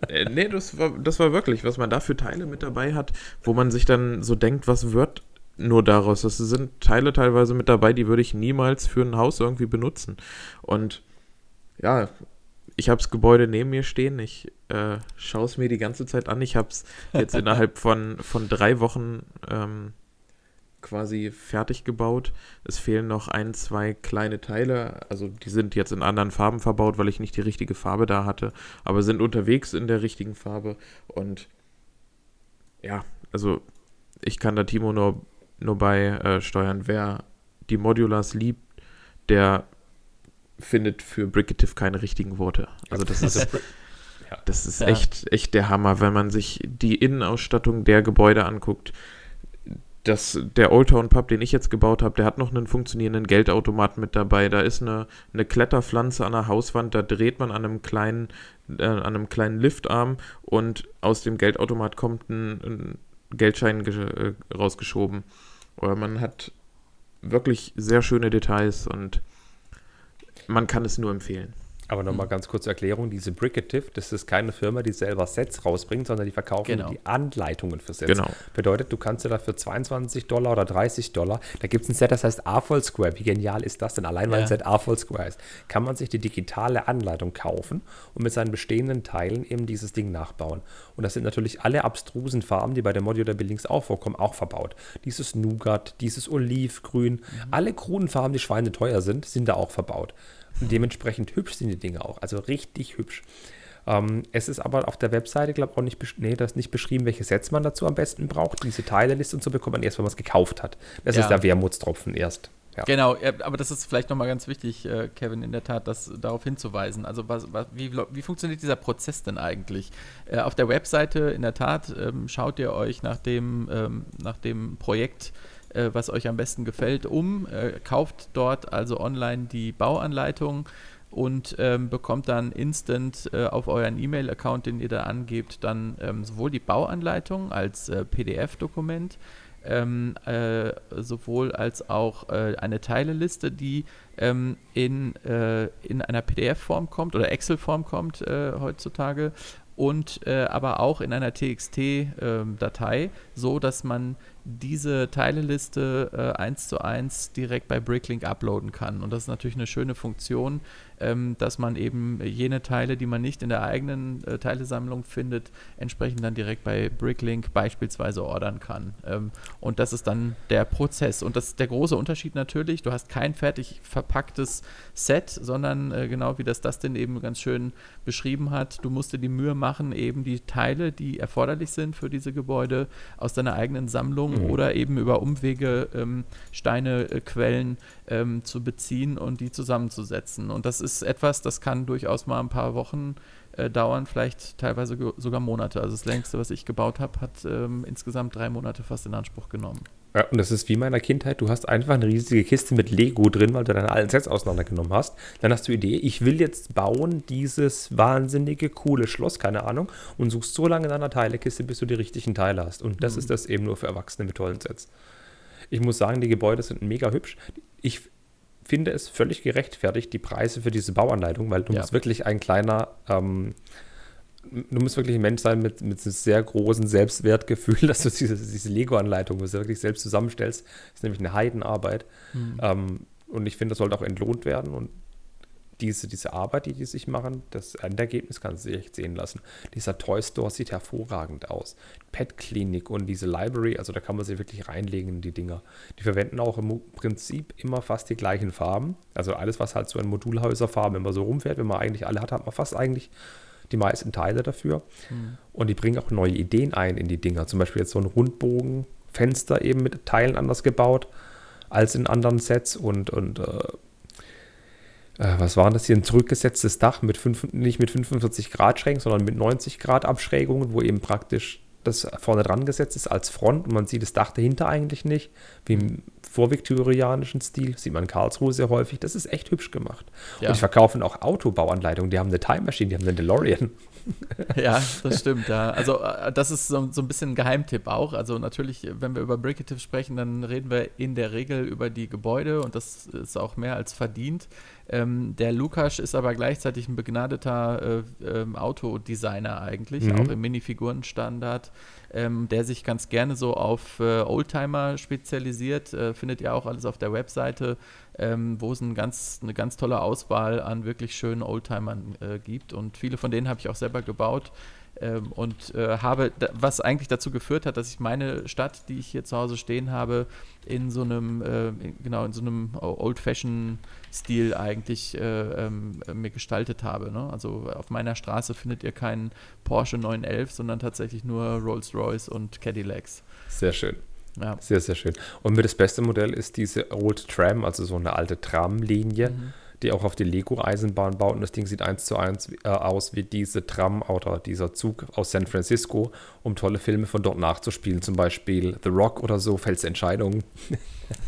äh, nee, das war, das war wirklich, was man da für Teile mit dabei hat, wo man sich dann so denkt, was wird nur daraus? Das sind Teile teilweise mit dabei, die würde ich niemals für ein Haus irgendwie benutzen. Und ja, ich habe das Gebäude neben mir stehen. Ich äh, schaue es mir die ganze Zeit an. Ich habe es jetzt innerhalb von, von drei Wochen ähm, quasi fertig gebaut. Es fehlen noch ein, zwei kleine Teile. Also die sind jetzt in anderen Farben verbaut, weil ich nicht die richtige Farbe da hatte. Aber sind unterwegs in der richtigen Farbe. Und ja, also ich kann da Timo nur, nur bei äh, steuern. Wer die Modulars liebt, der findet für Brigative keine richtigen Worte. Also das ist, das ist echt, echt der Hammer, wenn man sich die Innenausstattung der Gebäude anguckt. Das, der Old Town Pub, den ich jetzt gebaut habe, der hat noch einen funktionierenden Geldautomat mit dabei. Da ist eine, eine Kletterpflanze an der Hauswand, da dreht man an einem kleinen, äh, an einem kleinen Liftarm und aus dem Geldautomat kommt ein, ein Geldschein äh, rausgeschoben. Oder man hat wirklich sehr schöne Details und man kann es nur empfehlen. Aber nochmal mhm. ganz kurze Erklärung: Diese Bricative, das ist keine Firma, die selber Sets rausbringt, sondern die verkaufen genau. die Anleitungen für Sets. Genau. Bedeutet, du kannst dir dafür 22 Dollar oder 30 Dollar, da gibt es ein Set, das heißt A-Full Square. Wie genial ist das denn? Allein weil ja. ein Set A-Full Square ist, kann man sich die digitale Anleitung kaufen und mit seinen bestehenden Teilen eben dieses Ding nachbauen. Und das sind natürlich alle abstrusen Farben, die bei der Modular Buildings auch vorkommen, auch verbaut. Dieses Nougat, dieses Olivgrün, mhm. alle grünen Farben, die schweineteuer sind, sind da auch verbaut. Und dementsprechend hübsch sind die Dinge auch. Also richtig hübsch. Ähm, es ist aber auf der Webseite, glaube ich, auch nicht, nee, das nicht beschrieben, welche Sets man dazu am besten braucht. Diese Teileliste und so bekommt man erst, wenn man es gekauft hat. Das ja. ist der Wermutstropfen erst. Ja. Genau, aber das ist vielleicht nochmal ganz wichtig, äh, Kevin, in der Tat, das darauf hinzuweisen. Also was, was, wie, wie, funktioniert dieser Prozess denn eigentlich? Äh, auf der Webseite in der Tat ähm, schaut ihr euch nach dem, ähm, nach dem Projekt äh, was euch am besten gefällt, um. Äh, kauft dort also online die Bauanleitung und ähm, bekommt dann instant äh, auf euren E-Mail-Account, den ihr da angebt, dann ähm, sowohl die Bauanleitung als äh, PDF-Dokument, ähm, äh, sowohl als auch äh, eine Teileliste, die ähm, in, äh, in einer PDF-Form kommt oder Excel-Form kommt äh, heutzutage und aber auch in einer TXT-Datei, ähm, so dass man diese Teileliste äh, eins zu eins direkt bei Bricklink uploaden kann. Und das ist natürlich eine schöne Funktion, ähm, dass man eben jene Teile, die man nicht in der eigenen äh, Teilesammlung findet, entsprechend dann direkt bei Bricklink beispielsweise ordern kann. Ähm, und das ist dann der Prozess. Und das ist der große Unterschied natürlich. Du hast kein fertig verpacktes Set, sondern äh, genau wie das Dustin eben ganz schön beschrieben hat, du musst dir die Mühe machen, eben die Teile, die erforderlich sind für diese Gebäude, aus deiner eigenen Sammlung mhm. oder eben über Umwege ähm, Steine, äh, Quellen ähm, zu beziehen und die zusammenzusetzen. Und das ist etwas, das kann durchaus mal ein paar Wochen äh, dauern, vielleicht teilweise sogar Monate. Also das längste, was ich gebaut habe, hat ähm, insgesamt drei Monate fast in Anspruch genommen. Ja, und das ist wie in meiner Kindheit, du hast einfach eine riesige Kiste mit Lego drin, weil du deine alten Sets auseinandergenommen hast. Dann hast du Idee, ich will jetzt bauen dieses wahnsinnige, coole Schloss, keine Ahnung, und suchst so lange in deiner Teilekiste, bis du die richtigen Teile hast. Und das mhm. ist das eben nur für Erwachsene mit tollen Sets. Ich muss sagen, die Gebäude sind mega hübsch. Ich finde es völlig gerechtfertigt, die Preise für diese Bauanleitung, weil du ja. wirklich ein kleiner, ähm, du musst wirklich ein Mensch sein mit, mit einem sehr großen Selbstwertgefühl, dass du diese, diese Lego-Anleitung, wirklich selbst zusammenstellst, das ist nämlich eine Heidenarbeit. Mhm. Ähm, und ich finde, das sollte auch entlohnt werden. Und diese, diese Arbeit, die die sich machen, das Endergebnis kannst du sich echt sehen lassen. Dieser Toy Store sieht hervorragend aus. Pet Klinik und diese Library, also da kann man sich wirklich reinlegen in die Dinger. Die verwenden auch im Prinzip immer fast die gleichen Farben. Also alles, was halt so in Modulhäuserfarben immer so rumfährt, wenn man eigentlich alle hat, hat man fast eigentlich die meisten Teile dafür. Mhm. Und die bringen auch neue Ideen ein in die Dinger. Zum Beispiel jetzt so ein Rundbogenfenster eben mit Teilen anders gebaut als in anderen Sets und, und äh, äh, was war das hier, ein zurückgesetztes Dach mit fünf, nicht mit 45 Grad Schränken, sondern mit 90 Grad Abschrägungen, wo eben praktisch das vorne dran gesetzt ist als Front und man sieht das Dach dahinter eigentlich nicht, wie im vorviktorianischen Stil, sieht man in Karlsruhe sehr häufig. Das ist echt hübsch gemacht. Ja. Und die verkaufen auch Autobauanleitungen, die haben eine Time Machine, die haben einen DeLorean. Ja, das stimmt, ja. Also äh, das ist so, so, ein bisschen ein Geheimtipp auch. Also natürlich, wenn wir über Bricative sprechen, dann reden wir in der Regel über die Gebäude und das ist auch mehr als verdient. Ähm, der Lukas ist aber gleichzeitig ein begnadeter äh, äh, Autodesigner eigentlich, mhm. auch im Minifigurenstandard, ähm, der sich ganz gerne so auf äh, Oldtimer spezialisiert. Äh, findet ihr auch alles auf der Webseite, ähm, wo es ein ganz, eine ganz tolle Auswahl an wirklich schönen Oldtimern äh, gibt. Und viele von denen habe ich auch selber gebaut. Ähm, und äh, habe, was eigentlich dazu geführt hat, dass ich meine Stadt, die ich hier zu Hause stehen habe, in so einem, äh, genau, in so einem Old-Fashion-Stil eigentlich äh, ähm, mir gestaltet habe. Ne? Also auf meiner Straße findet ihr keinen Porsche 911, sondern tatsächlich nur Rolls-Royce und Cadillacs. Sehr schön. Ja. Sehr, sehr schön. Und mir das beste Modell ist diese Old Tram, also so eine alte Tramlinie. Mhm die auch auf die Lego-Eisenbahn baut. Und das Ding sieht eins zu eins äh, aus wie diese Tram oder dieser Zug aus San Francisco, um tolle Filme von dort nachzuspielen. Zum Beispiel The Rock oder so, Felsentscheidungen.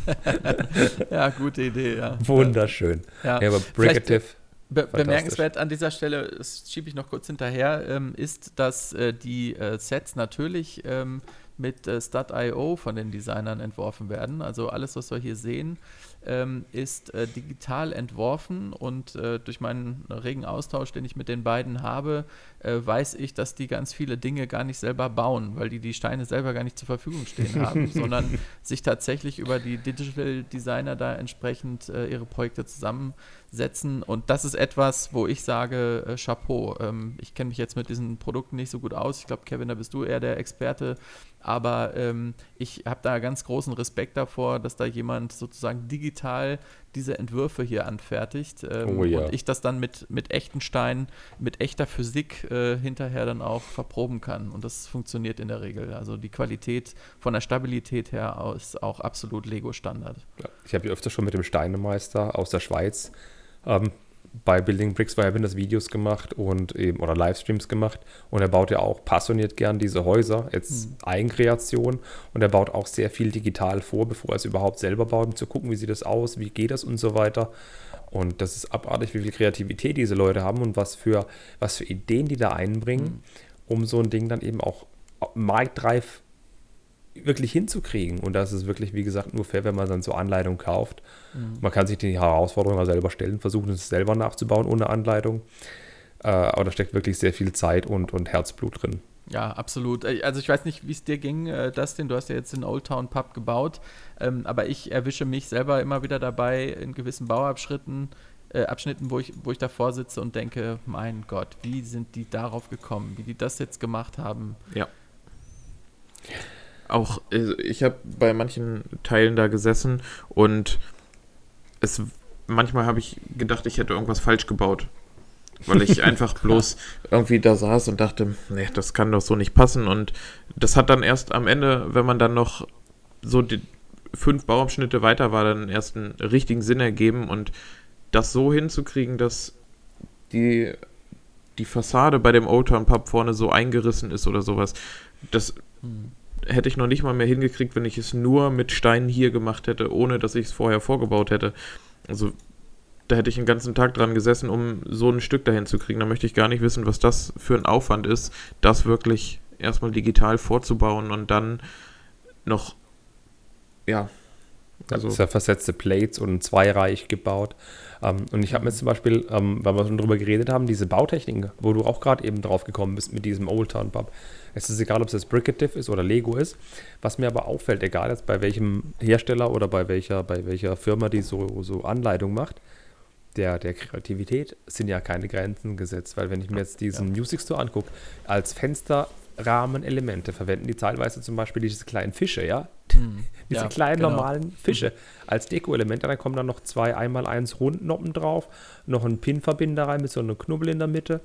ja, gute Idee, ja. Wunderschön. Ja, ja aber Brigative. Be bemerkenswert an dieser Stelle, das schiebe ich noch kurz hinterher, ähm, ist, dass äh, die äh, Sets natürlich ähm, mit äh, Stud.io von den Designern entworfen werden. Also alles, was wir hier sehen, ähm, ist äh, digital entworfen und äh, durch meinen regen Austausch, den ich mit den beiden habe, äh, weiß ich, dass die ganz viele Dinge gar nicht selber bauen, weil die die Steine selber gar nicht zur Verfügung stehen haben, sondern sich tatsächlich über die Digital Designer da entsprechend äh, ihre Projekte zusammensetzen. Und das ist etwas, wo ich sage, äh, Chapeau. Ähm, ich kenne mich jetzt mit diesen Produkten nicht so gut aus. Ich glaube, Kevin, da bist du eher der Experte. Aber ähm, ich habe da ganz großen Respekt davor, dass da jemand sozusagen digital diese Entwürfe hier anfertigt ähm, oh, ja. und ich das dann mit, mit echten Steinen, mit echter Physik äh, hinterher dann auch verproben kann. Und das funktioniert in der Regel. Also die Qualität von der Stabilität her ist auch absolut Lego-Standard. Ja, ich habe ja öfter schon mit dem Steinemeister aus der Schweiz ähm, bei Building Bricks bei das Videos gemacht und eben oder Livestreams gemacht und er baut ja auch passioniert gern diese Häuser, jetzt mhm. Eigenkreation und er baut auch sehr viel digital vor, bevor er es überhaupt selber baut, um zu gucken, wie sieht das aus, wie geht das und so weiter. Und das ist abartig, wie viel Kreativität diese Leute haben und was für, was für Ideen die da einbringen, mhm. um so ein Ding dann eben auch marktreif wirklich hinzukriegen. Und das ist wirklich, wie gesagt, nur fair, wenn man dann so Anleitung kauft. Mhm. Man kann sich die Herausforderung selber stellen, versuchen es selber nachzubauen ohne Anleitung. Äh, aber da steckt wirklich sehr viel Zeit und, und Herzblut drin. Ja, absolut. Äh, also ich weiß nicht, wie es dir ging, äh, Dustin. Du hast ja jetzt den Old Town Pub gebaut, ähm, aber ich erwische mich selber immer wieder dabei in gewissen Bauabschnitten, äh, Abschnitten, wo ich, wo ich davor sitze und denke, mein Gott, wie sind die darauf gekommen, wie die das jetzt gemacht haben? Ja auch, äh, ich habe bei manchen Teilen da gesessen und es manchmal habe ich gedacht, ich hätte irgendwas falsch gebaut. Weil ich einfach bloß irgendwie da saß und dachte, nee, das kann doch so nicht passen. Und das hat dann erst am Ende, wenn man dann noch so die fünf Bauabschnitte weiter war, dann erst einen richtigen Sinn ergeben. Und das so hinzukriegen, dass die, die Fassade bei dem Old Town Pub vorne so eingerissen ist oder sowas, das hm hätte ich noch nicht mal mehr hingekriegt, wenn ich es nur mit Steinen hier gemacht hätte, ohne dass ich es vorher vorgebaut hätte. Also da hätte ich einen ganzen Tag dran gesessen, um so ein Stück dahin zu kriegen. Da möchte ich gar nicht wissen, was das für ein Aufwand ist, das wirklich erstmal digital vorzubauen und dann noch, ja, Also das ist ja versetzte Plates und zweireich gebaut. Ähm, und ich habe mir zum Beispiel, ähm, weil wir schon drüber geredet haben, diese Bautechniken, wo du auch gerade eben drauf gekommen bist mit diesem Old Town Pub. Es ist egal, ob es das Bricative ist oder Lego ist. Was mir aber auffällt, egal jetzt bei welchem Hersteller oder bei welcher, bei welcher Firma, die so, so Anleitung macht, der, der Kreativität sind ja keine Grenzen gesetzt. Weil wenn ich mir jetzt diesen ja. Music Store angucke, als Fensterrahmenelemente verwenden die teilweise zum Beispiel diese kleinen Fische, ja? Hm. Diese ja, kleinen genau. normalen Fische als Deko-Elemente. Dann kommen dann noch zwei einmal eins Rundnoppen drauf, noch ein Pin-Verbinder rein mit so einem Knubbel in der Mitte.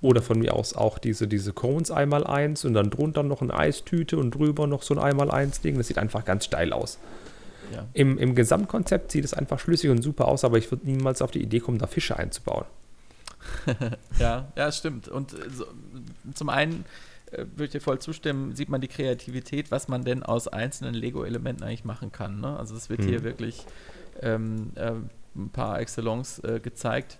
Oder von mir aus auch diese, diese Cones einmal eins und dann drunter noch eine Eistüte und drüber noch so ein einmal eins Ding. Das sieht einfach ganz steil aus. Ja. Im, Im Gesamtkonzept sieht es einfach schlüssig und super aus, aber ich würde niemals auf die Idee kommen, da Fische einzubauen. ja, ja, stimmt. Und äh, so, zum einen äh, würde ich dir voll zustimmen, sieht man die Kreativität, was man denn aus einzelnen Lego-Elementen eigentlich machen kann. Ne? Also es wird hm. hier wirklich ähm, äh, ein paar Excellence äh, gezeigt,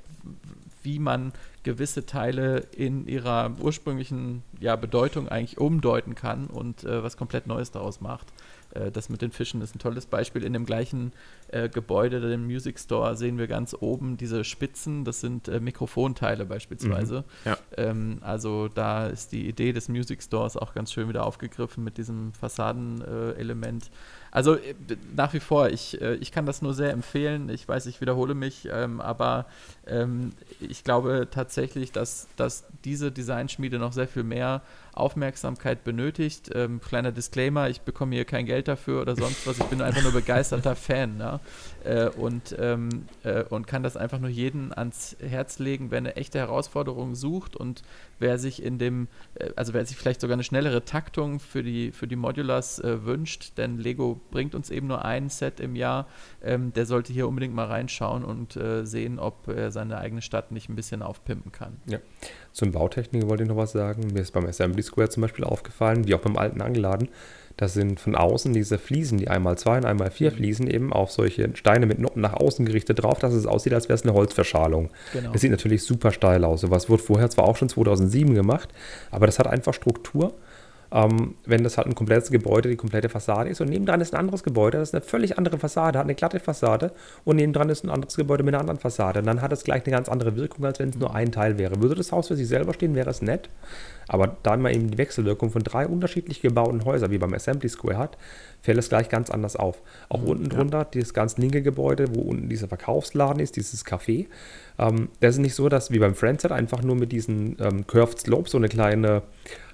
wie man gewisse Teile in ihrer ursprünglichen ja, Bedeutung eigentlich umdeuten kann und äh, was komplett Neues daraus macht. Äh, das mit den Fischen ist ein tolles Beispiel. In dem gleichen äh, Gebäude, dem Music Store, sehen wir ganz oben diese Spitzen. Das sind äh, Mikrofonteile beispielsweise. Mhm. Ja. Ähm, also da ist die Idee des Music Stores auch ganz schön wieder aufgegriffen mit diesem Fassadenelement. Äh, also äh, nach wie vor, ich, äh, ich kann das nur sehr empfehlen. Ich weiß, ich wiederhole mich, ähm, aber ähm, ich glaube tatsächlich, dass, dass diese Designschmiede noch sehr viel mehr Aufmerksamkeit benötigt. Ähm, kleiner Disclaimer, ich bekomme hier kein Geld dafür oder sonst was. Ich bin einfach nur begeisterter Fan ja? äh, und, ähm, äh, und kann das einfach nur jedem ans Herz legen, wer eine echte Herausforderung sucht und wer sich in dem, äh, also wer sich vielleicht sogar eine schnellere Taktung für die, für die Modulars äh, wünscht, denn Lego bringt uns eben nur ein Set im Jahr, ähm, der sollte hier unbedingt mal reinschauen und äh, sehen, ob er seine eigene Stadt nicht ein bisschen aufpimpen kann. Ja. Zum Bautechnik wollte ich noch was sagen. Mir ist beim Assembly Square zum Beispiel aufgefallen, wie auch beim alten Angeladen, das sind von außen diese Fliesen, die einmal zwei und einmal vier Fliesen eben auf solche Steine mit Noppen nach außen gerichtet drauf, dass es aussieht, als wäre es eine Holzverschalung. Genau. Das sieht natürlich super steil aus. Sowas wurde vorher zwar auch schon 2007 gemacht, aber das hat einfach Struktur ähm, wenn das halt ein komplettes Gebäude, die komplette Fassade ist und nebendran ist ein anderes Gebäude, das ist eine völlig andere Fassade, hat eine glatte Fassade und nebendran ist ein anderes Gebäude mit einer anderen Fassade. Und dann hat es gleich eine ganz andere Wirkung, als wenn es nur ein Teil wäre. Würde das Haus für sich selber stehen, wäre es nett. Aber da man eben die Wechselwirkung von drei unterschiedlich gebauten Häusern, wie beim Assembly Square hat, fällt es gleich ganz anders auf. Auch mhm, unten drunter, ja. dieses ganz linke Gebäude, wo unten dieser Verkaufsladen ist, dieses Café. Ähm, das ist nicht so, dass wie beim Friendset einfach nur mit diesen ähm, Curved Slopes so eine kleine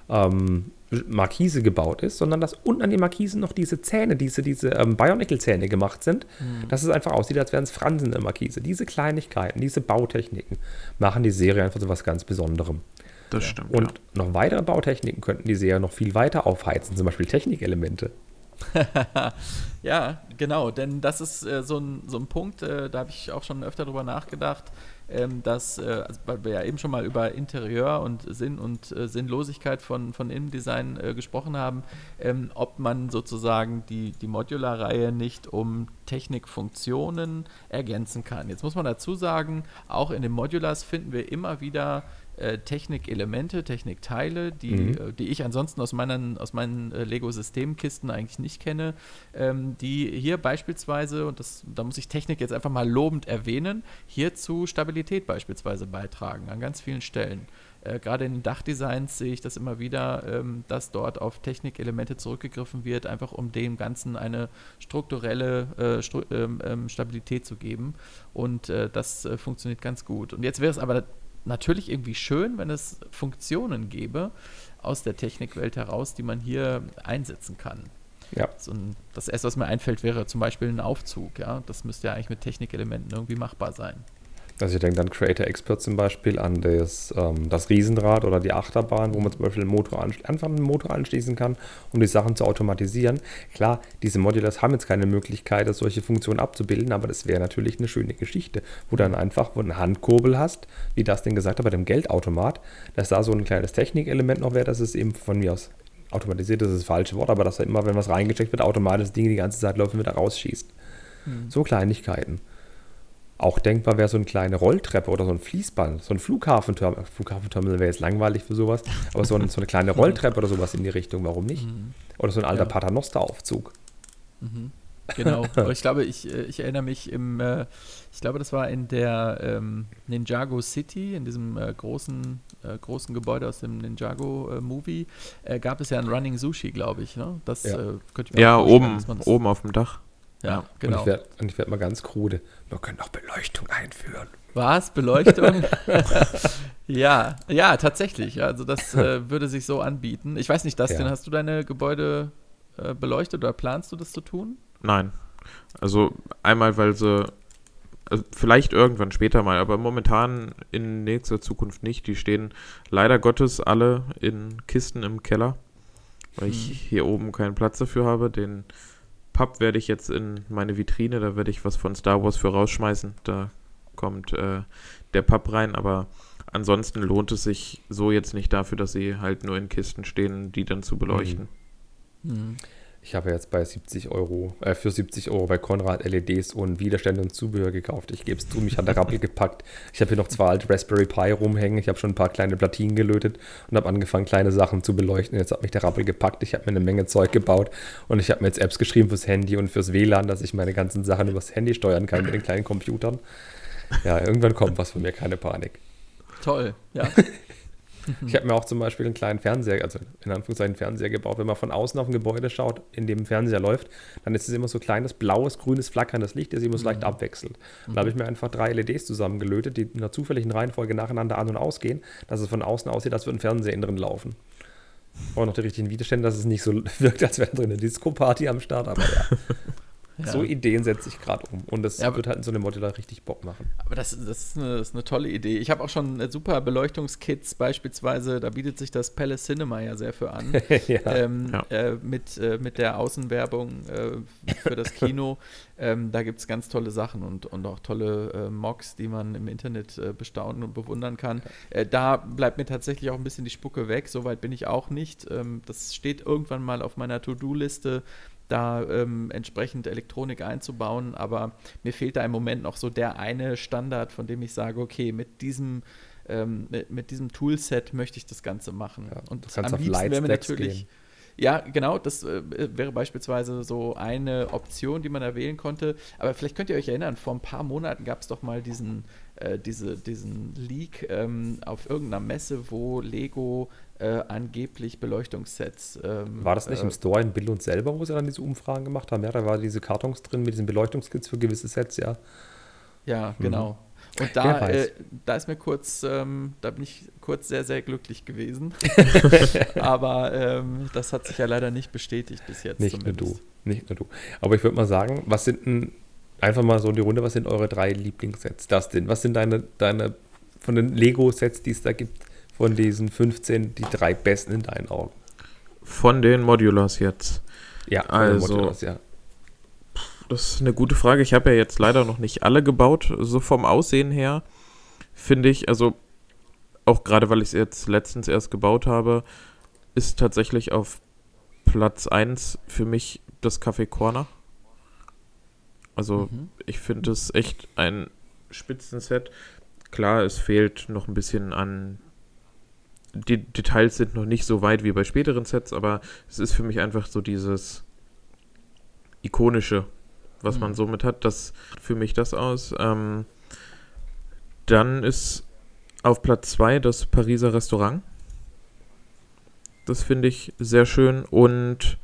ähm, Markise gebaut ist, sondern dass unten an den Markisen noch diese Zähne, diese, diese ähm, Bionicle-Zähne gemacht sind, mhm. dass es einfach aussieht, als wären es Fransen in der Markise. Diese Kleinigkeiten, diese Bautechniken machen die Serie einfach so was ganz Besonderem. Das stimmt. Und ja. noch weitere Bautechniken könnten die Serie noch viel weiter aufheizen, zum Beispiel Technikelemente. ja, genau, denn das ist äh, so, ein, so ein Punkt, äh, da habe ich auch schon öfter drüber nachgedacht ähm, dass, äh, also weil wir ja eben schon mal über Interieur und Sinn und äh, Sinnlosigkeit von, von Innendesign äh, gesprochen haben, ähm, ob man sozusagen die, die Modular-Reihe nicht um Technikfunktionen ergänzen kann. Jetzt muss man dazu sagen, auch in den Modulars finden wir immer wieder äh, Technikelemente, Technikteile, die, mhm. äh, die ich ansonsten aus meinen, aus meinen äh, Lego-Systemkisten eigentlich nicht kenne, ähm, die hier beispielsweise, und das, da muss ich Technik jetzt einfach mal lobend erwähnen, hier zu Stabilität beispielsweise beitragen, an ganz vielen Stellen. Äh, gerade in den Dachdesigns sehe ich das immer wieder, ähm, dass dort auf Technikelemente zurückgegriffen wird, einfach um dem Ganzen eine strukturelle äh, Stru ähm, ähm Stabilität zu geben. Und das funktioniert ganz gut. Und jetzt wäre es aber natürlich irgendwie schön, wenn es Funktionen gäbe aus der Technikwelt heraus, die man hier einsetzen kann. Ja. So ein, das erste, was mir einfällt, wäre zum Beispiel ein Aufzug. Ja? Das müsste ja eigentlich mit Technikelementen irgendwie machbar sein. Also ich denke dann Creator Expert zum Beispiel an das, ähm, das Riesenrad oder die Achterbahn, wo man zum Beispiel einen Motor einfach einen Motor anschließen kann, um die Sachen zu automatisieren. Klar, diese Modulars haben jetzt keine Möglichkeit, solche Funktionen abzubilden, aber das wäre natürlich eine schöne Geschichte, wo du dann einfach wo eine Handkurbel hast, wie das denn gesagt hat bei dem Geldautomat, dass da so ein kleines Technikelement noch wäre, dass es eben von mir aus automatisiert ist das falsche Wort, aber dass er immer, wenn was reingesteckt wird, automatisch das Ding die ganze Zeit läuft und wieder rausschießt. Hm. So Kleinigkeiten. Auch denkbar wäre so eine kleine Rolltreppe oder so ein Fließband, so ein Flughafenterminal. Flughafenterminal wäre jetzt langweilig für sowas, aber so, ein, so eine kleine Rolltreppe oder sowas in die Richtung, warum nicht? Mhm. Oder so ein alter ja. Paternosteraufzug. Mhm. Genau. Aber ich glaube, ich, äh, ich erinnere mich im, äh, ich glaube, das war in der ähm, Ninjago City, in diesem äh, großen, äh, großen Gebäude aus dem Ninjago-Movie, äh, gab es ja ein Running Sushi, glaube ich. Ne? Das ja, könnte ich mir ja oben, oben auf dem Dach. Ja, genau. Und ich werde werd mal ganz krude. Wir können auch Beleuchtung einführen. Was? Beleuchtung? ja, ja, tatsächlich. Also das äh, würde sich so anbieten. Ich weiß nicht, Dustin, ja. hast du deine Gebäude äh, beleuchtet oder planst du das zu tun? Nein. Also einmal, weil sie also vielleicht irgendwann später mal, aber momentan in nächster Zukunft nicht. Die stehen leider Gottes alle in Kisten im Keller, weil hm. ich hier oben keinen Platz dafür habe. Den Pub werde ich jetzt in meine Vitrine, da werde ich was von Star Wars für rausschmeißen. Da kommt äh, der Pub rein, aber ansonsten lohnt es sich so jetzt nicht dafür, dass sie halt nur in Kisten stehen, die dann zu beleuchten. Mhm. Mhm. Ich habe jetzt bei 70 Euro, äh, für 70 Euro bei Konrad LEDs und Widerstände und Zubehör gekauft. Ich gebe es zu, mich hat der Rappel gepackt. Ich habe hier noch zwei alte Raspberry Pi rumhängen. Ich habe schon ein paar kleine Platinen gelötet und habe angefangen, kleine Sachen zu beleuchten. Jetzt hat mich der Rappel gepackt. Ich habe mir eine Menge Zeug gebaut und ich habe mir jetzt Apps geschrieben fürs Handy und fürs WLAN, dass ich meine ganzen Sachen übers Handy steuern kann mit den kleinen Computern. Ja, irgendwann kommt was von mir, keine Panik. Toll, ja. Ich habe mir auch zum Beispiel einen kleinen Fernseher, also in Anführungszeichen Fernseher gebaut. Wenn man von außen auf ein Gebäude schaut, in dem Fernseher läuft, dann ist es immer so kleines, blaues, grünes, flackerndes Licht, das sich immer so leicht mhm. abwechselt. Und da habe ich mir einfach drei LEDs zusammengelötet, die in einer zufälligen Reihenfolge nacheinander an- und ausgehen, dass es von außen aussieht, als würde ein Fernseher innen drin laufen. Und noch die richtigen Widerstände, dass es nicht so wirkt, als wäre drin eine Disco-Party am Start, aber ja. Ja. So Ideen setze ich gerade um. Und das ja, wird halt in so einem Modular richtig Bock machen. Aber das, das, ist, eine, das ist eine tolle Idee. Ich habe auch schon äh, super Beleuchtungskits, beispielsweise, da bietet sich das Palace Cinema ja sehr für an. ja. Ähm, äh, mit, äh, mit der Außenwerbung äh, für das Kino. ähm, da gibt es ganz tolle Sachen und, und auch tolle äh, Mocks, die man im Internet äh, bestaunen und bewundern kann. da bleibt mir tatsächlich auch ein bisschen die Spucke weg. Soweit bin ich auch nicht. Ähm, das steht irgendwann mal auf meiner To-Do-Liste da ähm, entsprechend Elektronik einzubauen, aber mir fehlt da im Moment noch so der eine Standard, von dem ich sage, okay, mit diesem ähm, mit, mit, diesem Toolset möchte ich das Ganze machen. Ja, und am liebsten wäre mir natürlich gehen. Ja, genau, das äh, wäre beispielsweise so eine Option, die man da wählen konnte. Aber vielleicht könnt ihr euch erinnern, vor ein paar Monaten gab es doch mal diesen, äh, diese, diesen Leak ähm, auf irgendeiner Messe, wo Lego äh, angeblich Beleuchtungssets. Ähm, war das nicht äh, im Store in Bill und selber, wo sie dann diese Umfragen gemacht haben? Ja, da waren diese Kartons drin mit diesen Beleuchtungskits für gewisse Sets, ja. Ja, genau. Mhm. Und da, äh, da ist mir kurz, ähm, da bin ich kurz sehr, sehr glücklich gewesen. Aber ähm, das hat sich ja leider nicht bestätigt bis jetzt. Nicht zumindest. nur du. Nicht nur du. Aber ich würde mal sagen, was sind denn, einfach mal so in die Runde, was sind eure drei Lieblingssets? Das denn, was sind deine, deine von den Lego-Sets, die es da gibt, von diesen 15 die drei besten in deinen Augen? Von den Modulars jetzt. Ja, also, Modulars, ja. Das ist eine gute Frage. Ich habe ja jetzt leider noch nicht alle gebaut. So vom Aussehen her finde ich, also auch gerade weil ich es jetzt letztens erst gebaut habe, ist tatsächlich auf Platz 1 für mich das Café Corner. Also mhm. ich finde es echt ein Spitzenset. Klar, es fehlt noch ein bisschen an die Details sind noch nicht so weit wie bei späteren Sets, aber es ist für mich einfach so dieses ikonische, was mhm. man somit hat. Das für mich das aus. Ähm, dann ist auf Platz 2 das Pariser Restaurant. Das finde ich sehr schön. Und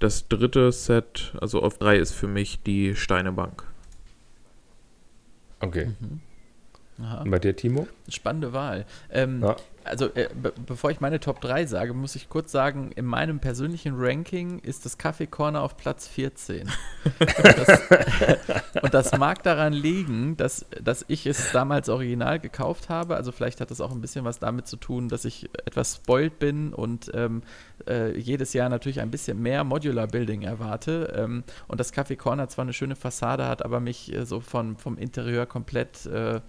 das dritte Set, also auf 3 ist für mich die Steinebank. Okay. Mhm. Und bei dir, Timo? Spannende Wahl. Ähm, ja also äh, bevor ich meine Top 3 sage, muss ich kurz sagen, in meinem persönlichen Ranking ist das Kaffee Corner auf Platz 14. und, das, und, das, mag daran liegen, dass, dass ich es damals original gekauft habe. Also vielleicht hat das auch ein bisschen was damit zu tun, dass ich etwas spoilt bin und ähm, äh, jedes Jahr natürlich ein bisschen mehr Modular Building erwarte. Ähm, und das Kaffee Corner zwar eine schöne Fassade hat, aber mich äh, so von, vom Interieur komplett äh,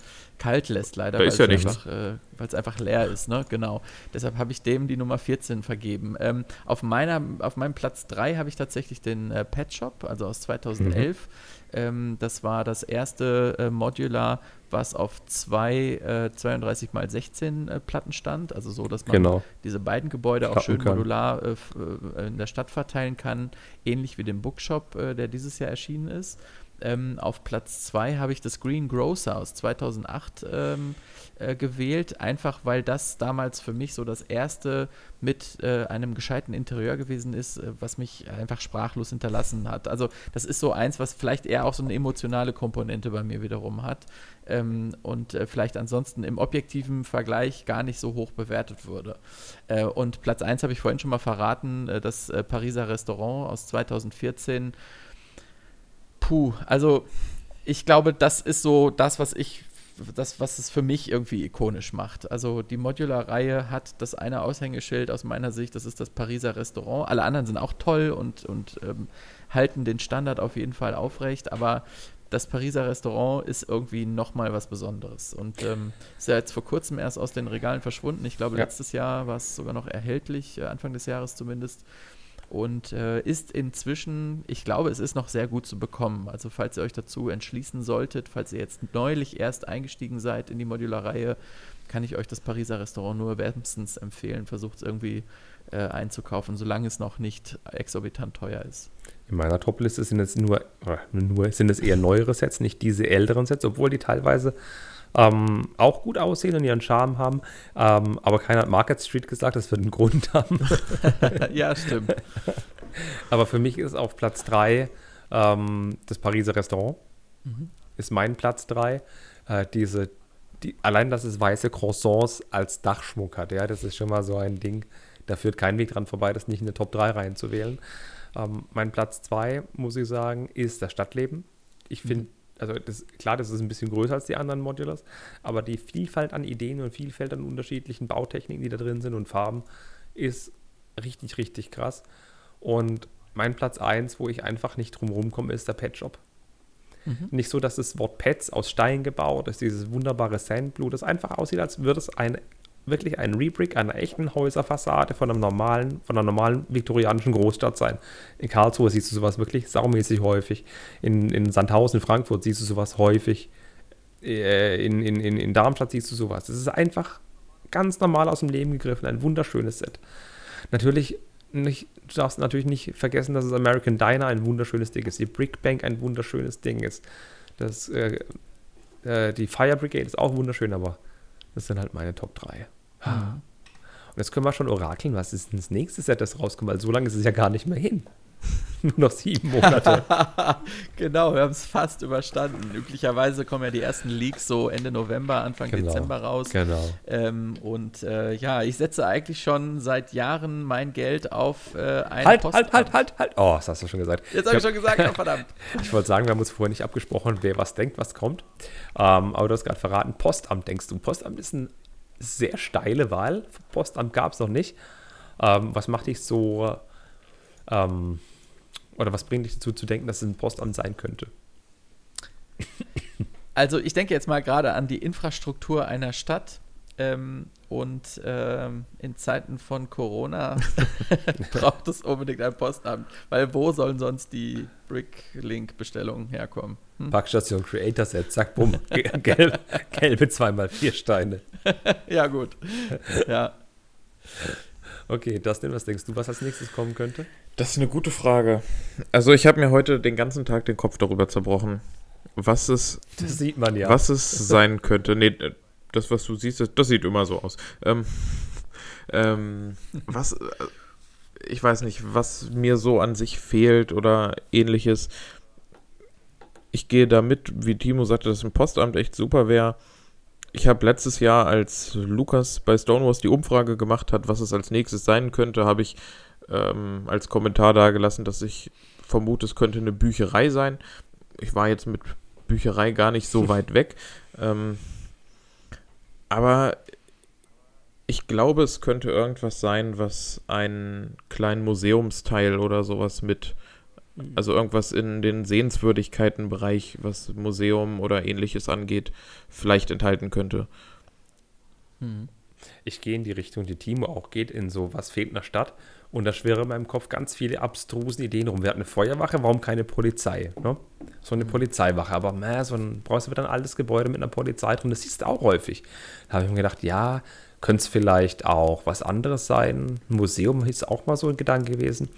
kalt lässt, leider. Da ist ja. Einfach, äh, weil es einfach leer ist, ne? Genau. Deshalb habe ich dem die Nummer 14 vergeben. Ähm, auf, meiner, auf meinem Platz 3 habe ich tatsächlich den äh, Pet Shop, also aus 2011. Mhm. Ähm, das war das erste äh, Modular, was auf zwei äh, 32 x 16 äh, Platten stand, also so, dass man genau. diese beiden Gebäude Klappen auch schön kann. modular äh, äh, in der Stadt verteilen kann, ähnlich wie den Bookshop, äh, der dieses Jahr erschienen ist. Ähm, auf Platz 2 habe ich das Green Grocer aus 2008 ähm, äh, gewählt, einfach weil das damals für mich so das erste mit äh, einem gescheiten Interieur gewesen ist, äh, was mich einfach sprachlos hinterlassen hat. Also das ist so eins, was vielleicht eher auch so eine emotionale Komponente bei mir wiederum hat ähm, und äh, vielleicht ansonsten im objektiven Vergleich gar nicht so hoch bewertet würde. Äh, und Platz 1 habe ich vorhin schon mal verraten, äh, das Pariser Restaurant aus 2014 puh, also ich glaube, das ist so das, was ich, das, was es für mich irgendwie ikonisch macht. Also die Modular-Reihe hat das eine Aushängeschild aus meiner Sicht, das ist das Pariser Restaurant. Alle anderen sind auch toll und, und ähm, halten den Standard auf jeden Fall aufrecht, aber das Pariser Restaurant ist irgendwie nochmal was Besonderes. Und ähm, ist ja jetzt vor kurzem erst aus den Regalen verschwunden. Ich glaube, ja. letztes Jahr war es sogar noch erhältlich, äh, Anfang des Jahres zumindest und äh, ist inzwischen, ich glaube, es ist noch sehr gut zu bekommen. Also falls ihr euch dazu entschließen solltet, falls ihr jetzt neulich erst eingestiegen seid in die Modular-Reihe, kann ich euch das Pariser Restaurant nur wärmstens empfehlen. Versucht es irgendwie äh, einzukaufen, solange es noch nicht exorbitant teuer ist. In meiner Top-Liste sind es nur, nur sind es eher neuere Sets, nicht diese älteren Sets, obwohl die teilweise ähm, auch gut aussehen und ihren Charme haben. Ähm, aber keiner hat Market Street gesagt, das wird einen Grund haben. ja, stimmt. aber für mich ist auf Platz 3 ähm, das Pariser Restaurant. Mhm. Ist mein Platz 3. Äh, diese, die, allein, dass es weiße Croissants als Dachschmuck hat, ja, das ist schon mal so ein Ding. Da führt kein Weg dran vorbei, das nicht in eine Top 3 reinzuwählen. Ähm, mein Platz 2, muss ich sagen, ist das Stadtleben. Ich finde, mhm also das, klar, das ist ein bisschen größer als die anderen Modulars, aber die Vielfalt an Ideen und Vielfalt an unterschiedlichen Bautechniken, die da drin sind und Farben, ist richtig, richtig krass. Und mein Platz 1, wo ich einfach nicht drum rumkomme, ist der Pet Shop. Mhm. Nicht so, dass das Wort Pets aus Stein gebaut ist, dieses wunderbare Sandblue, das einfach aussieht, als würde es ein wirklich ein Rebrick einer echten Häuserfassade von einem normalen, von einer normalen viktorianischen Großstadt sein. In Karlsruhe siehst du sowas wirklich saumäßig häufig. In, in Sandhausen, in Frankfurt siehst du sowas häufig. Äh, in, in, in, in Darmstadt siehst du sowas. Es ist einfach ganz normal aus dem Leben gegriffen, ein wunderschönes Set. Natürlich nicht, du darfst natürlich nicht vergessen, dass das American Diner ein wunderschönes Ding ist, die Brick Bank ein wunderschönes Ding ist. Das, äh, äh, die Fire Brigade ist auch wunderschön, aber das sind halt meine Top 3. Mhm. Und jetzt können wir schon orakeln, was ist denn das nächste Set, das rauskommt, weil so lange ist es ja gar nicht mehr hin. Nur noch sieben Monate. genau, wir haben es fast überstanden. Üblicherweise kommen ja die ersten Leaks so Ende November, Anfang genau, Dezember raus. Genau. Ähm, und äh, ja, ich setze eigentlich schon seit Jahren mein Geld auf äh, ein Halt, Postamt. halt, halt, halt, halt. Oh, das hast du schon gesagt. Jetzt habe ich, schon gesagt, oh, verdammt. ich wollte sagen, wir haben uns vorher nicht abgesprochen, wer was denkt, was kommt. Ähm, aber du hast gerade verraten, Postamt denkst du. Postamt ist eine sehr steile Wahl. Postamt gab es noch nicht. Ähm, was macht dich so ähm, oder was bringt dich dazu zu denken, dass es ein Postamt sein könnte? Also ich denke jetzt mal gerade an die Infrastruktur einer Stadt. Ähm, und ähm, in Zeiten von Corona braucht es unbedingt ein Postamt. Weil wo sollen sonst die Bricklink-Bestellungen herkommen? Hm? Parkstation Creator Set, zack, bumm. Gelb, gelbe zweimal vier Steine. ja, gut. Ja. Okay, Dustin, was denkst du, was als nächstes kommen könnte? Das ist eine gute Frage. Also ich habe mir heute den ganzen Tag den Kopf darüber zerbrochen, was es, das sieht man ja. was es sein könnte. Nee, das, was du siehst, das, sieht immer so aus. Ähm, ähm, was, äh, ich weiß nicht, was mir so an sich fehlt oder ähnliches. Ich gehe damit, wie Timo sagte, dass ein Postamt echt super wäre. Ich habe letztes Jahr, als Lukas bei Stonewalls die Umfrage gemacht hat, was es als nächstes sein könnte, habe ich ähm, als Kommentar dargelassen, dass ich vermute, es könnte eine Bücherei sein. Ich war jetzt mit Bücherei gar nicht so weit weg. Ähm, aber ich glaube, es könnte irgendwas sein, was einen kleinen Museumsteil oder sowas mit. Also irgendwas in den Sehenswürdigkeitenbereich, was Museum oder ähnliches angeht, vielleicht enthalten könnte. Hm. Ich gehe in die Richtung, die Timo auch geht, in so, was fehlt in der Stadt. Und da schwirren in meinem Kopf ganz viele abstrusen Ideen rum. Wir hatten eine Feuerwache, warum keine Polizei? Ne? So eine Polizeiwache. Aber man, so ein, brauchst du wieder ein altes Gebäude mit einer Polizei drin. Das siehst du auch häufig. Da habe ich mir gedacht, ja, könnte es vielleicht auch was anderes sein. Ein Museum ist auch mal so ein Gedanke gewesen.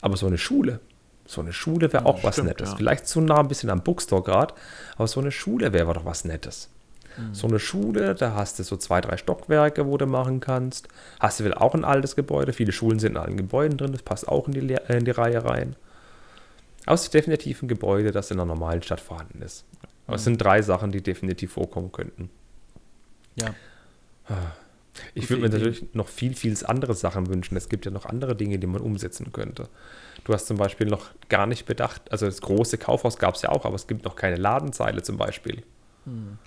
Aber so eine Schule, so eine Schule wäre auch ja, was stimmt, Nettes. Ja. Vielleicht zu nah ein bisschen am Bookstore gerade, aber so eine Schule wäre doch was Nettes. Mhm. So eine Schule, da hast du so zwei, drei Stockwerke, wo du machen kannst. Hast du wieder auch ein altes Gebäude. Viele Schulen sind in allen Gebäuden drin, das passt auch in die, in die Reihe rein. Aber es ist definitiv ein Gebäude, das in einer normalen Stadt vorhanden ist. Aber mhm. es sind drei Sachen, die definitiv vorkommen könnten. Ja. Ich würde mir natürlich noch viel, viel andere Sachen wünschen. Es gibt ja noch andere Dinge, die man umsetzen könnte. Du hast zum Beispiel noch gar nicht bedacht, also das große Kaufhaus gab es ja auch, aber es gibt noch keine Ladenzeile zum Beispiel. Hm.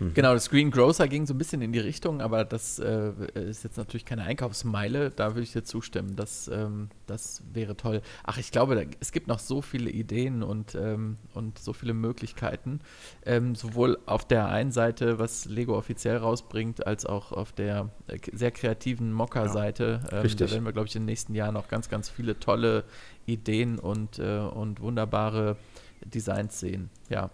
Mhm. Genau, das Green Grocer ging so ein bisschen in die Richtung, aber das äh, ist jetzt natürlich keine Einkaufsmeile. Da würde ich dir zustimmen. Das, ähm, das wäre toll. Ach, ich glaube, da, es gibt noch so viele Ideen und, ähm, und so viele Möglichkeiten. Ähm, sowohl auf der einen Seite, was Lego offiziell rausbringt, als auch auf der äh, sehr kreativen Mocker-Seite. Ja, ähm, da werden wir, glaube ich, in den nächsten Jahren noch ganz, ganz viele tolle Ideen und, äh, und wunderbare Designs sehen. Ja.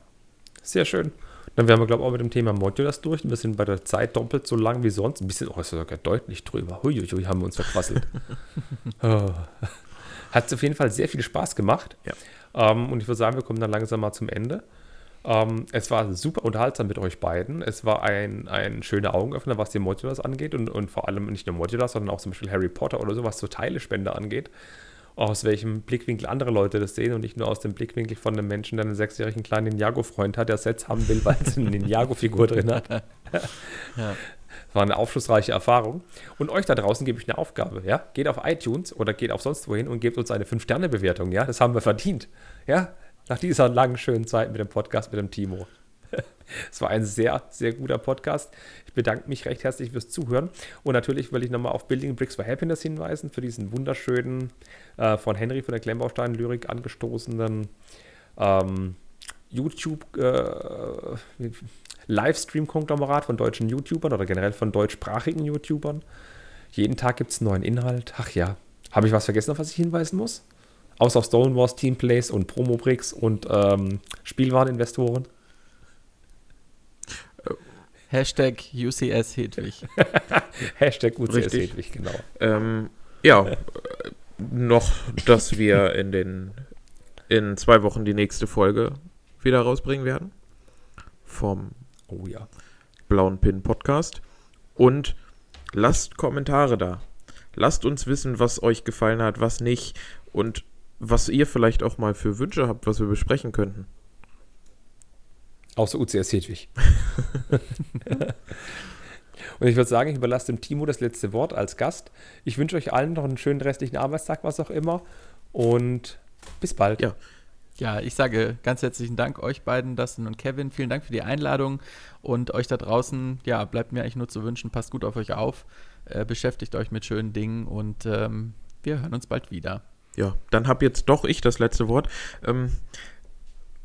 Sehr schön. Dann wären wir, glaube ich, auch mit dem Thema Modulars durch. Wir sind bei der Zeit doppelt so lang wie sonst. Ein bisschen, oh, ist sogar deutlich drüber. Huiuiui, haben wir uns verquasselt. oh. Hat auf jeden Fall sehr viel Spaß gemacht. Ja. Ähm, und ich würde sagen, wir kommen dann langsam mal zum Ende. Ähm, es war super unterhaltsam mit euch beiden. Es war ein, ein schöner Augenöffner, was die Modulars angeht und, und vor allem nicht nur Modulars, sondern auch zum Beispiel Harry Potter oder so, was so Teilespende angeht aus welchem Blickwinkel andere Leute das sehen und nicht nur aus dem Blickwinkel von einem Menschen, der einen sechsjährigen kleinen Ninjago-Freund hat, der Sets haben will, weil es eine Ninjago-Figur drin hat. ja. War eine aufschlussreiche Erfahrung. Und euch da draußen gebe ich eine Aufgabe, ja? Geht auf iTunes oder geht auf sonst wohin und gebt uns eine 5-Sterne-Bewertung, ja? Das haben wir verdient, ja? Nach dieser langen, schönen Zeit mit dem Podcast mit dem Timo. Es war ein sehr, sehr guter Podcast. Ich bedanke mich recht herzlich fürs Zuhören. Und natürlich will ich nochmal auf Building Bricks for Happiness hinweisen, für diesen wunderschönen, äh, von Henry von der Klemmbaustein-Lyrik angestoßenen ähm, YouTube- äh, von deutschen YouTubern oder generell von deutschsprachigen YouTubern. Jeden Tag gibt es neuen Inhalt. Ach ja, habe ich was vergessen, auf was ich hinweisen muss? Außer auf Stonewalls, Teamplays und Promobricks und ähm, Spielwareninvestoren. Hashtag UCS Hedwig. Hashtag UCS Richtig. Hedwig, genau. Ähm, ja, noch, dass wir in den in zwei Wochen die nächste Folge wieder rausbringen werden. Vom oh ja. Blauen Pin Podcast. Und lasst Kommentare da. Lasst uns wissen, was euch gefallen hat, was nicht. Und was ihr vielleicht auch mal für Wünsche habt, was wir besprechen könnten. Außer UCS Hedwig. Und ich würde sagen, ich überlasse dem Timo das letzte Wort als Gast. Ich wünsche euch allen noch einen schönen restlichen Arbeitstag, was auch immer. Und bis bald. Ja. Ja, ich sage ganz herzlichen Dank euch beiden, Dustin und Kevin. Vielen Dank für die Einladung und euch da draußen. Ja, bleibt mir eigentlich nur zu wünschen, passt gut auf euch auf, äh, beschäftigt euch mit schönen Dingen und ähm, wir hören uns bald wieder. Ja, dann habe jetzt doch ich das letzte Wort. Ähm,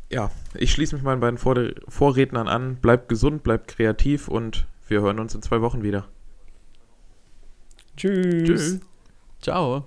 ja, ich schließe mich meinen beiden Vor Vorrednern an. Bleibt gesund, bleibt kreativ und wir hören uns in zwei Wochen wieder. Tschüss. Tschüss. Ciao.